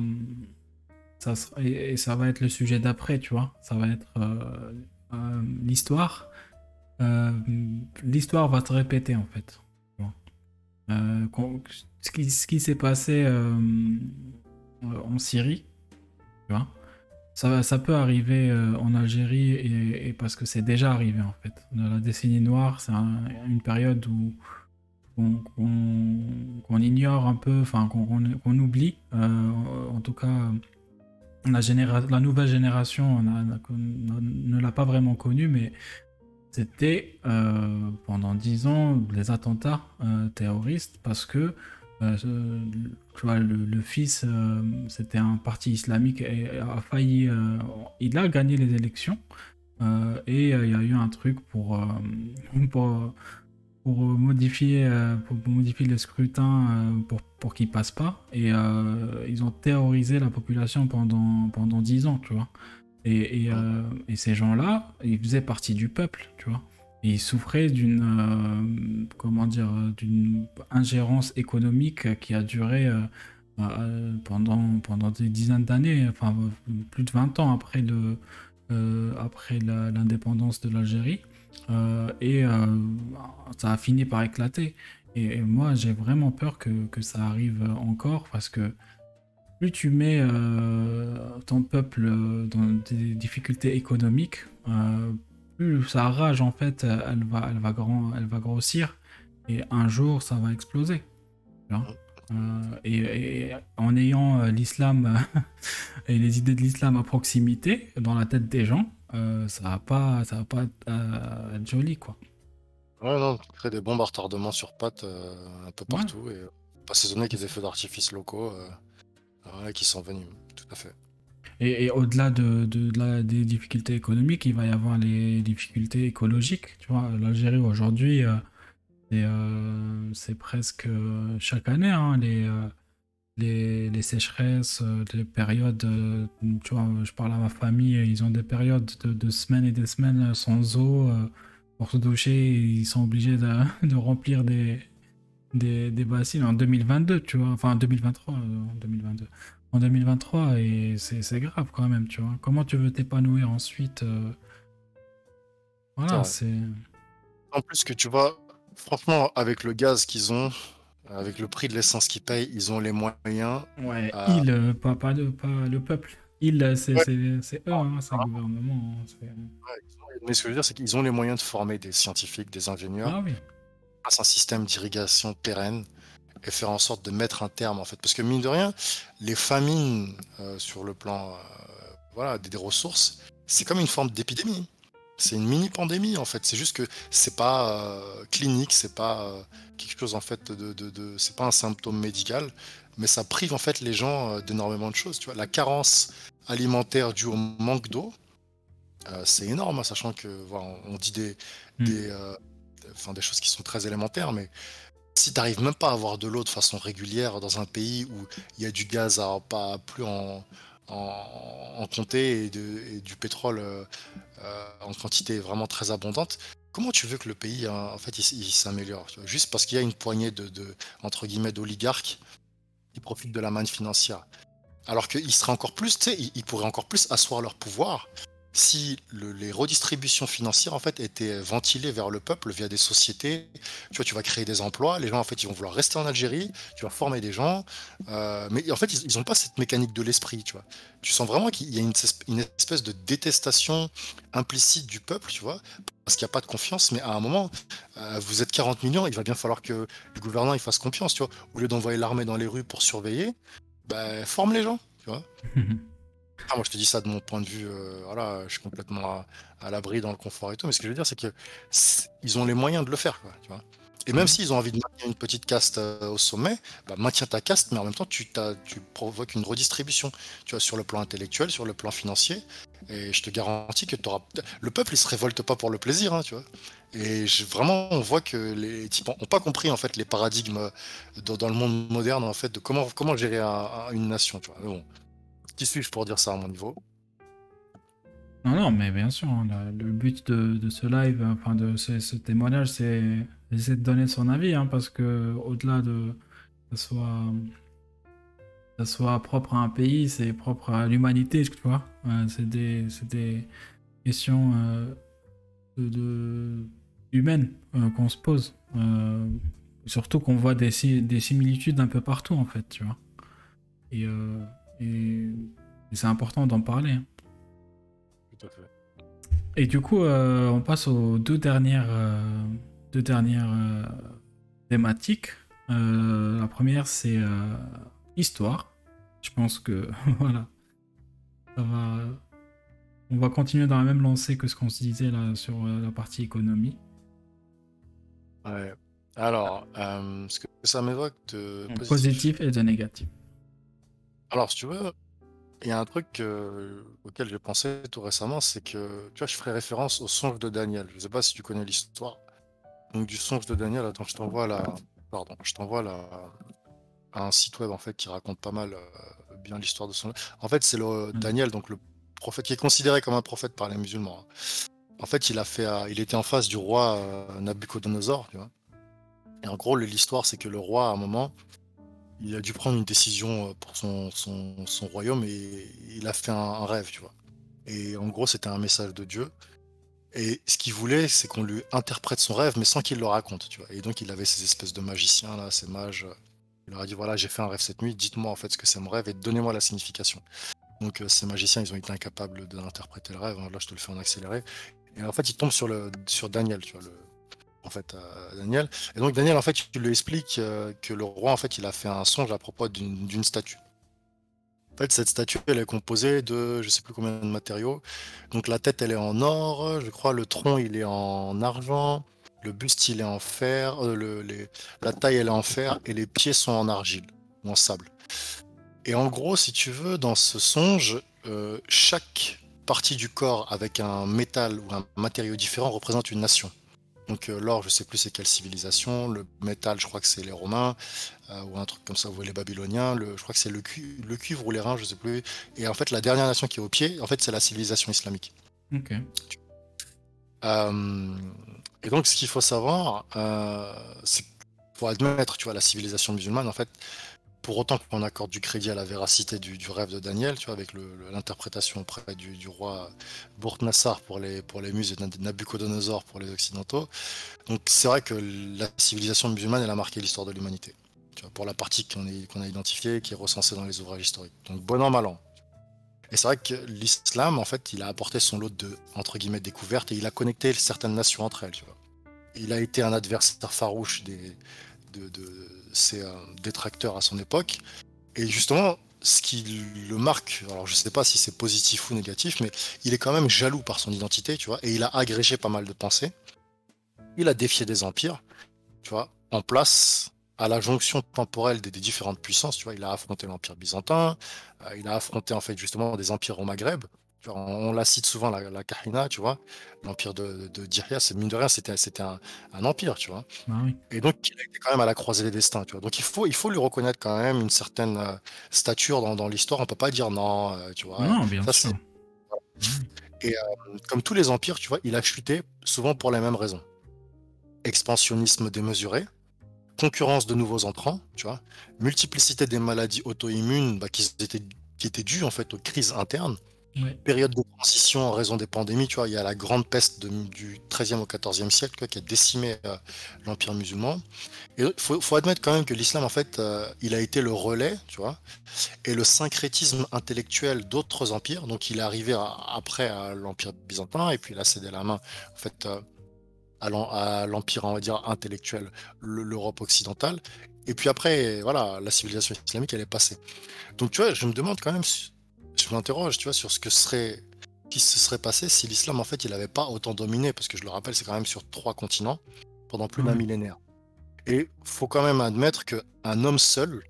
et, ça va être le sujet d'après, tu vois. Ça va être euh, euh, l'histoire. Euh, l'histoire va se répéter en fait. ce qui, qui s'est passé en Syrie, ça, peut arriver en Algérie et, parce que c'est déjà arrivé en fait. la décennie noire, c'est une période où qu'on ignore un peu, enfin qu'on oublie, en tout cas la, nouvelle génération ne l'a pas vraiment connu, mais c'était euh, pendant dix ans les attentats euh, terroristes parce que euh, le, fils, c'était un parti islamique a failli, il a gagné les élections et il y a eu un truc pour pour modifier, euh, pour modifier le scrutin euh, pour, pour qu'il passe pas. Et euh, ils ont terrorisé la population pendant, pendant 10 ans, tu vois. Et, et, ces gens-là, ils faisaient partie du peuple, tu vois. Ils souffraient d'une, ingérence économique qui a duré pendant, pendant des dizaines d'années, enfin plus de 20 ans après l'indépendance de l'Algérie. Euh, et euh, ça a fini par éclater. Et, moi, j'ai vraiment peur que, que, ça arrive encore parce que plus tu mets euh, ton peuple dans des difficultés économiques, plus sa rage en fait, elle va, elle va, grand, elle va grossir et un jour ça va exploser. et, en ayant l'islam et les idées de l'islam à proximité dans la tête des gens, euh, ça va pas, ça va pas euh, être joli, quoi. Ouais, non, créer des bombes à retardement sur pattes euh, un peu partout et pas saisonner qu'ils aient feux d'artifice locaux qui sont venus, tout à fait. Et, au-delà de, de, des difficultés économiques, il va y avoir les difficultés écologiques. Tu vois, l'Algérie aujourd'hui, c'est presque chaque année, hein, les, les, sécheresses, euh, les périodes, euh, tu vois, je parle à ma famille, ils ont des périodes de, semaines et des semaines sans eau euh, pour se doucher, ils sont obligés de, remplir des, des, bassines en 2022, tu vois, enfin en 2023, en 2022. En 2023, et c'est grave quand même, tu vois. Comment tu veux t'épanouir ensuite Voilà, c'est. En plus que tu vois, franchement, avec le gaz qu'ils ont, avec le prix de l'essence qu'ils payent, ils ont les moyens. Ouais, ils, euh, pas, pas, le, pas le peuple. Ils, c'est eux, hein, c'est le gouvernement. Hein, mais ce que je veux dire, c'est qu'ils ont les moyens de former des scientifiques, des ingénieurs, ah, oui. grâce un système d'irrigation pérenne et faire en sorte de mettre un terme en fait. Parce que mine de rien, les famines euh, sur le plan euh, voilà, des, ressources, c'est comme une forme d'épidémie. C'est une mini pandémie en fait. C'est juste que c'est pas euh, clinique, c'est pas quelque chose en fait de, de, de c'est pas un symptôme médical, mais ça prive en fait les gens d'énormément de choses. Tu vois, la carence alimentaire due au manque d'eau, c'est énorme, hein, sachant que voilà, on dit des, hmm. des, enfin, des choses qui sont très élémentaires, mais si tu n'arrives même pas à avoir de l'eau de façon régulière dans un pays où il y a du gaz à pas plus en, en, compter et, du pétrole euh, en quantité vraiment très abondante, comment tu veux que le pays hein, en fait il, s'améliore Juste parce qu'il y a une poignée de, entre guillemets d'oligarques qui profitent de la manne financière. Alors qu'ils seraient encore plus, ils pourraient encore plus asseoir leur pouvoir si les redistributions financières en fait étaient ventilées vers le peuple via des sociétés, tu vois, tu vas créer des emplois, les gens en fait ils vont vouloir rester en Algérie, tu vas former des gens, euh, mais en fait ils n'ont pas cette mécanique de l'esprit, tu vois. Tu sens vraiment qu'il y a une, espèce de détestation implicite du peuple, tu vois, parce qu'il n'y a pas de confiance, mais à un moment, euh, vous êtes 40 millions, il va bien falloir que le gouvernement il fasse confiance, tu vois. Au lieu d'envoyer l'armée dans les rues pour surveiller, bah, forme les gens, tu vois. Ah, moi, je te dis ça de mon point de vue. Euh, voilà, je suis complètement à, l'abri dans le confort et tout. Mais ce que je veux dire, c'est que ils ont les moyens de le faire, quoi, tu vois. Et même mmh. s'ils ont envie de maintenir une petite caste euh, au sommet, bah, maintiens ta caste, mais en même temps, tu, tu provoques une redistribution, tu vois, sur le plan intellectuel, sur le plan financier. Et je te garantis que auras... le peuple, il se révolte pas pour le plaisir, hein, tu vois. Et vraiment, on voit que les types n'ont pas compris en fait les paradigmes dans, le monde moderne en fait de comment comment gérer une nation, tu vois. bon, qui suis-je pour dire ça à mon niveau? Non, non, mais bien sûr, hein, le, but de, ce live, enfin de ce, témoignage, c'est de donner son avis, hein, parce que au-delà de que ça soit, soit propre à un pays, c'est propre à l'humanité, tu vois. c'est des, des, questions euh, de, humaines euh, qu'on se pose. Euh, surtout qu'on voit des, des similitudes un peu partout, en fait, tu vois. Et et, c'est important d'en parler. Hein. Tout à fait. Et du coup, euh, on passe aux deux dernières, euh, deux dernières euh, thématiques. la première, c'est histoire. Je pense que voilà, ça va. On va continuer dans la même lancée que ce qu'on se disait là sur la partie économie. Ouais. Alors, ce que ça m'évoque de positif et de négatif. Alors, si tu veux, il y a un truc auquel j'ai pensé tout récemment, c'est que, tu vois, je ferai référence au songe de Daniel. Je ne sais pas si tu connais l'histoire. Donc, du songe de Daniel, attends, je t'envoie la... Pardon, je t'envoie la... un site web, en fait, qui raconte pas mal bien l'histoire de son... En fait, c'est le mmh. Daniel, donc le prophète, qui est considéré comme un prophète par les musulmans. Hein. En fait, il a fait, il était en face du roi Nabucodonosor, tu vois. Et en gros, l'histoire, c'est que le roi, à un moment, il a dû prendre une décision euh, pour son, son, royaume et il a fait un, rêve, tu vois. Et en gros, c'était un message de Dieu. Et ce qu'il voulait, c'est qu'on lui interprète son rêve, mais sans qu'il le raconte, tu vois. Et donc, il avait ces espèces de magiciens, là, ces mages. Il leur a dit, voilà, j'ai fait un rêve cette nuit, dites-moi en fait ce que c'est mon rêve et donnez-moi la signification. Donc, euh, ces magiciens, ils ont été incapables d'interpréter le rêve. Là, je te le fais en accéléré. Et en fait, il tombe sur, le, sur Daniel, tu vois, le, en fait à Daniel. Et donc Daniel en fait tu lui expliques euh, que le roi en fait il a fait un songe à propos d'une statue. En fait cette statue elle est composée de je sais plus combien de matériaux. Donc la tête elle est en or, je crois le tronc il est en argent, le buste il est en fer, euh, le, les, la taille elle est en fer et les pieds sont en argile ou en sable. Et en gros si tu veux dans ce songe euh, chaque partie du corps avec un métal ou un matériau différent représente une nation. Donc euh, l'or, je sais plus c'est quelle civilisation. Le métal, je crois que c'est les Romains euh, ou un truc comme ça, vous les Babyloniens. Le, je crois que c'est le, le, cuivre ou les reins, je sais plus. Et en fait, la dernière nation qui est au pied, en fait, c'est la civilisation islamique. Ok. Euh, et donc, ce qu'il faut savoir, c'est pour admettre, tu vois, la civilisation musulmane, en fait, pour autant qu'on accorde du crédit à la véracité du, rêve de Daniel, tu vois, avec l'interprétation auprès du, roi Bourg-Nassar pour les, pour les muses et Nabucodonosor pour les occidentaux. Donc c'est vrai que la civilisation musulmane, elle a marqué l'histoire de l'humanité. pour la partie qu'on a identifiée, qui est recensée dans les ouvrages historiques. Donc bon an, mal an. Et c'est vrai que l'islam, en fait, il a apporté son lot de, entre guillemets, découvertes et il a connecté certaines nations entre elles, tu vois. Il a été un adversaire farouche des, de, ses détracteurs à son époque. Et justement, ce qui le marque, alors je sais pas si c'est positif ou négatif, mais il est quand même jaloux par son identité, tu vois, et il a agrégé pas mal de pensées. Il a défié des empires, tu vois, en place à la jonction temporelle des, différentes puissances, tu vois, il a affronté l'empire byzantin, euh, il a affronté en fait justement des empires au Maghreb, on, la cite souvent, la, la Kahina, tu vois. L'empire de, de c'est mine de rien, c'était, c'était un, empire, tu vois. Ah Et donc, il a été quand même à la croisée des destins, tu vois. Donc, il faut, il faut lui reconnaître quand même une certaine euh, stature dans, l'histoire. On peut pas dire non, euh, tu vois. Non, bien sûr. Et euh, comme tous les empires, tu vois, il a chuté souvent pour les mêmes raisons. Expansionnisme démesuré, concurrence de nouveaux entrants, tu vois, multiplicité des maladies auto-immunes bah, qui, étaient, qui étaient dues en fait aux crises internes Période de transition en raison des pandémies, tu vois, il y a la grande peste du 13e au 14e siècle qui a décimé euh, l'empire musulman. Il faut, admettre quand même que l'islam, en fait, euh, il a été le relais, tu vois, et le syncrétisme intellectuel d'autres empires. Donc il est arrivé après à l'empire byzantin et puis il a cédé la main, en fait, euh, à l'empire, on va dire, intellectuel, l'Europe occidentale. Et puis après, voilà, la civilisation islamique, elle est passée. Donc tu vois, je me demande quand même je m'interroge, tu vois, sur ce que serait, qui se serait passé si l'islam, en fait, il n'avait pas autant dominé, parce que je le rappelle, c'est quand même sur trois continents pendant plus d'un millénaire. Et faut quand même admettre qu'un homme seul,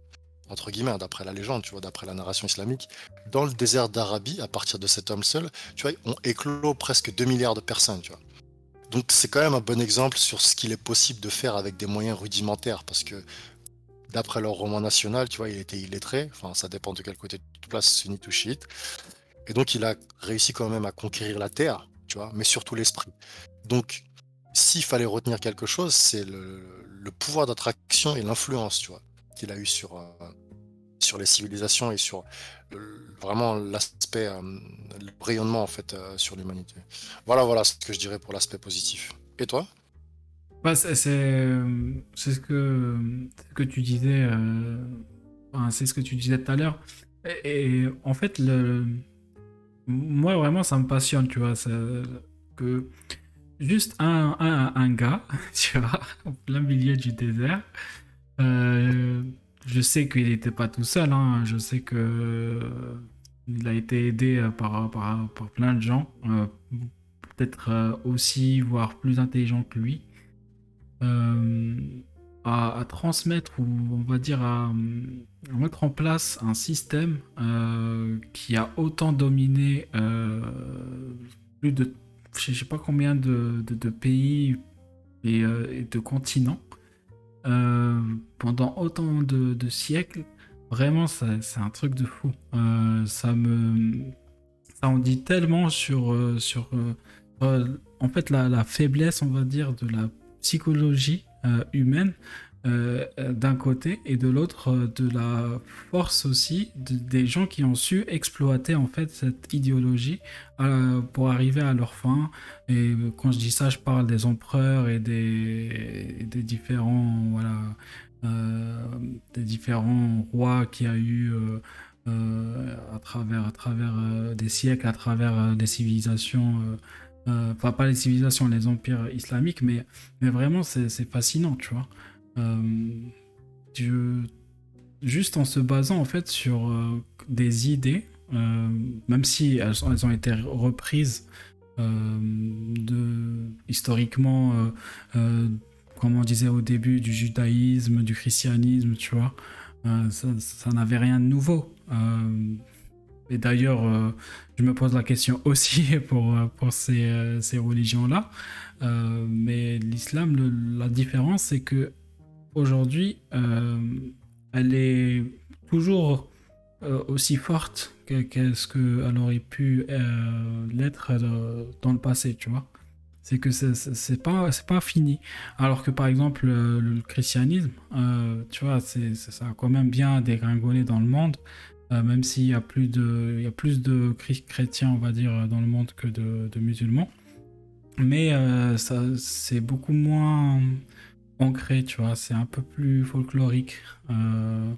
entre guillemets, d'après la légende, tu vois, d'après la narration islamique, dans le désert d'Arabie, à partir de cet homme seul, tu vois, on éclos presque 2 milliards de personnes, tu vois. Donc c'est quand même un bon exemple sur ce qu'il est possible de faire avec des moyens rudimentaires, parce que d'après leur roman national, tu vois, il était illettré. Enfin, ça dépend de quel côté place, sunnite ou. Et donc, il a réussi quand même à conquérir la terre, tu vois, mais surtout l'esprit. Donc, s'il fallait retenir quelque chose, c'est le, pouvoir d'attraction et l'influence, tu vois, qu'il a eu sur, euh, sur les civilisations et sur vraiment l'aspect, euh, le rayonnement, en fait, euh, sur l'humanité. Voilà, voilà ce que je dirais pour l'aspect positif. Et toi? Bah, c'est ce que, que tu disais. C'est ce que tu disais tout à l'heure. Et, en fait, le, moi vraiment, ça me passionne, tu vois, que juste un, un, gars, tu vois, au plein milieu du désert. Euh, je sais qu'il n'était pas tout seul. Hein, je sais que il a été aidé par, par, par plein de gens, euh, peut-être aussi, voire plus intelligents que lui. Euh, à, transmettre ou on va dire à, mettre en place un système euh, qui a autant dominé euh, plus de je sais pas combien de, pays et, de continents pendant autant de, siècles vraiment c'est un truc de fou. Ça me ça en dit tellement sur sur en fait la, la, faiblesse on va dire de la psychologie euh, humaine euh, euh, d'un côté et de l'autre de la force aussi des gens qui ont su exploiter en fait cette idéologie pour arriver à leur fin. Et quand je dis ça je parle des empereurs et des, des différents voilà des différents rois qui a eu à travers à travers des siècles à travers des civilisations euh, enfin, pas les civilisations, les empires islamiques, mais, mais vraiment, c'est fascinant, tu vois. Euh, juste en se basant, en fait, sur euh, des idées, même si elles, ont été reprises historiquement, comme on disait au début, du judaïsme, du christianisme, tu vois. ça n'avait rien de nouveau. Et d'ailleurs, euh, je me pose la question aussi pour, euh, pour ces, euh, ces religions-là. mais l'islam, la différence, c'est que aujourd'hui, elle est toujours aussi forte qu'est-ce qu'elle aurait pu l'être dans le passé, tu vois. C'est que c'est pas, pas fini. Alors que par exemple, le, christianisme, tu vois, ça a quand même bien dégringolé dans le monde. Euh, même s'il y a plus de, il y a plus de chrétiens, on va dire, dans le monde que de, musulmans. Mais euh, ça, c'est beaucoup moins ancré, tu vois, c'est un peu plus folklorique. Euh,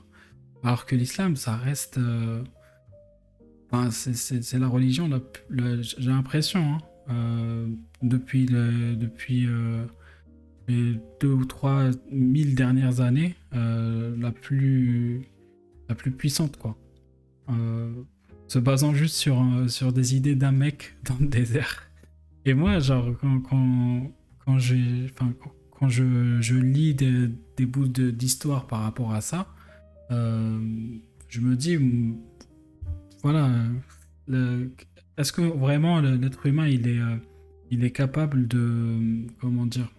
alors que l'islam, ça reste. C'est la religion, j'ai l'impression, hein, depuis, depuis les deux ou trois mille dernières années la plus la plus puissante quoi. Se basant juste sur sur des idées d'un mec dans le désert. Et moi genre quand quand, quand quand je, je lis des, des bouts d'histoire par rapport à ça, je me dis voilà est-ce que vraiment l'être humain il est, euh, il est capable de comment dire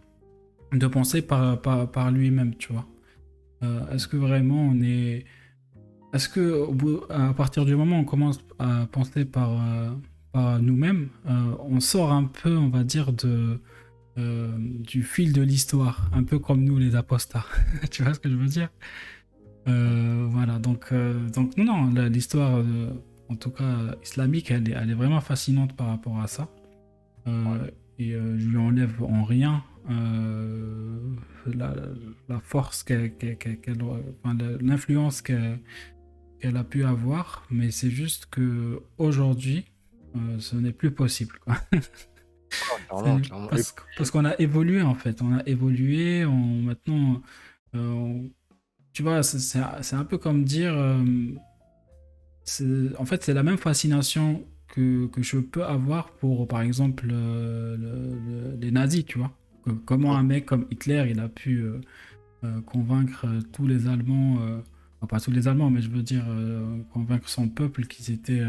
de penser par, par, lui-même, tu vois? Euh, Est-ce que vraiment on est est-ce que à partir du moment où on commence à penser par, euh, par nous-mêmes, on sort un peu, on va dire, de du fil de l'histoire, un peu comme nous les apostats. tu vois ce que je veux dire? Voilà, donc donc non, non, l'histoire en tout cas islamique, elle est, elle est vraiment fascinante par rapport à ça. Euh, et euh, je lui enlève en rien euh, la, force, l'influence qu'elle a pu avoir, mais c'est juste que aujourd'hui, ce n'est plus possible. Parce, qu'on a évolué en fait, on a évolué, on, maintenant, tu vois, c'est un peu comme dire en fait, c'est la même fascination que, que, je peux avoir pour, par exemple, euh, les nazis, tu vois. Comment un mec comme Hitler, il a pu euh, euh, convaincre tous les Allemands, pas tous les Allemands, mais je veux dire, convaincre son peuple qu'ils étaient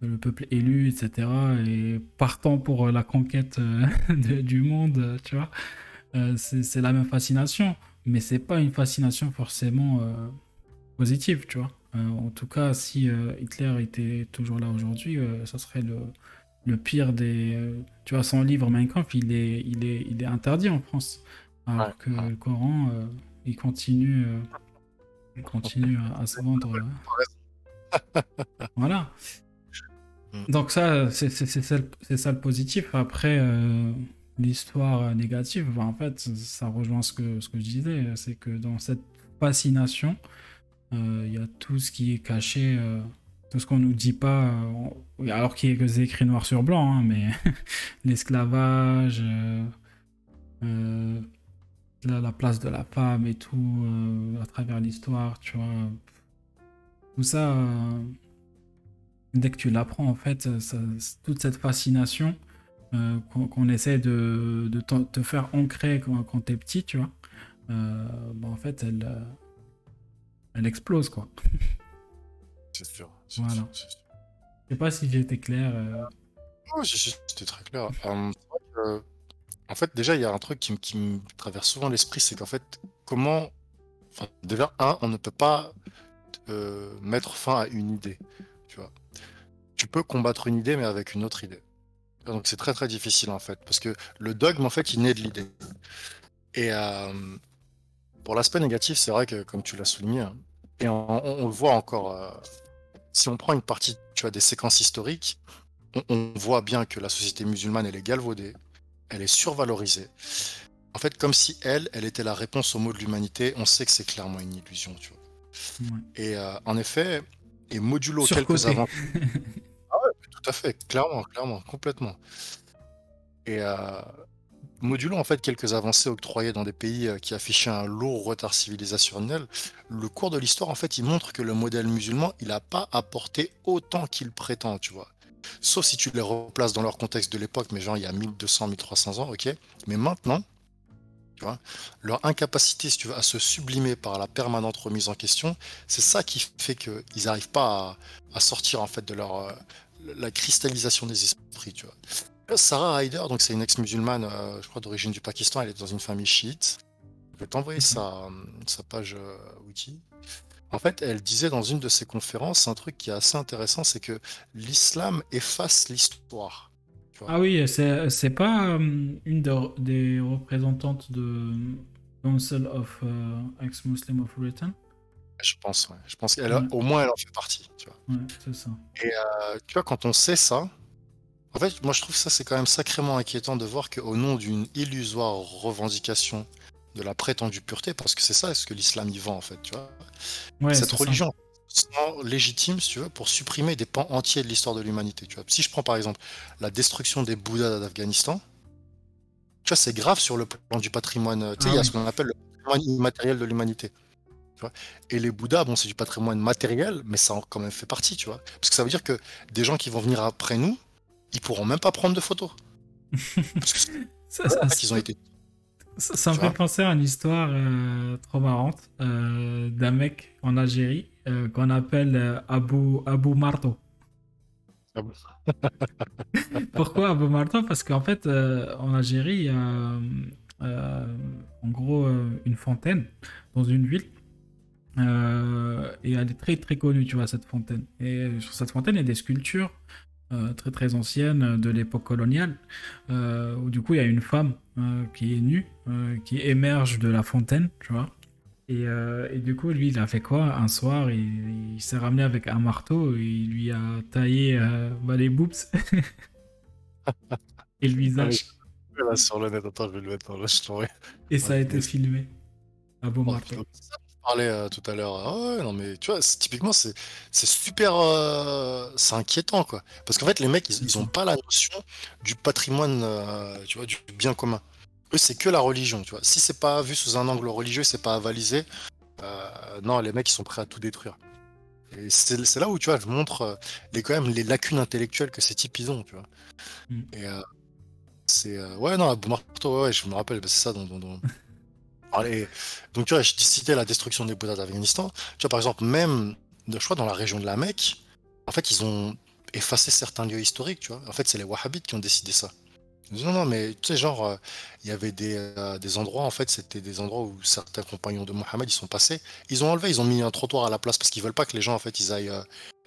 le peuple élu, etc. Et partant pour la conquête du monde, tu vois. c'est la même fascination, mais c'est pas une fascination forcément positive, tu vois. Euh, en tout cas, si euh, Hitler était toujours là aujourd'hui, euh, ça serait le, le pire des. tu vois, son livre Mein Kampf, il est, il est, il est interdit en France. Alors que le Coran, il continue, continue à, se vendre. voilà. Mm. Donc ça, c'est ça, ça, le positif. Après, l'histoire négative, bah, en fait, ça rejoint ce que, ce que je disais, c'est que dans cette fascination, euh, il y a tout ce qui est caché, euh, tout ce qu'on nous dit pas, euh, alors qu'il y a que des écrits noir sur blanc, hein, mais l'esclavage, la, place de la femme et tout, à travers l'histoire, tu vois. Tout ça, dès que tu l'apprends, en fait, toute cette fascination qu'on essaie de, de te faire ancrer quand, quand tu es petit, tu vois, bah, en fait, elle elle explose, quoi. C'est sûr. Voilà. Je sais pas si été clair. Euh... Oh, c'était très clair. Euh, en fait, déjà, il y a un truc qui, me traverse souvent l'esprit, c'est qu'en fait, comment. Enfin, déjà, un, on ne peut pas euh, mettre fin à une idée. Tu vois. Tu peux combattre une idée, mais avec une autre idée. Donc, c'est très très difficile, en fait. Parce que le dogme, en fait, il naît de l'idée. Et euh, pour l'aspect négatif, c'est vrai que, comme tu l'as souligné, hein, et on, le voit encore, euh, si on prend une partie tu vois, des séquences historiques, on, voit bien que la société musulmane, elle est galvaudée, elle est survalorisée. En fait, comme si elle, elle était la réponse au mot de l'humanité, on sait que c'est clairement une illusion, tu vois. Et euh, en effet, et modulo quelques avant. ah ouais, tout à fait, clairement, clairement, complètement. Et euh, modulo en fait quelques avancées octroyées dans des pays euh, qui affichaient un lourd retard civilisationnel, le cours de l'histoire en fait il montre que le modèle musulman il n'a pas apporté autant qu'il prétend, tu vois. Sauf si tu les replaces dans leur contexte de l'époque, mais genre il y a 1200, 1300 ans, ok. Mais maintenant, tu vois, leur incapacité, si tu veux, à se sublimer par la permanente remise en question, c'est ça qui fait qu'ils n'arrivent pas à, sortir en fait de leur euh, la cristallisation des esprits, tu vois. Sarah Ryder, donc c'est une ex-musulmane, euh, je crois d'origine du Pakistan, elle est dans une famille chiite. Je vais t'envoyer sa, page euh, wiki. En fait, elle disait dans une de ses conférences un truc qui est assez intéressant, c'est que l'islam efface l'histoire. Ah oui, c'est pas euh, une des représentantes de Council of Ex-Muslim of Britain? Je pense, ouais. Je pense qu'elle au moins elle en fait partie. Tu vois. Ouais, c'est ça. Et tu vois, quand on sait ça, en fait, moi je trouve ça c'est quand même sacrément inquiétant de voir qu'au nom d'une illusoire revendication de la prétendue pureté, parce que c'est ça ce que l'islam y vend en fait, tu vois. Cette religion légitime, si tu veux, pour supprimer des pans entiers de l'histoire de l'humanité. Tu vois. Si je prends par exemple la destruction des Bouddhas d'Afghanistan, tu vois, c'est grave sur le plan du patrimoine. Tu sais, il y a ah ce qu'on appelle le patrimoine immatériel de l'humanité. Et les Bouddhas, bon, c'est du patrimoine matériel, mais ça en quand même fait partie, tu vois. Parce que ça veut dire que des gens qui vont venir après nous, ils pourront même pas prendre de photos. Parce que ça, ça, ils ont été ça, me fait penser à une histoire euh, trop marrante euh, d'un mec en Algérie euh, qu'on appelle Abou, Abou Marto. Ah Pourquoi Abou Marto? Parce qu'en fait, en Algérie, il y a en gros une fontaine dans une ville. et elle est très très connue, tu vois, cette fontaine. Et sur cette fontaine, il y a des sculptures euh, très très ancienne de l'époque coloniale, euh, où du coup il y a une femme euh, qui est nue, qui émerge de la fontaine, tu vois. Et, et, du coup, lui, il a fait quoi? Un soir, il, il s'est ramené avec un marteau et il lui a taillé bah, les boobs et le visage. Là, sur le net, attends, je vais le mettre dans le Et ça a été filmé. Un beau marteau parlais euh, tout à l'heure. Ah non, mais tu vois, typiquement, c'est super. Euh, c'est inquiétant, quoi. Parce qu'en fait, les mecs, ils, ils ont pas la notion du patrimoine, euh, tu vois, du bien commun. Eux, c'est que la religion, tu vois. Si c'est pas vu sous un angle religieux, c'est pas avalisé. non, les mecs, ils sont prêts à tout détruire. Et c'est là où, tu vois, je montre les, quand même les lacunes intellectuelles que ces types, ils ont, tu vois. Mm. Et c'est. ouais, non, Marteau, ouais, je me rappelle, bah, c'est ça dont, donc tu vois, je citais la destruction des Bouddhas d'Afghanistan. Tu vois, par exemple, même, je crois, dans la région de la Mecque, en fait, ils ont effacé certains lieux historiques, tu vois. En fait, c'est les Wahhabites qui ont décidé ça. Non, non, mais tu sais, genre, euh, il y avait des, euh, des, endroits, en fait, c'était des endroits où certains compagnons de Mohammed, ils sont passés. Ils ont enlevé, ils ont mis un trottoir à la place parce qu'ils veulent pas que les gens, en fait, ils aillent, euh,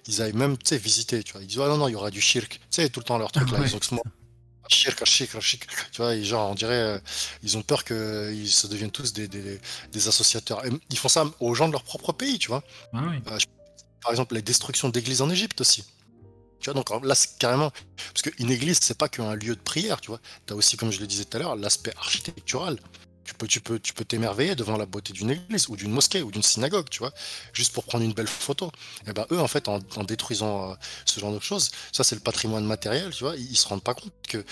ils aillent même, tu sais, visiter, tu vois. Ils disent, ah non, non, il y aura du shirk. Tu sais, tout le temps leur truc là. Ils ont tu vois, genre, on dirait, euh, ils ont peur qu'ils se deviennent tous des, des, associateurs. ils font ça aux gens de leur propre pays, tu vois. Ah euh, par exemple, les destructions d'églises en Égypte aussi. Tu vois, donc là, c'est carrément. Parce qu'une église, c'est pas qu'un lieu de prière, tu vois. Tu as aussi, comme je le disais tout à l'heure, l'aspect architectural. Tu peux, tu peux, tu peux t'émerveiller devant la beauté d'une église ou d'une mosquée ou d'une synagogue, tu vois, juste pour prendre une belle photo. Et ben eux, en fait, en, détruisant euh, ce genre de choses, ça c'est le patrimoine matériel, tu vois, ils, se rendent pas compte que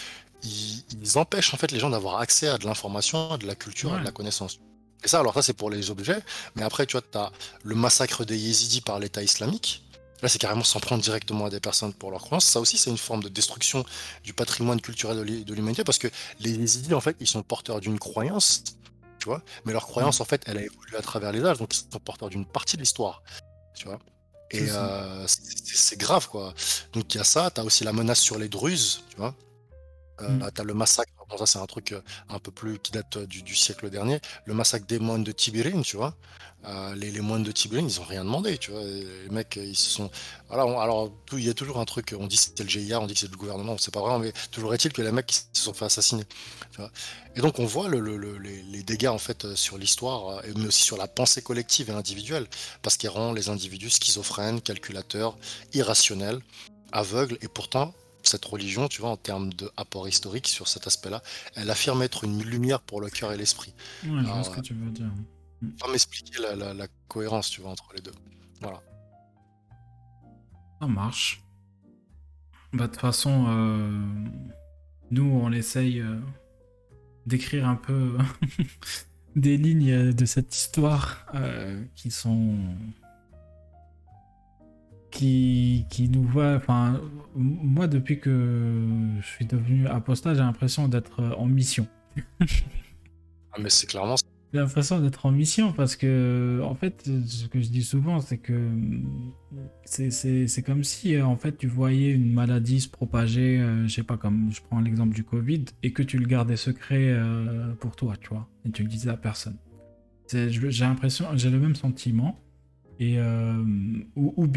ils, empêchent en fait les gens d'avoir accès à de l'information, à de la culture, à de la connaissance. Et ça, alors ça c'est pour les objets, mais après, tu vois, tu as le massacre des Yézidis par l'État islamique. Là, c'est carrément s'en prendre directement à des personnes pour leur croyances. Ça aussi, c'est une forme de destruction du patrimoine culturel de l'humanité parce que les Yézidis, en fait, ils sont porteurs d'une croyance, tu vois, mais leur croyance, en fait, elle a évolué à travers les âges, donc ils sont porteurs d'une partie de l'histoire, tu vois. Et euh, c'est grave, quoi. Donc il y a ça, tu as aussi la menace sur les Druzes, tu vois. Euh, mm. Tu as le massacre, ça c'est un truc euh, un peu plus qui date du, du, siècle dernier, le massacre des moines de Tibérine, tu vois. Euh, les, moines de Tiboulen, ils ont rien demandé, tu vois. Les mecs, ils se sont. Voilà, alors, il y a toujours un truc, on dit que c'était le GIA, on dit que c'est le gouvernement, c'est pas vrai, mais toujours est-il que les mecs se sont fait assassiner. Et donc, on voit le, le, les, dégâts, en fait, sur l'histoire, mais aussi sur la pensée collective et individuelle, parce qu'ils rend les individus schizophrènes, calculateurs, irrationnels, aveugles, et pourtant, cette religion, tu vois, en termes d'apport historique sur cet aspect-là, elle affirme être une lumière pour le cœur et l'esprit. Ouais, je vois ce que tu veux dire. Pas m'expliquer la, cohérence, tu vois, entre les deux. Voilà. Ça marche. Bah, de toute façon, euh, nous, on essaye euh, d'écrire un peu des lignes de cette histoire euh, qui sont. Qui, qui nous voient. Enfin, moi, depuis que je suis devenu apostat, j'ai l'impression d'être en mission. ah, mais c'est clairement j'ai l'impression d'être en mission parce que, en fait, ce que je dis souvent, c'est que c'est comme si, en fait, tu voyais une maladie se propager, euh, je sais pas, comme je prends l'exemple du Covid, et que tu le gardais secret euh, pour toi, tu vois, et tu le disais à personne. J'ai l'impression, j'ai le même sentiment, et, euh, ou,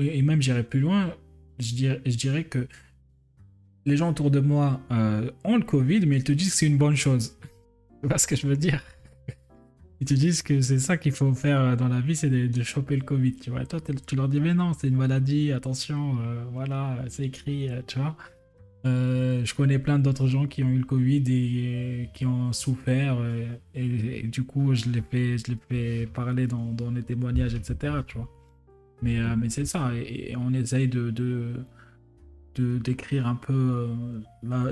et même j'irais plus loin, je dirais, je dirais que les gens autour de moi ont le Covid, mais ils te disent que c'est une bonne chose. Tu vois ce que je veux dire? Ils te disent que c'est ça qu'il faut faire dans la vie, c'est de, choper le Covid, tu vois. toi, tu leur dis, mais non, c'est une maladie, attention, euh, voilà, c'est écrit, euh, tu vois. Euh, je connais plein d'autres gens qui ont eu le Covid et, qui ont souffert, et, du coup, je les fais, fais parler dans, les témoignages, etc., tu vois. Mais, c'est ça, et, on essaye de, d'écrire un peu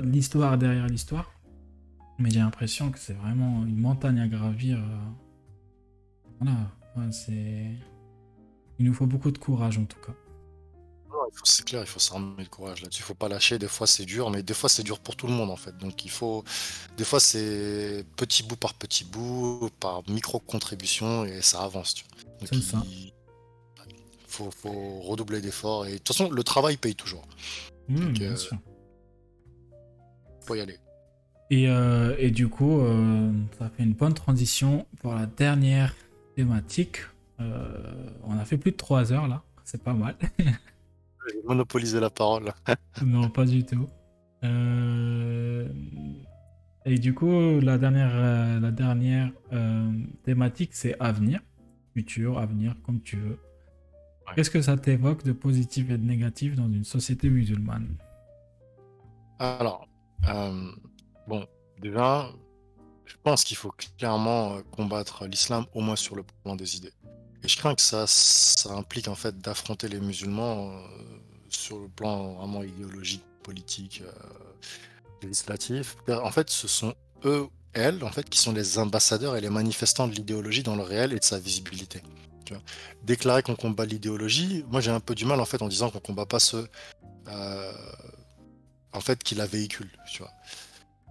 l'histoire derrière l'histoire. Mais j'ai l'impression que c'est vraiment une montagne à gravir. Voilà, c'est. Il nous faut beaucoup de courage en tout cas. C'est clair, il faut s'armer le courage là-dessus. Il faut pas lâcher. Des fois, c'est dur, mais des fois, c'est dur pour tout le monde en fait. Donc, il faut. Des fois, c'est petit bout par petit bout, par micro-contribution, et ça avance. C'est ça. Il... Faut, faut redoubler d'efforts. Et de toute façon, le travail paye toujours. Mmh, bien euh, sûr. Faut y aller. Et, euh, et du coup, euh, ça fait une bonne transition pour la dernière thématique. on a fait plus de 3 heures là, c'est pas mal. J'ai monopolisé la parole. non, pas du tout. Euh, et du coup, la dernière, euh, la dernière euh, thématique, c'est avenir, futur, avenir, comme tu veux. Qu'est-ce que ça t'évoque de positif et de négatif dans une société musulmane? Alors, bon, déjà, je pense qu'il faut clairement combattre l'islam, au moins sur le plan des idées. Et je crains que ça, ça implique en fait d'affronter les musulmans euh, sur le plan vraiment idéologique, politique, euh, législatif. En fait, ce sont eux, elles, en fait, qui sont les ambassadeurs et les manifestants de l'idéologie dans le réel et de sa visibilité. Déclarer qu'on combat l'idéologie, moi j'ai un peu du mal en fait en disant qu'on combat pas ceux euh, en fait qui la véhiculent. Tu vois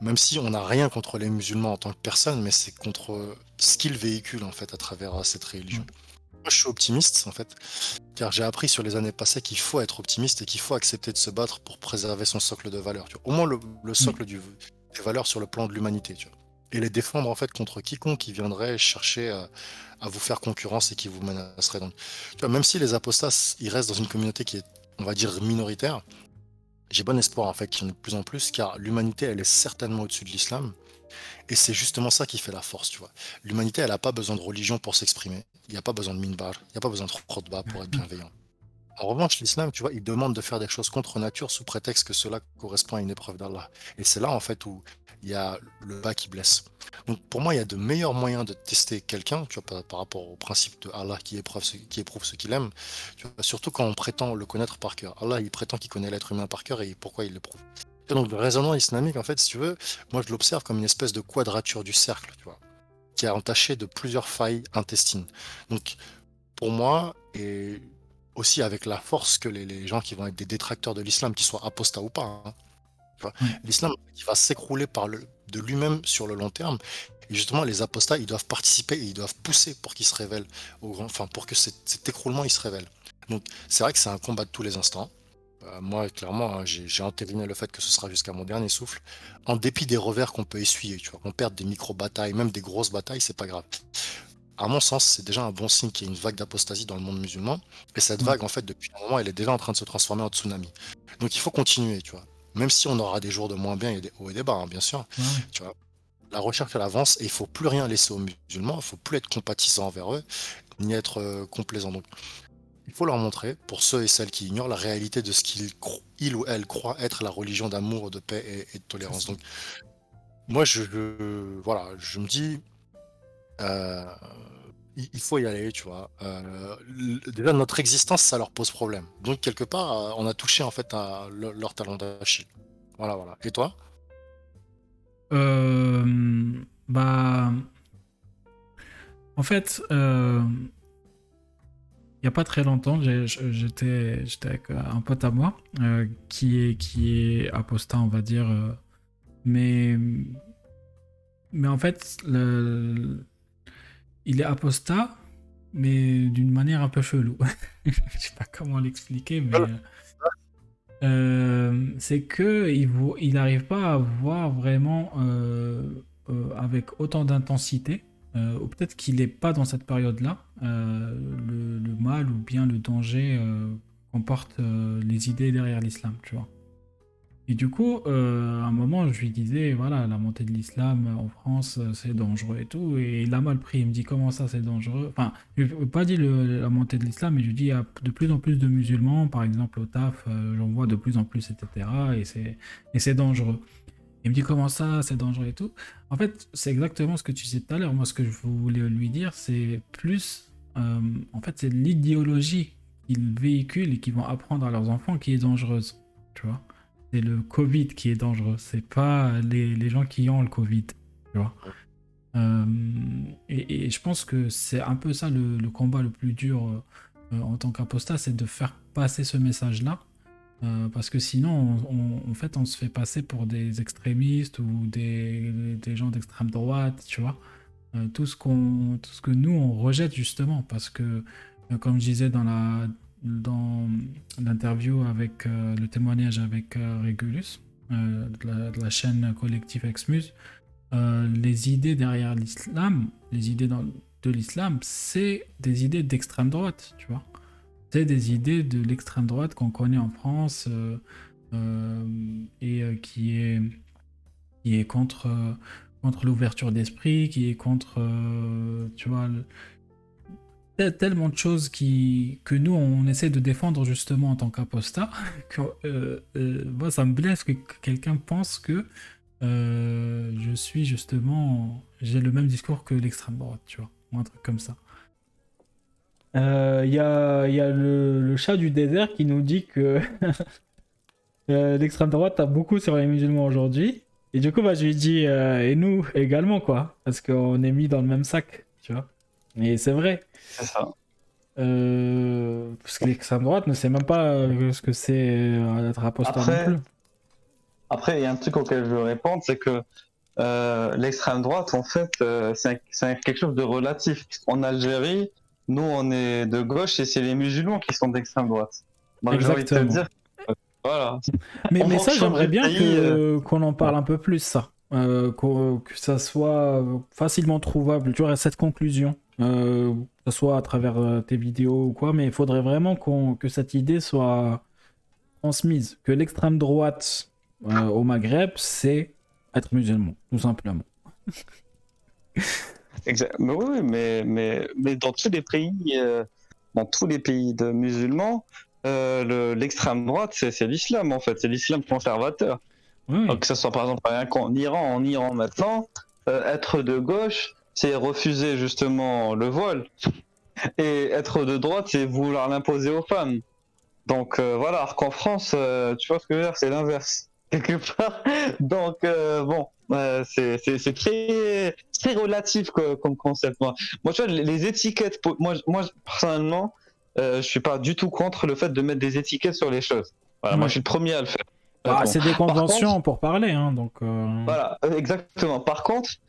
même si on n'a rien contre les musulmans en tant que personne, mais c'est contre ce qu'ils véhiculent en fait à travers cette religion. Mm je suis optimiste, en fait, car j'ai appris sur les années passées qu'il faut être optimiste et qu'il faut accepter de se battre pour préserver son socle de valeurs. Au moins le, socle du, des valeurs sur le plan de l'humanité. Et les défendre, en fait, contre quiconque qui viendrait chercher à, vous faire concurrence et qui vous menacerait. Donc, même si les apostats, ils restent dans une communauté qui est, on va dire, minoritaire, j'ai bon espoir, en fait, qu'il y en ait de plus en plus, car l'humanité, elle est certainement au-dessus de l'islam. Et c'est justement ça qui fait la force, tu vois. L'humanité, elle n'a pas besoin de religion pour s'exprimer. Il n'y a pas besoin de minbar, il n'y a pas besoin de khutbah pour être bienveillant. En revanche, l'islam, tu vois, il demande de faire des choses contre nature sous prétexte que cela correspond à une épreuve d'Allah. Et c'est là, en fait, où il y a le bas qui blesse. Donc, pour moi, il y a de meilleurs moyens de tester quelqu'un, tu vois, par, rapport au principe de Allah qui éprouve ce, qui éprouve ce qu'il aime, surtout quand on prétend le connaître par cœur. Allah, il prétend qu'il connaît l'être humain par cœur et pourquoi il l'éprouve. Donc le raisonnement islamique, en fait, si tu veux, moi je l'observe comme une espèce de quadrature du cercle, tu vois, qui est entaché de plusieurs failles intestines. Donc pour moi, et aussi avec la force que les, gens qui vont être des détracteurs de l'islam, qu'ils soient apostats ou pas, hein, l'islam qui va s'écrouler par le, de lui-même sur le long terme. Et justement, les apostats, ils doivent participer et ils doivent pousser pour qu'ils se révèlent, au enfin pour que cet, cet écroulement il se révèle. Donc c'est vrai que c'est un combat de tous les instants. Euh, moi, clairement, hein, j'ai entériné le fait que ce sera jusqu'à mon dernier souffle, en dépit des revers qu'on peut essuyer, tu vois, qu'on perde des micro-batailles, même des grosses batailles, c'est pas grave. À mon sens, c'est déjà un bon signe qu'il y ait une vague d'apostasie dans le monde musulman, et cette mm. vague, en fait, depuis un moment, elle est déjà en train de se transformer en tsunami. Donc il faut continuer, tu vois. Même si on aura des jours de moins bien et des hauts et des bas, hein, bien sûr, tu vois. La recherche, elle avance, et il faut plus rien laisser aux musulmans, il faut plus être compatissant envers eux, ni être euh, complaisant. Donc, il faut leur montrer, pour ceux et celles qui ignorent, la réalité de ce qu'ils ou elles croient être la religion d'amour, de paix et, de tolérance. Donc, moi, je, voilà, je me dis, euh, il, faut y aller, tu vois. Euh, déjà, notre existence, ça leur pose problème. Donc, quelque part, euh, on a touché en fait à leur talent d'Achille. Voilà, voilà. Et toi? Bah, en fait il n'y a pas très longtemps, j'étais avec un pote à moi euh, qui, est, qui est apostat, on va dire. Euh, mais, mais en fait, le, il est apostat, mais d'une manière un peu chelou. Je sais pas comment l'expliquer, mais euh, c'est que il n'arrive pas à voir vraiment avec autant d'intensité euh, ou peut-être qu'il n'est pas dans cette période-là, euh, le, mal ou bien le danger euh, comporte les idées derrière l'islam, tu vois. Et du coup, à un moment, je lui disais, voilà, la montée de l'islam en France, c'est dangereux et tout. Et il a mal pris. Il me dit, comment ça, c'est dangereux? Enfin, je n'ai pas dit la montée de l'islam, mais je lui dis, il y a de plus en plus de musulmans, par exemple au TAF, j'en vois de plus en plus, etc. Et c'est dangereux. Il me dit comment ça, c'est dangereux et tout. En fait, c'est exactement ce que tu disais tout à l'heure. Moi, ce que je voulais lui dire, c'est plus, euh, en fait, c'est l'idéologie qu'ils véhiculent et qu'ils vont apprendre à leurs enfants qui est dangereuse. Tu vois c'est le Covid qui est dangereux, c'est pas les, les, gens qui ont le Covid. Tu vois euh, et, je pense que c'est un peu ça le, le, combat le plus dur euh, en tant qu'apostat, c'est de faire passer ce message-là. Euh, parce que sinon, on, en fait, on se fait passer pour des extrémistes ou des, gens d'extrême droite, tu vois. tout, ce qu'on, tout ce que nous, on rejette justement, parce que, comme je disais dans la, dans l'interview avec le témoignage avec Regulus de la, chaîne collective Exmuse, euh, les idées derrière l'islam, les idées de l'islam, c'est des idées d'extrême droite, tu vois. C'est des idées de l'extrême droite qu'on connaît en France euh, euh, et qui est, qui est contre, contre l'ouverture d'esprit, qui est contre, tu vois, tellement de choses qui, que nous, on essaie de défendre justement en tant qu'apostat, que moi, ça me blesse que quelqu'un pense que euh, je suis justement. J'ai le même discours que l'extrême droite, tu vois, ou un truc comme ça. Il euh, y a, y a le, chat du désert qui nous dit que euh, l'extrême droite a beaucoup sur les musulmans aujourd'hui. Et du coup, bah, je lui dis, et nous également, quoi. Parce qu'on est mis dans le même sac, tu vois. Et c'est vrai. C'est ça. parce que l'extrême droite ne sait même pas ce que c'est être apostat non plus. Après, il y a un truc auquel je veux répondre, c'est que euh, l'extrême droite, en fait, euh, c'est quelque chose de relatif. En Algérie, nous, on est de gauche et c'est les musulmans qui sont d'extrême droite. Exactement. dire, voilà. Mais, mais ça, j'aimerais bien euh, qu'on en parle un peu plus, ça. que ça soit facilement trouvable, tu vois, cette conclusion, que ce soit à travers tes vidéos ou quoi, mais il faudrait vraiment que cette idée soit transmise, que l'extrême droite euh, au Maghreb, c'est être musulman, tout simplement. Exactement. Oui, mais, mais, mais dans tous les pays, euh, dans tous les pays de musulmans, euh, l'extrême droite, c'est l'islam en fait, c'est l'islam conservateur. Donc, que ce soit par exemple en Iran, en Iran maintenant, être de gauche, c'est refuser justement le voile. Et être de droite, c'est vouloir l'imposer aux femmes. Donc voilà, alors qu'en France, tu vois ce que je veux dire, c'est l'inverse quelque part. Donc, euh, bon, euh, c'est très, très relatif comme concept. Moi, moi tu vois, les étiquettes, moi, moi personnellement, euh, je suis pas du tout contre le fait de mettre des étiquettes sur les choses. Voilà, Moi, je suis le premier à le faire. Ah, c'est des conventions pour parler, hein, donc. Voilà, exactement. Par contre, euh,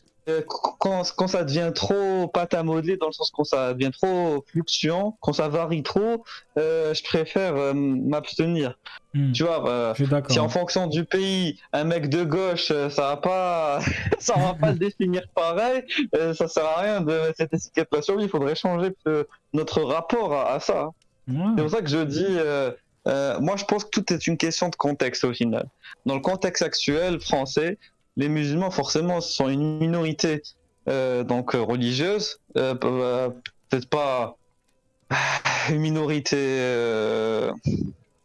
quand, quand, ça devient trop pâte à modeler, dans le sens quand ça devient trop fluctuant, quand ça varie trop, euh, je préfère euh, m'abstenir. Hmm. Tu vois, si en fonction du pays, un mec de gauche, ça va pas, ça va pas le définir pareil, ça sert à rien de cette étiquette là sur lui. Il faudrait changer notre rapport à, ça. C'est pour ça que je dis. moi, je pense que tout est une question de contexte au final. Dans le contexte actuel français, les musulmans, forcément, sont une minorité euh, donc euh, religieuse, euh, peut-être pas une minorité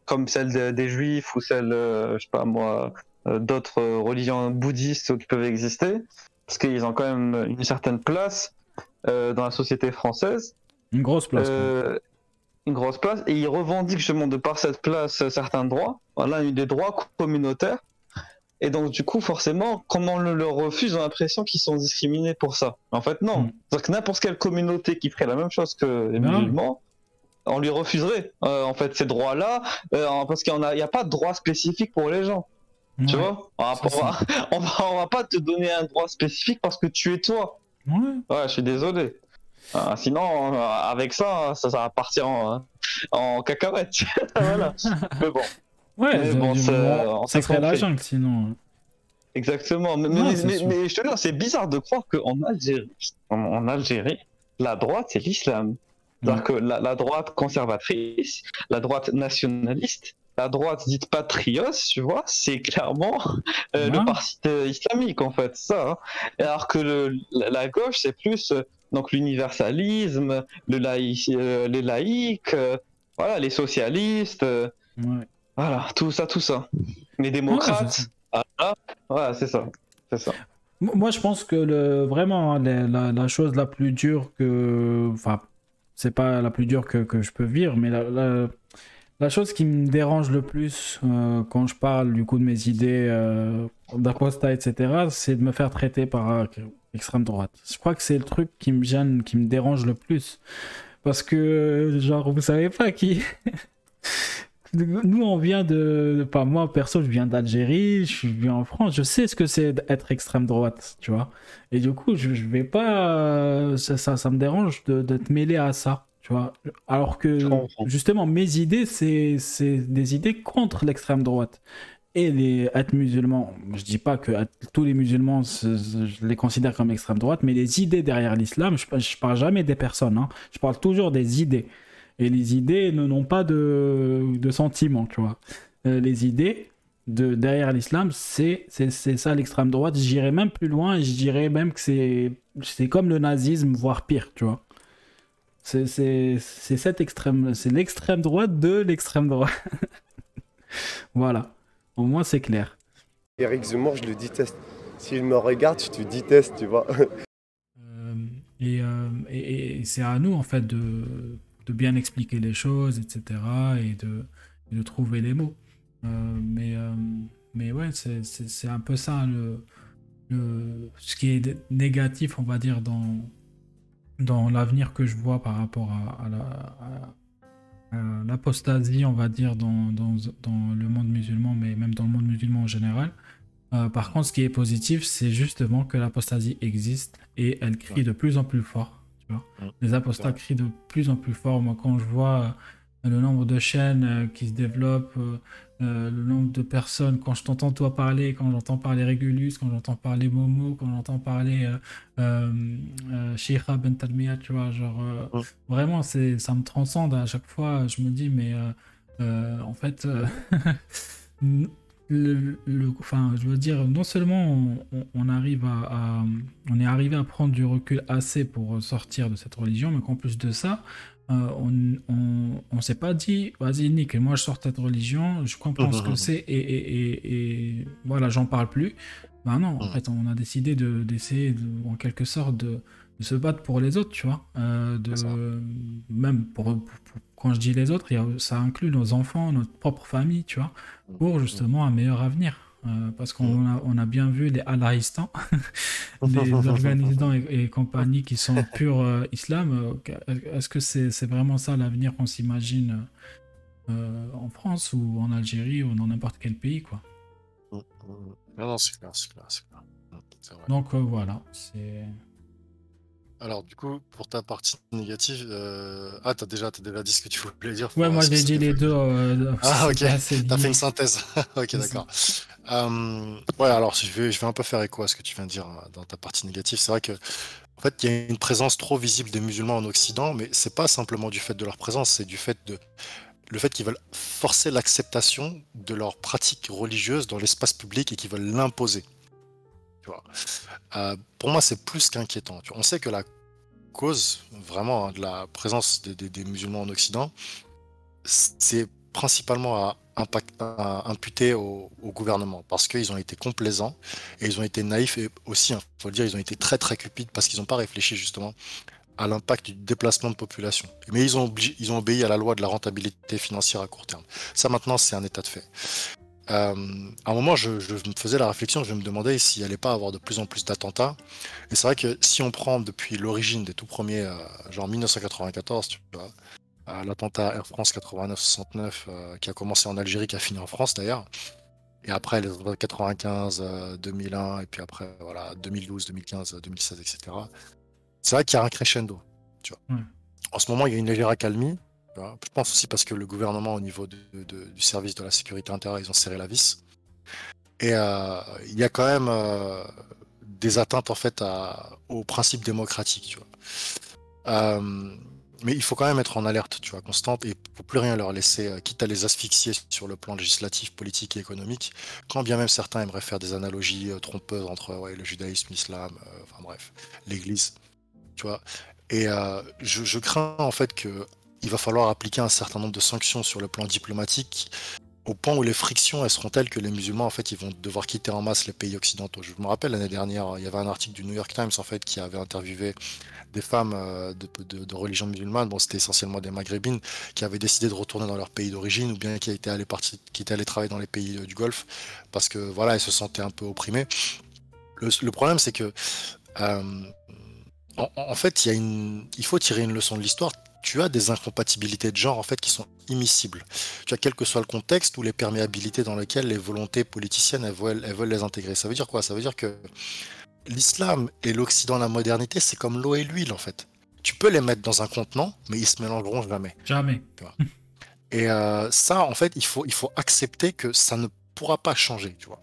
comme celle des juifs ou celle, je sais pas moi, d'autres religions bouddhistes qui peuvent exister, parce qu'ils ont quand même une certaine place dans la société française. Une grosse place. une grosse place, et ils revendiquent justement de par cette place certains droits, voilà, des droits communautaires et donc, du coup, forcément, comme on le leur refuse, on a l'impression qu'ils sont discriminés pour ça. En fait, non. Mm. C'est-à-dire que n'importe quelle communauté qui ferait la même chose que les musulmans, on lui refuserait, euh, en fait, ces droits-là, euh, parce qu'il n'y a, a, pas de droit spécifique pour les gens. Tu vois? On va, on, va, pas te donner un droit spécifique parce que tu es toi. Ouais, ouais je suis désolé. Ah, sinon, euh, avec ça, ça, va partir en, en cacahuète. voilà. Mais bon. Ouais, bon, ça, ça serait la jungle sinon. Exactement. Mais, mais, je te dis, c'est bizarre de croire qu'en Algérie, en, Algérie, la droite, c'est l'islam. C'est-à-dire que la, droite conservatrice, la droite nationaliste, la droite dite patriote, tu vois, c'est clairement euh, le parti islamique, en fait, ça. Hein. Alors que le, la, gauche, c'est plus euh, donc l'universalisme, le euh, les laïcs, voilà, les socialistes. Ouais. Voilà, tout ça, tout ça. Les démocrates, voilà, c'est ça. C'est ça. Moi, je pense que le, vraiment, hein, la, chose la plus dure que. Enfin, c'est pas la plus dure que, que je peux vivre, mais la, la chose qui me dérange le plus euh, quand je parle du coup de mes idées euh, d'apostat, etc., c'est de me faire traiter par l'extrême droite. Je crois que c'est le truc qui me gêne, qui me dérange le plus. Parce que, genre, vous savez pas qui. Nous, on vient de. Pas moi, perso, je viens d'Algérie, je viens en France, je sais ce que c'est d'être extrême droite, tu vois. Et du coup, je, je vais pas. Ça, ça, me dérange te mêler à ça. Tu vois Alors que, justement, mes idées, c'est des idées contre l'extrême droite. Et les être musulmans, je dis pas que tous les musulmans, je les considère comme extrême droite, mais les idées derrière l'islam, je, je parle jamais des personnes, hein. je parle toujours des idées. Et les idées n'ont pas de, de sentiments, tu vois. Euh, les idées de, derrière l'islam, c'est ça l'extrême droite. J'irais même plus loin et je dirais même que c'est comme le nazisme, voire pire, tu vois. C'est cette extrême, c'est l'extrême droite de l'extrême droite. voilà. Au moins, c'est clair. Eric Zemmour, je le déteste. S'il me regarde, je te déteste, tu vois. Euh, euh, et, et, c'est à nous, en fait, de, de, bien expliquer les choses, etc. Et de, de trouver les mots. Euh, mais, mais ouais, c'est un peu ça, le, le, ce qui est négatif, on va dire, dans, dans l'avenir que je vois par rapport à, l'apostasie, on va dire, dans, le monde musulman, mais même dans le monde musulman en général. Euh, par contre, ce qui est positif, c'est justement que l'apostasie existe et elle crie de plus en plus fort. Vois Les apostats crient de plus en plus fort. Moi, quand je vois le nombre de chaînes euh, qui se développent, euh, euh, le nombre de personnes, quand je t'entends toi parler, quand j'entends parler Régulus, quand j'entends parler Momo, quand j'entends parler euh, Sheikha Ben tu vois, genre vraiment, c'est, ça me transcende à chaque fois. Je me dis, mais en fait, le, enfin, je veux dire, non seulement on, arrive à, on est arrivé à prendre du recul assez pour sortir de cette religion, mais qu'en plus de ça, euh, on on, s'est pas dit, vas-y, Nick, moi je sors de cette religion, je comprends ce que c'est et, voilà, j'en parle plus. Ben non, en fait, on a décidé d'essayer, en quelque sorte, de, se battre pour les autres, tu vois. Euh, de, même pour, quand je dis les autres, ça inclut nos enfants, notre propre famille, tu vois, pour justement un meilleur avenir. Euh, parce qu'on a, on a bien vu les Allahistans, les Afghanistan et, compagnie qui sont purs euh, islam. Euh, est-ce que c'est vraiment ça l'avenir qu'on s'imagine en France ou en Algérie ou dans n'importe quel pays quoi? Non, c'est clair, c'est clair, clair. Donc voilà, c'est. Alors, du coup, pour ta partie négative, euh... ah, t'as déjà, as déjà dit ce que tu voulais dire. Ouais, moi j'ai dit les deux. Euh, ah, ok. T'as fait une synthèse. ok, d'accord. Euh, ouais, alors je vais, je vais un peu faire écho à ce que tu viens de dire euh, dans ta partie négative. C'est vrai que, en fait, il y a une présence trop visible des musulmans en Occident, mais c'est pas simplement du fait de leur présence, c'est du fait de le fait qu'ils veulent forcer l'acceptation de leurs pratiques religieuses dans l'espace public et qu'ils veulent l'imposer. Euh, pour moi, c'est plus qu'inquiétant. On sait que la cause vraiment hein, de la présence des, musulmans en Occident, c'est principalement à, impact, imputer au, gouvernement parce qu'ils ont été complaisants et ils ont été naïfs et aussi, il hein, faut le dire, ils ont été très très cupides parce qu'ils n'ont pas réfléchi justement à l'impact du déplacement de population. Mais ils ont, ils ont obéi à la loi de la rentabilité financière à court terme. Ça maintenant, c'est un état de fait. Euh, à un moment, je, me faisais la réflexion, je me demandais s'il n'y allait pas avoir de plus en plus d'attentats. Et c'est vrai que si on prend depuis l'origine des tout premiers, euh, genre 1994, tu vois, euh, l'attentat Air France 89-69 qui a commencé en Algérie, qui a fini en France d'ailleurs, et après les 95, 2001, et puis après voilà 2012, 2015, 2016, etc. C'est vrai qu'il y a un crescendo. Tu vois. En ce moment, il y a une légère accalmie. Je pense aussi parce que le gouvernement, au niveau du service de la sécurité intérieure, ils ont serré la vis. Et euh, il y a quand même euh, des atteintes en fait aux principes démocratiques. Euh, mais il faut quand même être en alerte, tu vois, constante, et faut plus rien leur laisser, quitte à les asphyxier sur le plan législatif, politique et économique, quand bien même certains aimeraient faire des analogies trompeuses entre le judaïsme, l'islam, enfin bref, l'Église, tu vois. Et je, crains en fait que il va falloir appliquer un certain nombre de sanctions sur le plan diplomatique au point où les frictions seront telles que les musulmans en fait ils vont devoir quitter en masse les pays occidentaux. Je me rappelle l'année dernière, il y avait un article du New York Times en fait qui avait interviewé des femmes euh, de, religion musulmane, bon c'était essentiellement des maghrébines, qui avaient décidé de retourner dans leur pays d'origine ou bien qui étaient allées qui étaient travailler dans les pays euh, du Golfe parce que voilà elles se sentaient un peu opprimées. Le, problème c'est que euh, en, fait il faut tirer une leçon de l'histoire tu as des incompatibilités de genre en fait qui sont immiscibles. Tu as quel que soit le contexte ou les perméabilités dans lesquelles les volontés politiciennes elles veulent, elles veulent les intégrer. Ça veut dire quoi? Ça veut dire que l'islam et l'Occident, la modernité, c'est comme l'eau et l'huile en fait. Tu peux les mettre dans un contenant, mais ils se mélangeront jamais. Jamais. Et euh, ça, en fait, il faut, il faut accepter que ça ne pourra pas changer, tu vois.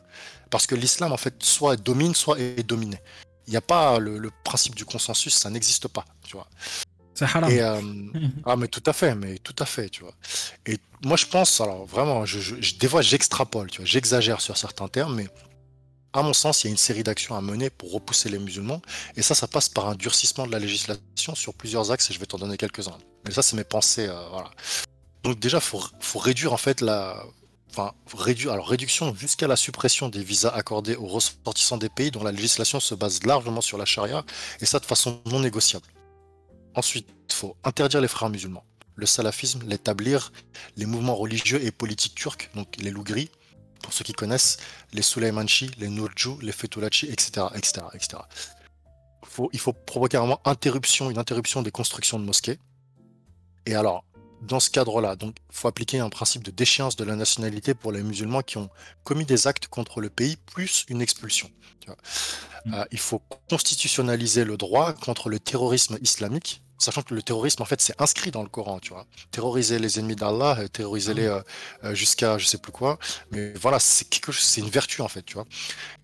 Parce que l'islam, en fait, soit domine, soit est dominé. Il n'y a pas le, le, principe du consensus, ça n'existe pas, tu vois. Et, euh, ah, mais tout à fait, mais tout à fait, tu vois. Et moi, je pense, alors vraiment, des fois, j'extrapole, tu vois, j'exagère sur certains termes, mais à mon sens, il y a une série d'actions à mener pour repousser les musulmans. Et ça, ça passe par un durcissement de la législation sur plusieurs axes, et je vais t'en donner quelques-uns. Mais ça, c'est mes pensées, euh, voilà. Donc déjà, faut, faut réduire en fait la, enfin réduire, alors réduction jusqu'à la suppression des visas accordés aux ressortissants des pays dont la législation se base largement sur la charia, et ça de façon non négociable. Ensuite, il faut interdire les frères musulmans, le salafisme, l'établir, les mouvements religieux et politiques turcs, donc les lougris, pour ceux qui connaissent, les Suleymanchi, les Nurju, les Fethulachi, etc. etc., etc. Il faut provoquer vraiment interruption, une interruption des constructions de mosquées. Et alors, dans ce cadre-là, donc, faut appliquer un principe de déchéance de la nationalité pour les musulmans qui ont commis des actes contre le pays, plus une expulsion. Mm. Euh, il faut constitutionnaliser le droit contre le terrorisme islamique, sachant que le terrorisme, en fait, c'est inscrit dans le Coran, tu vois. Terroriser les ennemis d'Allah, euh, terroriser-les ah euh, jusqu'à je sais plus quoi. Mais voilà, c'est quelque c'est une vertu, en fait, tu vois.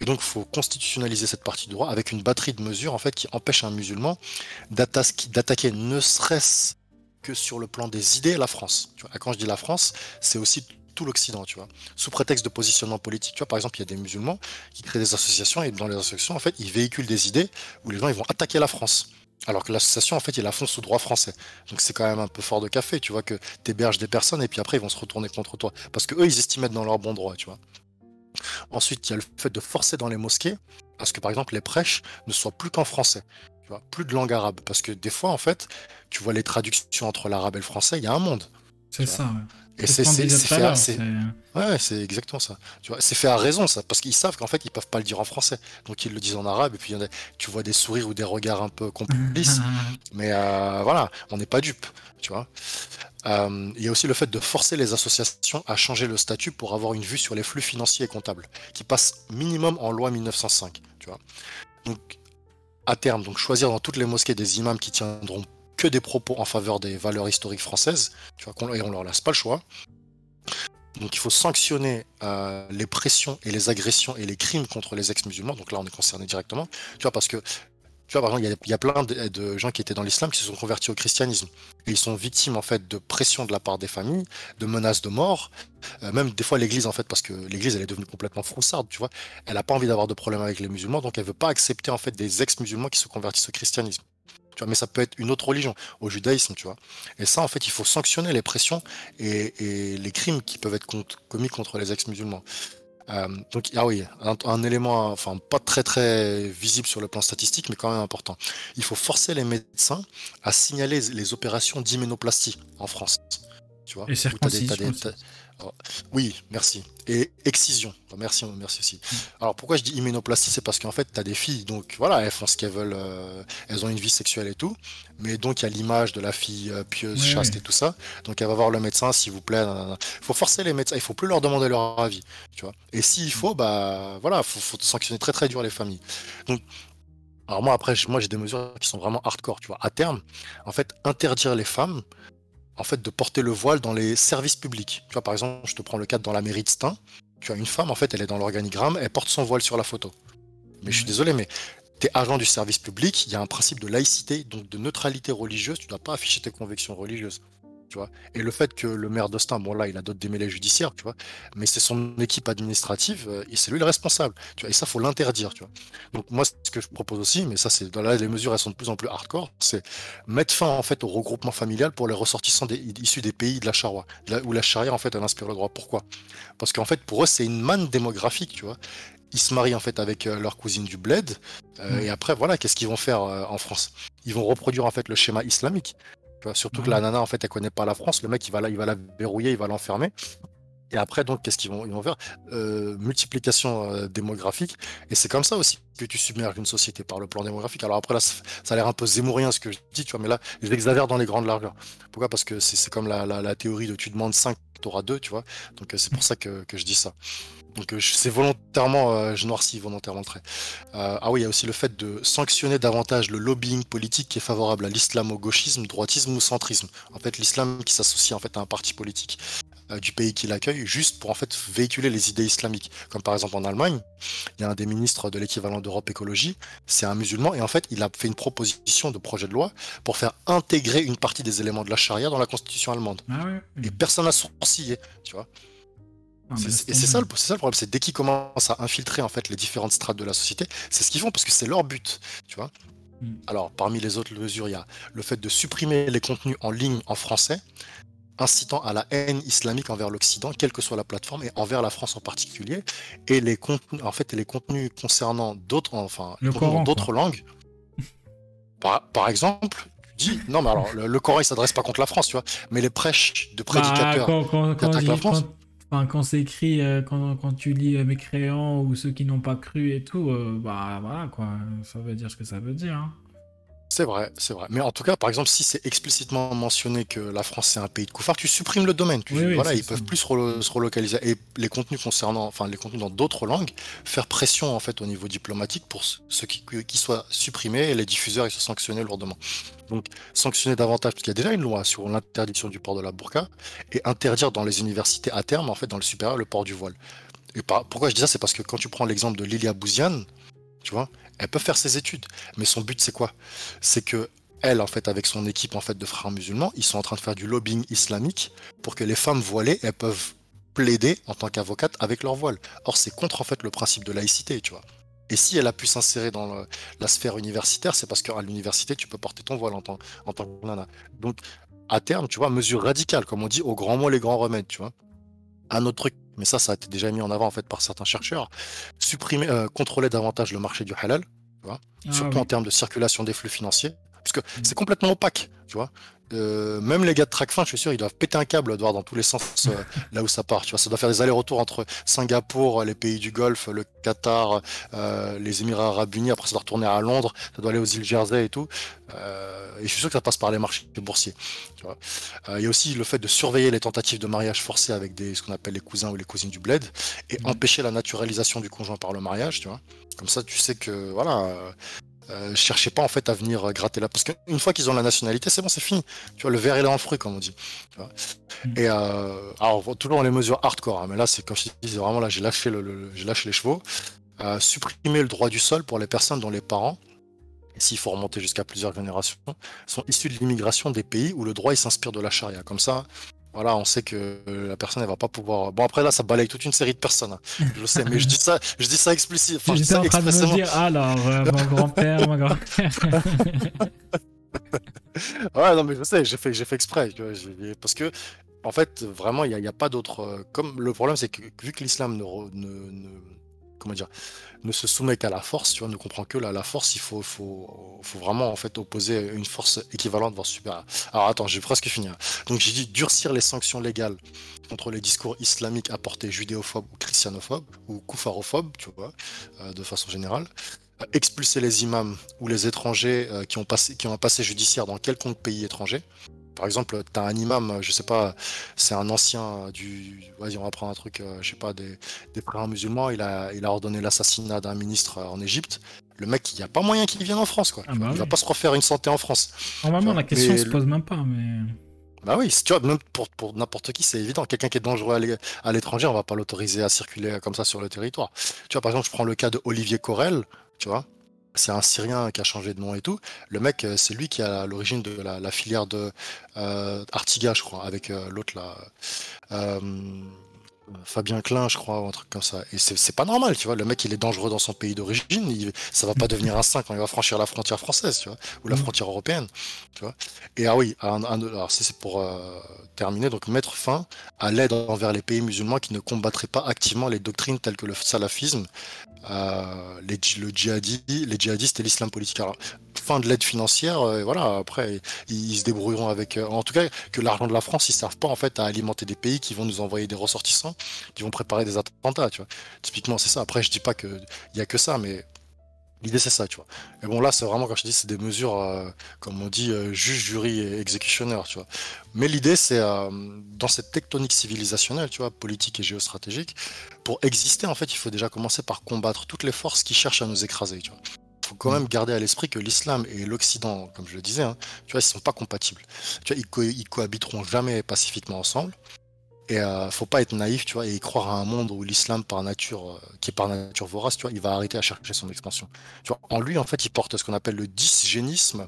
Et donc, il faut constitutionnaliser cette partie du droit avec une batterie de mesures, en fait, qui empêche un musulman d'attaquer ne serait-ce que sur le plan des idées la France. Tu vois. Quand je dis la France, c'est aussi tout l'Occident, tu vois, sous prétexte de positionnement politique. Tu vois, par exemple, il y a des musulmans qui créent des associations et dans les associations, en fait, ils véhiculent des idées où les gens ils vont attaquer la France. Alors que l'association, en fait, ils la font sous droit français. Donc c'est quand même un peu fort de café, tu vois, que tu héberges des personnes et puis après ils vont se retourner contre toi. Parce que eux, ils estiment être dans leur bon droit, tu vois. Ensuite, il y a le fait de forcer dans les mosquées, parce que par exemple, les prêches ne soient plus qu'en français plus de langue arabe. Parce que des fois, en fait, tu vois les traductions entre l'arabe et le français, il y a un monde. C'est ça, Et c'est fait, ouais, c'est exactement ça. Tu vois, c'est fait à raison ça, parce qu'ils savent qu'en fait ils peuvent pas le dire en français, donc ils le disent en arabe et puis tu vois des sourires ou des regards un peu complices, mais euh, voilà, on n'est pas dupe, tu vois. Euh, il y a aussi le fait de forcer les associations à changer le statut pour avoir une vue sur les flux financiers et comptables, qui passe minimum en loi 1905, tu vois. Donc à terme, donc choisir dans toutes les mosquées des imams qui tiendront que des propos en faveur des valeurs historiques françaises, tu vois, et on leur laisse pas le choix. Donc il faut sanctionner euh, les pressions et les agressions et les crimes contre les ex-musulmans. Donc là, on est concerné directement. Tu vois, parce que tu vois, par exemple, il y, a plein de, gens qui étaient dans l'islam qui se sont convertis au christianisme. Et ils sont victimes, en fait, de pression de la part des familles, de menaces de mort. Euh, même des fois, l'église, en fait, parce que l'église, elle est devenue complètement froussarde, tu vois. Elle n'a pas envie d'avoir de problème avec les musulmans, donc elle veut pas accepter, en fait, des ex-musulmans qui se convertissent au christianisme. Tu vois, mais ça peut être une autre religion, au judaïsme, tu vois. Et ça, en fait, il faut sanctionner les pressions et les crimes qui peuvent être commis contre les ex-musulmans. Euh, donc, ah oui, un, élément, enfin, pas très très visible sur le plan statistique, mais quand même important. Il faut forcer les médecins à signaler les opérations d'hyménoplastie en France. Tu vois, Et. Oui, merci. Et excision. Merci, merci aussi. Alors pourquoi je dis immunoplastie C'est parce qu'en fait, tu as des filles, donc voilà, elles font ce qu'elles veulent, euh, elles ont une vie sexuelle et tout. Mais donc il y a l'image de la fille euh, pieuse, chaste et tout ça. Donc elle va voir le médecin, s'il vous plaît. Il faut forcer les médecins, il faut plus leur demander leur avis. Tu vois. Et s'il faut, bah voilà, faut, faut sanctionner très très dur les familles. Donc alors moi après, moi j'ai des mesures qui sont vraiment hardcore, tu vois. À terme, en fait, interdire les femmes en fait, de porter le voile dans les services publics. Tu vois, par exemple, je te prends le cadre dans la mairie de Stein. Tu as une femme, en fait, elle est dans l'organigramme, elle porte son voile sur la photo. Mais je suis désolé, mais tu es agent du service public, il y a un principe de laïcité, donc de neutralité religieuse, tu ne dois pas afficher tes convictions religieuses. Et le fait que le maire d'Austin, bon là, il a d'autres démêlés judiciaires, tu vois, mais c'est son équipe administrative euh, et c'est lui le responsable. Tu vois, et ça, faut l'interdire, tu vois. Donc moi, ce que je propose aussi, mais ça, c'est là, les mesures, elles sont de plus en plus hardcore, c'est mettre fin en fait au regroupement familial pour les ressortissants issus des pays de la charia, où la charia en fait elle inspire le droit. Pourquoi? Parce qu'en fait, pour eux, c'est une manne démographique, tu vois. Ils se marient en fait avec euh, leur cousine du bled, euh, mmh. et après voilà, qu'est-ce qu'ils vont faire en France? Ils vont reproduire en fait le schéma islamique. Surtout que la nana, en fait, elle connaît pas la France. Le mec, il va, la, il va la verrouiller, il va l'enfermer. Et après, donc, qu'est-ce qu'ils vont, ils vont faire? Euh, Multiplication euh, démographique. Et c'est comme ça aussi que tu submerges une société par le plan démographique. Alors après, là, ça a l'air un peu zémourien ce que je dis, tu vois, mais là, je l'exagère dans les grandes largeurs. Pourquoi? Parce que c'est comme la, la, théorie de tu demandes 5, tu auras 2, tu vois. Donc euh, c'est pour ça que, que, je dis ça. Donc c'est volontairement, je noircis volontairement le trait. ah oui, il y a aussi le fait de sanctionner davantage le lobbying politique qui est favorable à l'islamo-gauchisme, droitisme ou centrisme. En fait, l'islam qui s'associe en fait à un parti politique. Euh, du pays qui l'accueille, juste pour en fait véhiculer les idées islamiques. Comme par exemple en Allemagne, il y a un des ministres de l'équivalent d'Europe Écologie, c'est un musulman, et en fait il a fait une proposition de projet de loi pour faire intégrer une partie des éléments de la charia dans la constitution allemande. Ah et personne n'a sourcillé, tu vois. Ah, et c'est ça, le, ça le problème, c'est dès qu'ils commencent à infiltrer en fait les différentes strates de la société, c'est ce qu'ils font parce que c'est leur but, tu vois. Hmm. Alors, parmi les autres mesures, il y a le fait de supprimer les contenus en ligne en français incitant à la haine islamique envers l'Occident, quelle que soit la plateforme, et envers la France en particulier. Et les contenus, en fait, les contenus concernant d'autres, enfin, d'autres langues. Par, exemple, tu dis, non, mais alors, le, Coran, il s'adresse pas contre la France, tu vois, mais les prêches de bah, prédicateurs quand, c'est écrit, euh, quand, tu lis mes créants ou ceux qui n'ont pas cru et tout, euh, bah voilà, quoi, ça veut dire ce que ça veut dire. Hein. C'est vrai, c'est vrai. Mais en tout cas, par exemple, si c'est explicitement mentionné que la France c'est un pays de koufar, tu supprimes le domaine. voilà, ils peuvent plus se, relocaliser. Et les contenus concernant, enfin les contenus dans d'autres langues, faire pression en fait au niveau diplomatique pour ceux qui, qui soient supprimés et les diffuseurs ils soient sanctionnés lourdement. Donc sanctionner davantage, parce qu'il y a déjà une loi sur l'interdiction du port de la burqa, et interdire dans les universités à terme, en fait, dans le supérieur, le port du voile. Et pourquoi je dis ça C'est parce que quand tu prends l'exemple de Lilia Bouziane, elle peut faire ses études, mais son but c'est quoi? C'est que elle, en fait, avec son équipe en fait de frères musulmans, ils sont en train de faire du lobbying islamique pour que les femmes voilées, elles peuvent plaider en tant qu'avocate avec leur voile. Or, c'est contre en fait le principe de laïcité, tu vois. Et si elle a pu s'insérer dans la sphère universitaire, c'est parce qu'à l'université, tu peux porter ton voile en tant, en que nana. Donc, à terme, tu vois, mesure radicale, comme on dit, au grand mot, les grands remèdes, tu vois. Un autre truc mais ça, ça a été déjà mis en avant en fait par certains chercheurs, supprimer, euh, contrôler davantage le marché du halal, tu vois, ah surtout en termes de circulation des flux financiers, parce que c'est complètement opaque, tu vois. Euh, même les gars de Trackfin, je suis sûr, ils doivent péter un câble, doivent dans tous les sens euh, là où ça part. Tu vois, ça doit faire des allers-retours entre Singapour, les pays du Golfe, le Qatar, euh, les Émirats Arabes Unis. Après, ça doit retourner à Londres, ça doit aller aux îles Jersey et tout. et je suis sûr que ça passe par les marchés boursiers. Il y a aussi le fait de surveiller les tentatives de mariage forcé avec des, ce qu'on appelle les cousins ou les cousines du bled et mmh. empêcher la naturalisation du conjoint par le mariage. Tu vois. Comme ça, tu sais que voilà euh, cherchez pas en fait à venir gratter là. Parce qu'une fois qu'ils ont la nationalité c'est bon c'est fini. Tu vois le verre est là en fruit comme on dit. Mm. et euh, alors toujours dans les mesures hardcore hein, mais là c'est comme je dis vraiment là j'ai lâché le, j'ai lâché les chevaux. Euh, supprimer le droit du sol pour les personnes dont les parents s'il faut remonter jusqu'à plusieurs générations sont issus de l'immigration des pays où le droit il s'inspire de la charia. Comme ça voilà, on sait que la personne elle va pas pouvoir. Bon après là, ça balaye toute une série de personnes. Hein. Je sais, mais je dis ça, je dis ça explicite. J'étais en train de me dire, alors euh, mon grand-père, mon grand-père. ouais, non mais je sais, j'ai fait, j'ai fait exprès, parce que en fait, vraiment, il n'y a, a, pas d'autre. Euh, comme le problème, c'est que vu que l'islam ne, ne comment dire, ne se soumet qu'à la force, tu vois, ne comprend que la, la force, il faut, vraiment en fait opposer une force équivalente voire supérieure. Alors attends, j'ai presque fini. Hein. Donc j'ai dit durcir les sanctions légales contre les discours islamiques apportés judéophobes ou christianophobes ou koufarophobes, tu vois, euh, de façon générale expulser les imams ou les étrangers euh, qui, ont qui ont un passé judiciaire dans quelconque pays étranger. Par exemple, tu as un imam, je sais pas, c'est un ancien du. Vas-y, on va prendre un truc, euh, je sais pas, des, des frères musulmans. Il a, il a ordonné l'assassinat d'un ministre en Égypte. Le mec, il n'y a pas moyen qu'il vienne en France, quoi. Ah bah il va pas se refaire une santé en France. Normalement, la question ne se pose même pas, mais. Bah oui, tu vois, même pour, pour n'importe qui, c'est évident. Quelqu'un qui est dangereux à l'étranger, on va pas l'autoriser à circuler comme ça sur le territoire. Tu vois, par exemple, je prends le cas de Olivier Corel, tu vois. C'est un Syrien qui a changé de nom et tout. Le mec, c'est lui qui a l'origine de la, filière de Artiga, je crois, avec l'autre là. Fabien Klein, je crois, ou un truc comme ça. Et c'est pas normal, tu vois. Le mec, il est dangereux dans son pays d'origine. Ça va pas devenir un saint quand il va franchir la frontière française, tu vois, ou la mm. frontière européenne, tu vois. Et ah oui, alors c'est pour euh, terminer, donc mettre fin à l'aide envers les pays musulmans qui ne combattraient pas activement les doctrines telles que le salafisme, les, le les djihadistes et l'islam politique. Alors, fin de l'aide financière, euh, voilà, après, ils, se débrouilleront avec. Euh, en tout cas, que l'argent de la France, ils ne servent pas en fait à alimenter des pays qui vont nous envoyer des ressortissants, qui vont préparer des attentats, tu vois. Typiquement, c'est ça. Après, je dis pas qu'il n'y a que ça, mais L'idée, c'est ça, tu vois. Et bon, là, c'est vraiment, comme je te dis, c'est des mesures, euh, comme on dit, juge, jury et exécutionneur, tu vois. Mais l'idée, c'est, dans cette tectonique civilisationnelle, tu vois, politique et géostratégique, pour exister, en fait, il faut déjà commencer par combattre toutes les forces qui cherchent à nous écraser, tu vois faut quand même garder à l'esprit que l'islam et l'Occident, comme je le disais, hein, tu vois, ils sont pas compatibles. Tu vois, ils, cohabiteront jamais pacifiquement ensemble. Et euh, faut pas être naïf, tu vois, et croire à un monde où l'islam par nature, euh, qui est par nature vorace, tu vois, il va arrêter à chercher son expansion. Tu vois, en lui, en fait, il porte ce qu'on appelle le dysgénisme,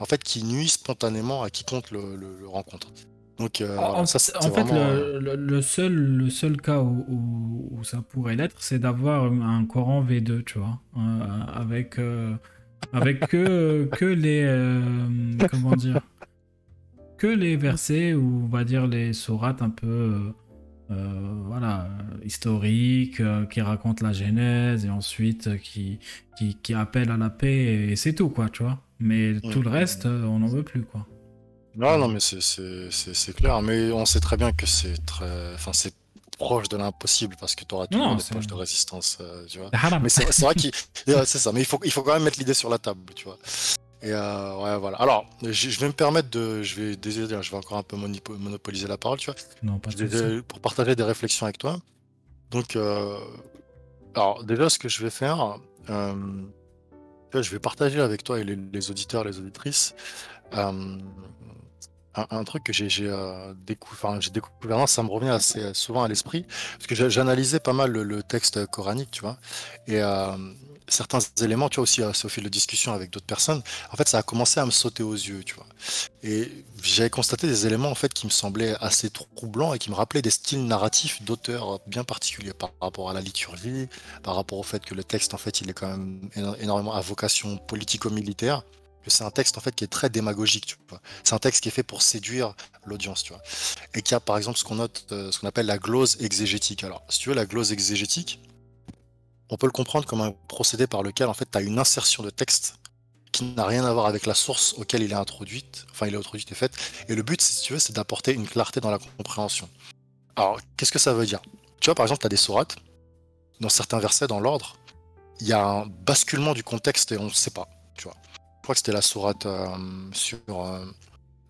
en fait, qui nuit spontanément à quiconque le, le rencontre. Donc, euh, en, ça, en fait, le, seul, le seul cas où, ça pourrait l'être, c'est d'avoir un Coran V2, tu vois, euh, avec, avec que, que les. comment dire Que les versets, ou on va dire les sourates un peu. voilà, historiques, qui racontent la Genèse et ensuite qui, qui, qui appellent à la paix et c'est tout, quoi, tu vois. Mais tout le reste, on n'en veut plus, quoi. Non, non, mais c'est clair. Mais on sait très bien que c'est très. Enfin, c'est proche de l'impossible parce que tu auras toujours des poches de résistance, euh, tu vois. Mais c'est vrai qu'il. c'est ça. Mais il faut, il faut quand même mettre l'idée sur la table, tu vois. Et euh, ouais, voilà. Alors, je, vais me permettre de. Je vais, désolé, je vais encore un peu monopoliser la parole, tu vois. Non, pas Pour partager des réflexions avec toi. Donc, euh, alors, déjà, ce que je vais faire. je vais partager avec toi et les, les auditeurs, les auditrices un, truc que j'ai euh, découvert, découvert, ça me revient assez euh, souvent à l'esprit, parce que j'analysais pas mal le, texte coranique, tu vois, et euh, certains éléments, tu vois aussi, au fil de discussion avec d'autres personnes, en fait, ça a commencé à me sauter aux yeux, tu vois. Et j'avais constaté des éléments, en fait, qui me semblaient assez troublants et qui me rappelaient des styles narratifs d'auteurs bien particuliers par rapport à la liturgie, par rapport au fait que le texte, en fait, il est quand même énormément à vocation politico-militaire c'est un texte en fait qui est très démagogique, tu vois. C'est un texte qui est fait pour séduire l'audience, tu vois. Et qui a par exemple ce qu'on note, euh, ce qu'on appelle la glose exégétique. Alors, si tu veux, la glose exégétique, on peut le comprendre comme un procédé par lequel en fait tu as une insertion de texte qui n'a rien à voir avec la source auquel il est introduit, enfin il est introduit et fait. Et le but, si tu veux, c'est d'apporter une clarté dans la compréhension. Alors, qu'est-ce que ça veut dire? Tu vois, par exemple, tu as des sourates, dans certains versets, dans l'ordre, il y a un basculement du contexte et on ne sait pas, tu vois crois que c'était la sourate euh, sur euh,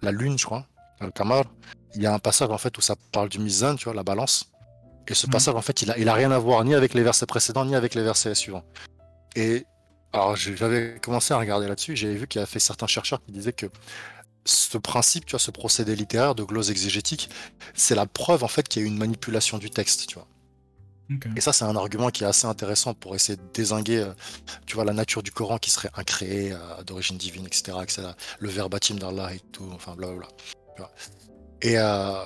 la lune, je crois, le Kamar. Il y a un passage en fait où ça parle du mizan, tu vois, la balance. Et ce mhm. passage, en fait, il a, il a rien à voir ni avec les versets précédents, ni avec les versets suivants. Et alors, j'avais commencé à regarder là-dessus, j'avais vu qu'il y avait fait certains chercheurs qui disaient que ce principe, tu vois, ce procédé littéraire de glose exégétique, c'est la preuve, en fait, qu'il y a eu une manipulation du texte, tu vois. Et ça, c'est un argument qui est assez intéressant pour essayer de désinguer, euh, tu vois, la nature du Coran qui serait incréée, euh, d'origine divine, etc., que c'est le verbatim d'Allah et tout, enfin, blablabla. Et euh,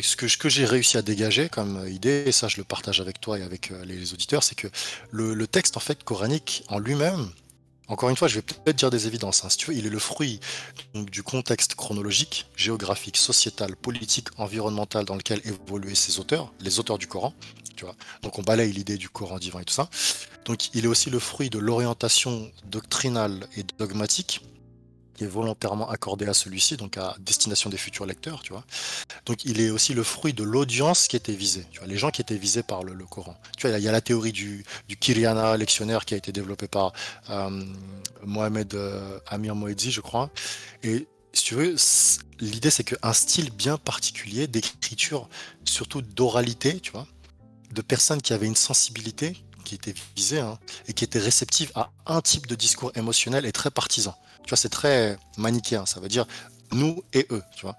ce que, j'ai réussi à dégager comme idée, et ça, je le partage avec toi et avec les, auditeurs, c'est que le, texte, en fait, coranique en lui-même, encore une fois, je vais peut-être dire des évidences. Hein. Il est le fruit du contexte chronologique, géographique, sociétal, politique, environnemental dans lequel évoluaient ces auteurs, les auteurs du Coran. Donc on balaye l'idée du Coran divin et tout ça. Donc il est aussi le fruit de l'orientation doctrinale et dogmatique qui est volontairement accordé à celui-ci, donc à destination des futurs lecteurs, tu vois. Donc il est aussi le fruit de l'audience qui était visée, tu les gens qui étaient visés par le, Coran. Tu vois, il y, a la théorie du, du Kiriana lectionnaire qui a été développée par euh, Mohamed euh, Amir Moedzi, je crois. Et si tu veux, l'idée c'est qu'un style bien particulier d'écriture, surtout d'oralité, tu vois, de personnes qui avaient une sensibilité qui était visée hein, et qui était réceptive à un type de discours émotionnel et très partisan. Tu vois, c'est très manichéen. Ça veut dire nous et eux, tu vois,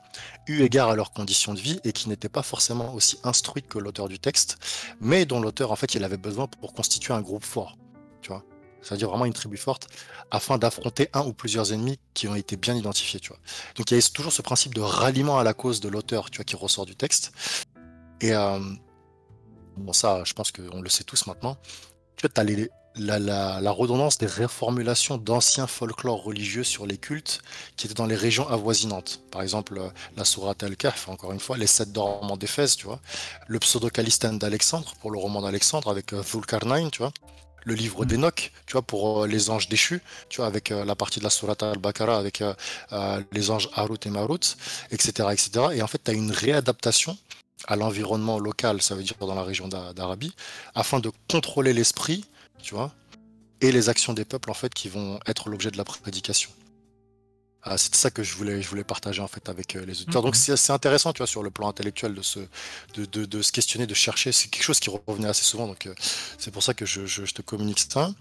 eu égard à leurs conditions de vie et qui n'étaient pas forcément aussi instruites que l'auteur du texte, mais dont l'auteur, en fait, il avait besoin pour constituer un groupe fort, tu vois. c'est-à-dire vraiment une tribu forte, afin d'affronter un ou plusieurs ennemis qui ont été bien identifiés, tu vois. Donc il y a toujours ce principe de ralliement à la cause de l'auteur, qui ressort du texte. Et euh, bon, ça, je pense qu'on le sait tous maintenant. Tu vois, as les, la, redondance des reformulations d'anciens folklores religieux sur les cultes qui étaient dans les régions avoisinantes. Par exemple, la Sourate al-Kahf, encore une fois, les sept dormants d'Éphèse, tu vois. Le pseudo-Calistène d'Alexandre, pour le roman d'Alexandre, avec euh, Thulkarnain, tu vois. Le livre mm. d'Enoch, tu vois, pour euh, les anges déchus, tu vois, avec euh, la partie de la Sourate al-Baqarah, avec les anges Harut et Marut, etc., etc. Et en fait, tu as une réadaptation à l'environnement local, ça veut dire dans la région d'Arabie, afin de contrôler l'esprit tu vois, et les actions des peuples en fait qui vont être l'objet de la prédication. Ah, c'est ça que je voulais, je voulais partager en fait avec euh, les auditeurs. Donc mhm. c'est intéressant, tu vois, sur le plan intellectuel de se, de, de, de se questionner, de chercher. C'est quelque chose qui revenait assez souvent, donc euh, c'est pour ça que je, je, te communique ça.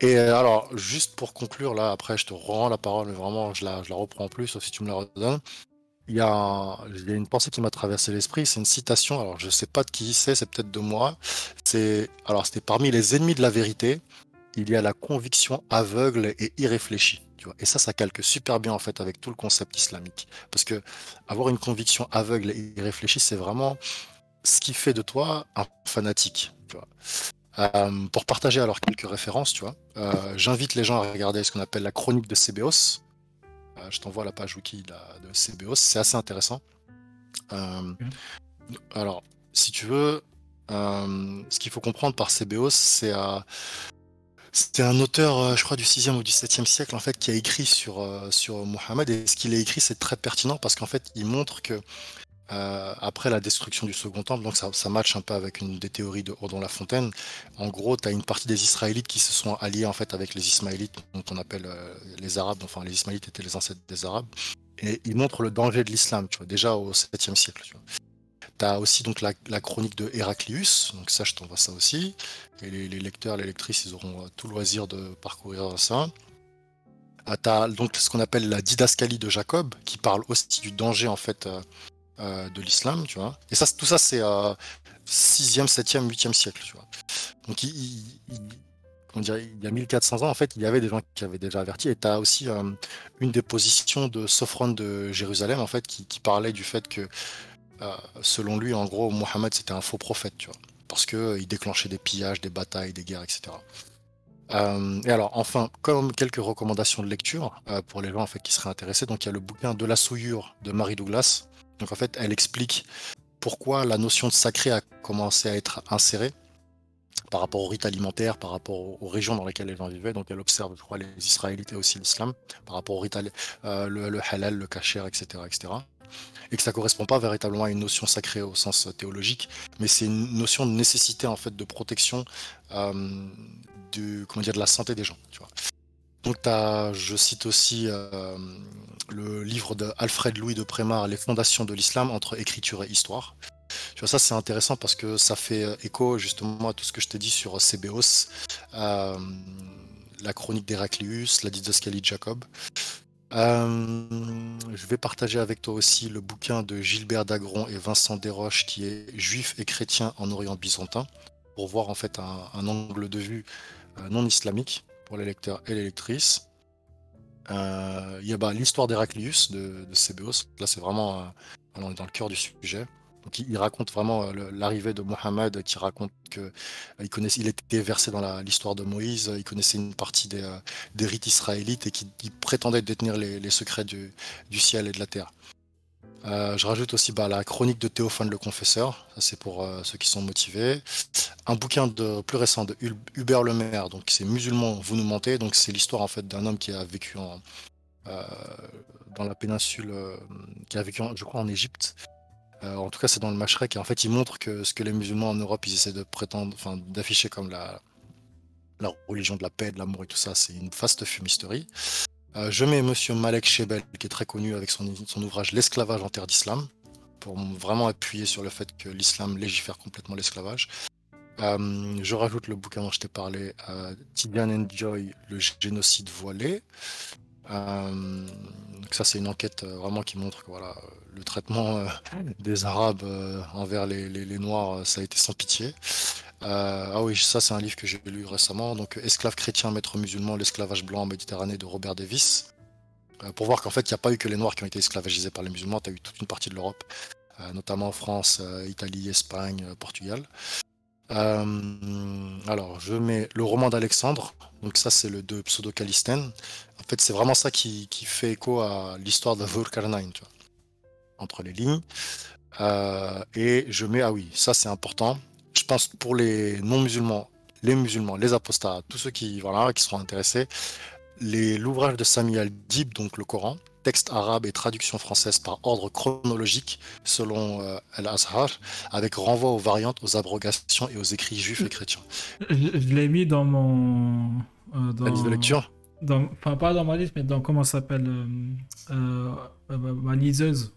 Et euh, alors, juste pour conclure, là, après, je te rends la parole, mais vraiment, je la, je la reprends plus, sauf si tu me la redonnes. Il y, a, une pensée qui m'a traversé l'esprit, c'est une citation, alors je sais pas de qui c'est, c'est peut-être de moi. C'est alors c'était parmi les ennemis de la vérité, il y a la conviction aveugle et irréfléchie. Tu vois. Et ça, ça calque super bien en fait avec tout le concept islamique. Parce que avoir une conviction aveugle et irréfléchie, c'est vraiment ce qui fait de toi un fanatique. Euh, pour partager alors quelques références, tu vois, euh, j'invite les gens à regarder ce qu'on appelle la chronique de euh, je t'envoie la page wiki de, CBOS, c'est assez intéressant. Euh, alors, si tu veux, euh, ce qu'il faut comprendre par CBOS, c'est c'était un auteur, je crois, du 6e ou du 7e siècle, en fait, qui a écrit sur, sur Mohammed. Et ce qu'il a écrit, c'est très pertinent parce qu'en fait, il montre que euh, après la destruction du Second Temple, donc ça, ça match un peu avec une des théories de Ordon La Fontaine. En gros, tu as une partie des Israélites qui se sont alliés en fait avec les Ismaélites, dont on appelle euh, les Arabes. Enfin, les Ismaélites étaient les ancêtres des Arabes. Et ils montrent le danger de l'islam, vois, déjà au 7e siècle. Tu as aussi donc la, chronique de Héraclius, donc ça, je t'envoie ça aussi. Et les, lecteurs, les lectrices, ils auront euh, tout loisir de parcourir ça. tu as donc ce qu'on appelle la didascalie de Jacob, qui parle aussi du danger en fait euh, de l'islam, tu vois. Et ça, tout ça, c'est 6e, 7e, 8e siècle, tu vois. Donc, il, il y a 1400 ans, en fait, il y avait des gens qui avaient déjà averti. Et tu as aussi euh, une des positions de Sophron de Jérusalem, en fait, qui, parlait du fait que, euh, selon lui, en gros, Mohammed, c'était un faux prophète, tu vois. Parce qu'il déclenchait des pillages, des batailles, des guerres, etc. et alors, enfin, comme quelques recommandations de lecture pour les gens en fait, qui seraient intéressés, donc il y a le bouquin De la souillure de Marie Douglas, donc en fait, elle explique pourquoi la notion de sacré a commencé à être insérée par rapport aux rites alimentaires, par rapport aux régions dans lesquelles les gens vivaient. Donc elle observe, je crois, les Israélites et aussi l'islam, par rapport au rite, euh, le, halal, le kasher, etc., etc. Et que ça ne correspond pas véritablement à une notion sacrée au sens théologique, mais c'est une notion de nécessité en fait de protection euh, comment de la santé des gens. Tu vois. Donc, je cite aussi euh, le livre de Alfred Louis de Prémar, Les fondations de l'islam entre écriture et histoire. Tu vois, ça c'est intéressant parce que ça fait euh, écho justement à tout ce que je t'ai dit sur CBOS, euh, la chronique d'Héraclius, la didascalie de Jacob. je vais partager avec toi aussi le bouquin de Gilbert Dagron et Vincent Desroches qui est Juif et chrétien en Orient byzantin pour voir en fait un angle de vue non islamique pour les lecteurs et les lectrices. Euh, il y a bah, l'histoire d'Héraclius de, de. Là, c'est vraiment. Euh, on est dans le cœur du sujet. Donc, il, raconte vraiment euh, l'arrivée de Mohammed, qui raconte que il, était versé dans l'histoire de Moïse, il connaissait une partie des, rites israélites et qui prétendait détenir les, secrets du, ciel et de la terre. Euh, je rajoute aussi bah, la chronique de Théophane le Confesseur, ça c'est pour euh, ceux qui sont motivés. Un bouquin plus récent de Hubert Lemaire, donc c'est Musulman, vous nous mentez, donc c'est l'histoire en fait d'un homme qui a vécu en, euh, dans la péninsule, qui a vécu je crois en Égypte. en tout cas c'est dans le Mashrek et en fait il montre que ce que les musulmans en Europe ils essaient de prétendre, enfin d'afficher comme la, la religion de la paix, de l'amour et tout ça, c'est une vaste fumisterie. Euh, je mets Monsieur Malek Shebel, qui est très connu avec son, ouvrage L'esclavage en terre d'islam, pour vraiment appuyer sur le fait que l'islam légifère complètement l'esclavage. Euh, je rajoute le bouquin dont je t'ai parlé, euh, Tidiane Enjoy, le génocide voilé. Euh, ça, c'est une enquête vraiment qui montre que voilà, le traitement des Arabes envers les, Noirs, ça a été sans pitié. Ah oui, ça c'est un livre que j'ai lu récemment. Donc Esclaves chrétiens, maîtres musulmans, l'esclavage blanc en Méditerranée de Robert Davis. pour voir qu'en fait, il n'y a pas eu que les Noirs qui ont été esclavagisés par les musulmans, tu as eu toute une partie de l'Europe, notamment France, Italie, Espagne, Portugal. alors, je mets le roman d'Alexandre. Donc ça, c'est le de Pseudo Calistène. En fait, c'est vraiment ça qui, fait écho à l'histoire de Vulcarnine, tu entre les lignes. Euh, et je mets, ah oui, ça c'est important. Je pense pour les non-musulmans, les musulmans, les apostats, tous ceux qui, voilà, qui seront intéressés, l'ouvrage de Samuel Dib, donc le Coran, texte arabe et traduction française par ordre chronologique selon euh, Al-Azhar, avec renvoi aux variantes, aux abrogations et aux écrits juifs et chrétiens. Je, l'ai mis dans mon. Euh, dans... La liste de lecture? enfin, pas dans ma liste, mais dans comment ça s'appelle euh, euh, ma liseuse.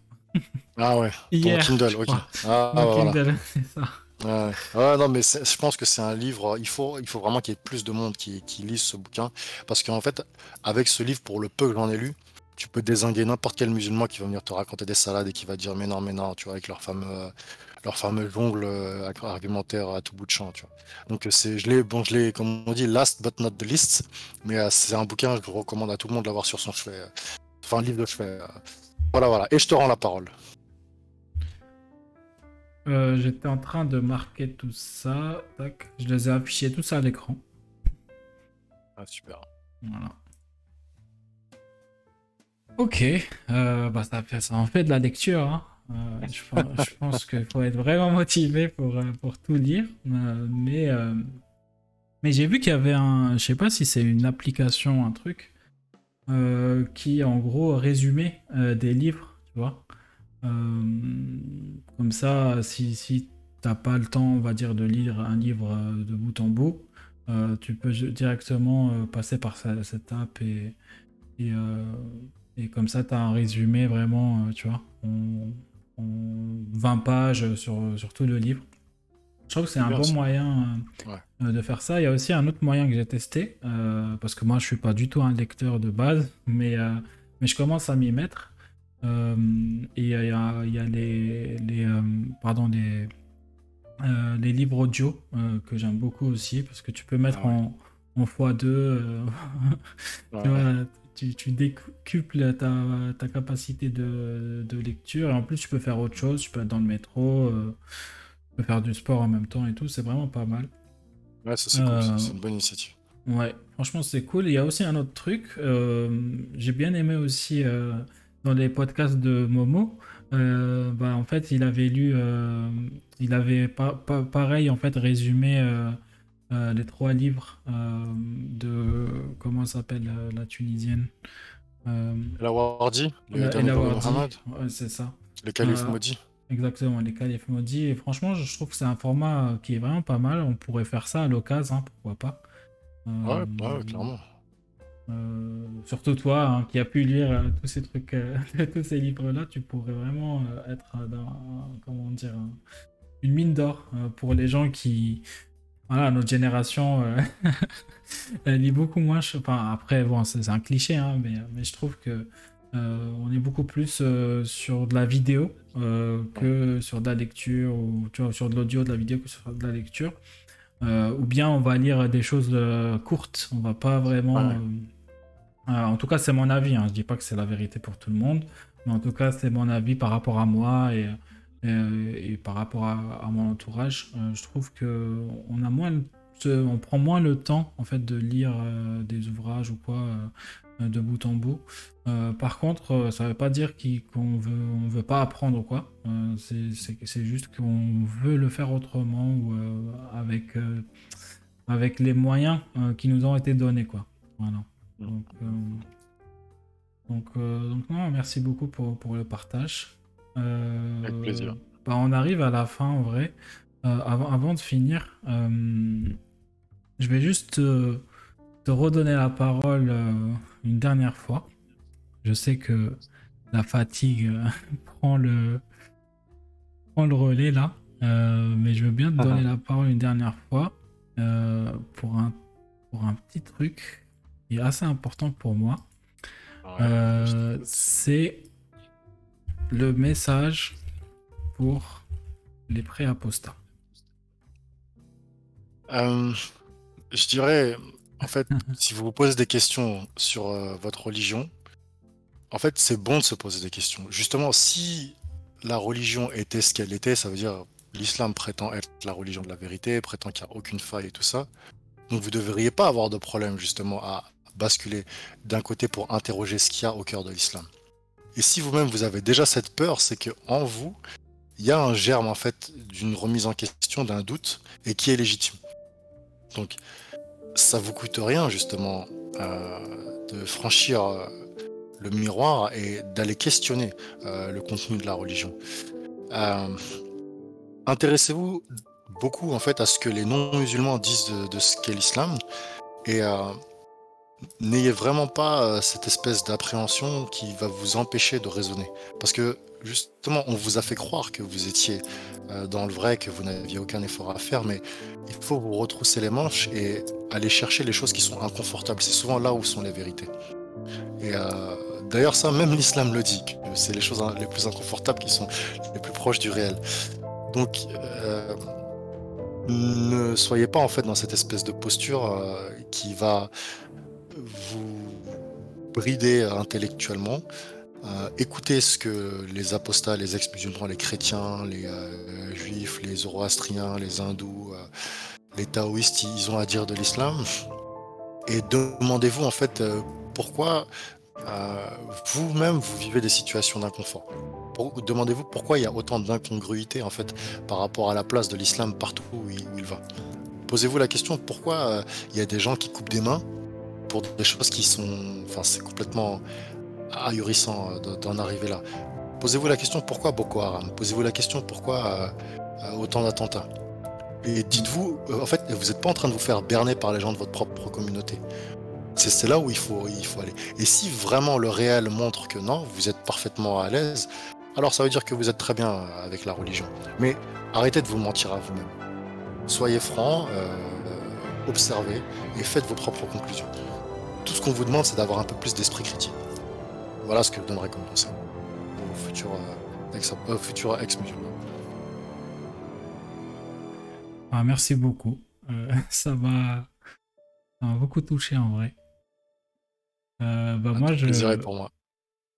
Ah ouais, Hier, Kindle, ok. Ah, Kindle, c'est ça. Ouais. non, mais je pense que c'est un livre. Il faut, il faut vraiment qu'il y ait plus de monde qui, lise ce bouquin. Parce qu'en fait, avec ce livre, pour le peu que j'en ai lu, tu peux désinguer n'importe quel musulman qui va venir te raconter des salades et qui va dire mais non, mais non, tu vois, avec leur fameux, leur fameux jongle euh, argumentaire à tout bout de champ. Tu vois. Donc euh, c'est, je l'ai, bon, je l'ai, comme on dit, last but not the least, mais euh, c'est un bouquin je recommande à tout le monde d'avoir sur son chevet, enfin un livre de chevet. Voilà, voilà. Et je te rends la parole. J'étais en train de marquer tout ça. Tac. Je les ai affichés tous à l'écran. Ah, super. Voilà. Ok, bah ça, fait, ça en fait de la lecture. Hein. Euh, je, pense, qu'il faut être vraiment motivé pour, euh, pour tout lire. Euh, mais mais j'ai vu qu'il y avait un. Je sais pas si c'est une application, un truc, qui en gros résumait des livres, tu vois. Comme ça, si, si t'as pas le temps, on va dire, de lire un livre de bout en bout, tu peux directement passer par cette app et, et, et comme ça, tu as un résumé vraiment, tu vois. 20 pages sur, sur tout le livre. Je trouve que c'est un bon moyen euh, de faire ça. Il y a aussi un autre moyen que j'ai testé, euh, parce que moi je suis pas du tout un lecteur de base, mais, euh, mais je commence à m'y mettre. Et il y a, y a, les, les, pardon, les, les livres audio que j'aime beaucoup aussi, parce que tu peux mettre ah en, en x2. tu, décuples ta, capacité de, lecture et en plus tu peux faire autre chose, tu peux être dans le métro, euh, tu peux faire du sport en même temps et tout, c'est vraiment pas mal. Ouais, ça c'est cool, euh, c'est une bonne initiative. Ouais, franchement c'est cool. Il y a aussi un autre truc, euh, j'ai bien aimé aussi dans les podcasts de Momo. bah, en fait, il avait lu, il avait pareil en fait résumé euh, les trois livres euh, de. Comment s'appelle euh, la Tunisienne La Wardi c'est ça. Le calife maudit. Exactement, les califes maudits. Et franchement, je trouve que c'est un format qui est vraiment pas mal. On pourrait faire ça à l'occasion, hein, pourquoi pas. ouais, ouais, clairement. Surtout toi, hein, qui a pu lire tous ces trucs, tous ces livres-là, tu pourrais vraiment être dans, comment dire, une mine d'or pour les gens qui, voilà, notre génération euh, elle lit beaucoup moins. Enfin, après, bon, c'est un cliché, hein, mais, mais, je trouve que euh, on est beaucoup plus euh, sur de la vidéo que sur de la lecture, ou tu vois, sur de l'audio, de la vidéo que sur de la lecture. ou bien on va lire des choses courtes, on va pas vraiment. En tout cas, c'est mon avis. Hein. Je dis pas que c'est la vérité pour tout le monde, mais en tout cas, c'est mon avis par rapport à moi et euh, par rapport à, mon entourage, euh, je trouve que on a moins, on prend moins le temps en fait de lire euh, des ouvrages ou quoi de bout en bout. par contre, ça ne veut pas dire qu'on veut, on veut pas apprendre quoi. c'est juste qu'on veut le faire autrement ou avec avec les moyens qui nous ont été donnés quoi. Voilà. Donc, donc, donc non, merci beaucoup pour, pour le partage. Avec plaisir. Bah, on arrive à la fin en vrai. Euh, avant, avant, de finir, euh, je vais juste te, redonner la parole euh, une dernière fois. Je sais que la fatigue prend, le, prend le relais là, mais je veux bien te donner la parole une dernière fois pour, un, pour un petit truc est assez important pour moi. c'est le message pour les pré-apostats. Je dirais, en fait, si vous vous posez des questions sur votre religion, en fait, c'est bon de se poser des questions. Justement, si la religion était ce qu'elle était, ça veut dire l'islam prétend être la religion de la vérité, prétend qu'il n'y a aucune faille et tout ça. Donc vous ne devriez pas avoir de problème justement à basculer d'un côté pour interroger ce qu'il y a au cœur de l'islam. Et si vous-même vous avez déjà cette peur, c'est que en vous, il y a un germe en fait d'une remise en question, d'un doute, et qui est légitime. Donc ça vous coûte rien justement euh, de franchir euh, le miroir et d'aller questionner euh, le contenu de la religion. Intéressez-vous beaucoup en fait à ce que les non-musulmans disent de, ce qu'est l'islam et n'ayez vraiment pas cette espèce d'appréhension qui va vous empêcher de raisonner. Parce que justement, on vous a fait croire que vous étiez dans le vrai, que vous n'aviez aucun effort à faire, mais il faut vous retrousser les manches et aller chercher les choses qui sont inconfortables. C'est souvent là où sont les vérités. Et d'ailleurs, ça, même l'islam le dit, c'est les choses les plus inconfortables qui sont les plus proches du réel. Donc, ne soyez pas en fait dans cette espèce de posture qui va vous brider intellectuellement. écoutez ce que les apostats, les ex-musulmans, les chrétiens, les juifs, les zoroastriens, les hindous, les taoïstes, ils ont à dire de l'islam. Et demandez-vous en fait pourquoi vous-même vous vivez des situations d'inconfort. Demandez-vous pourquoi il y a autant d'incongruité en fait par rapport à la place de l'islam partout où il, va. Posez-vous la question pourquoi il y a des gens qui coupent des mains pour des choses qui sont, enfin c'est complètement ahurissant d'en arriver là. Posez-vous la question pourquoi Boko Haram. Posez-vous la question pourquoi autant d'attentats? Et dites-vous, en fait, vous n'êtes pas en train de vous faire berner par les gens de votre propre communauté. C'est là où il faut, il faut aller. Et si vraiment le réel montre que non, vous êtes parfaitement à l'aise, alors ça veut dire que vous êtes très bien avec la religion. Mais arrêtez de vous mentir à vous-même. Soyez franc, euh, observez et faites vos propres conclusions. Tout ce qu'on vous demande, c'est d'avoir un peu plus d'esprit critique. Voilà ce que je donnerais comme conseil aux futurs, euh, ex-musulmans. Ah, merci beaucoup. Euh, ça m'a beaucoup touché en vrai. Euh, bah, moi, je, pour moi.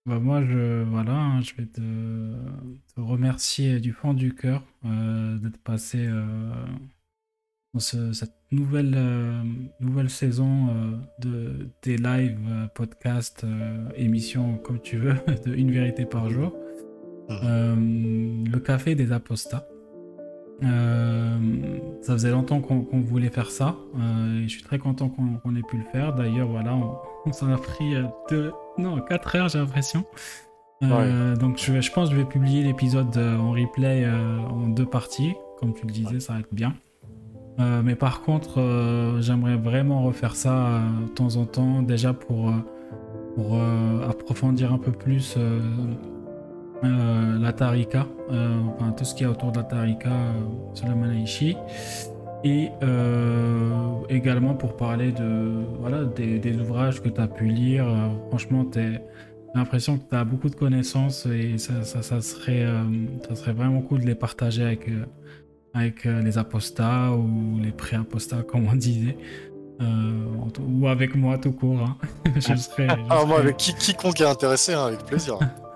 Bah, moi, je, voilà, hein, je vais te, remercier du fond du cœur euh, d'être passé euh, dans cette nouvelle, nouvelle saison de des live, podcasts, émissions, comme tu veux, de une vérité par jour. Mmh. le café des apostats. Euh, ça faisait longtemps qu'on voulait faire ça. Euh, et je suis très content qu'on ait pu le faire. D'ailleurs, voilà, on, s'en a pris euh, deux, non, 4 heures, j'ai l'impression. Donc, je, je, pense que je vais publier l'épisode en replay en deux parties. Comme tu le disais, ça va être bien. Mais par contre, j'aimerais vraiment refaire ça de temps en temps, déjà pour, approfondir un peu plus euh, la Tarika, euh, enfin tout ce qui est autour de la Tarika euh, sur la Manaishi. Et également pour parler de, voilà, des, ouvrages que tu as pu lire. franchement, j'ai l'impression que tu as beaucoup de connaissances et ça, ça, serait, ça serait vraiment cool de les partager avec, avec les apostats ou les pré-apostats, comme on disait. ou avec moi tout court. Hein. je serais, ah, moi, avec qui, quiconque est intéressé, hein, avec plaisir.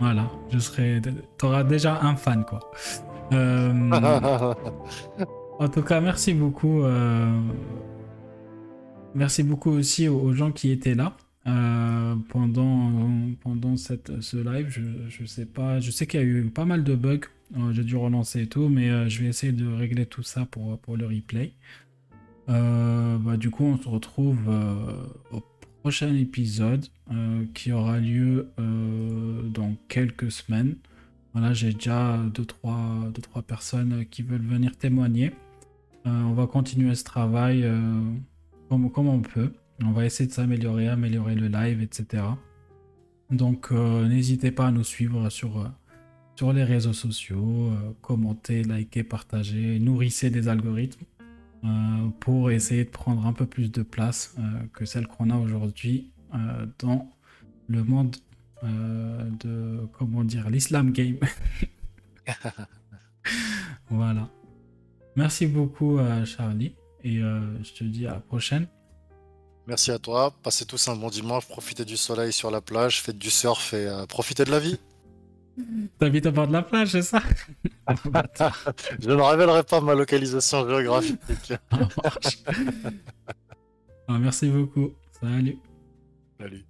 Voilà, je serai. T'auras déjà un fan, quoi. Euh, en tout cas, merci beaucoup. Euh, merci beaucoup aussi aux, gens qui étaient là euh, pendant, pendant cette, ce live. Je, je sais pas, je sais qu'il y a eu pas mal de bugs. J'ai dû relancer et tout, mais je vais essayer de régler tout ça pour, pour le replay. Bah, du coup, on se retrouve au prochain épisode euh, qui aura lieu euh, dans quelques semaines. Voilà, j'ai déjà deux trois, deux, trois personnes qui veulent venir témoigner. Euh, on va continuer ce travail comme, comme on peut. On va essayer de s'améliorer, améliorer le live, etc. Donc n'hésitez pas à nous suivre sur, sur les réseaux sociaux, commentez, likez, partagez, nourrissez des algorithmes. Euh, pour essayer de prendre un peu plus de place euh, que celle qu'on a aujourd'hui euh, dans le monde de, comment dire, l'Islam Game. voilà. Merci beaucoup, Charlie. Et je te dis à la prochaine. Merci à toi. Passez tous un bon dimanche. Profitez du soleil sur la plage. Faites du surf et euh, profitez de la vie. T'habites au bord de la plage, c'est ça Je ne révélerai pas ma localisation géographique. Ah, merci beaucoup. Salut. Salut.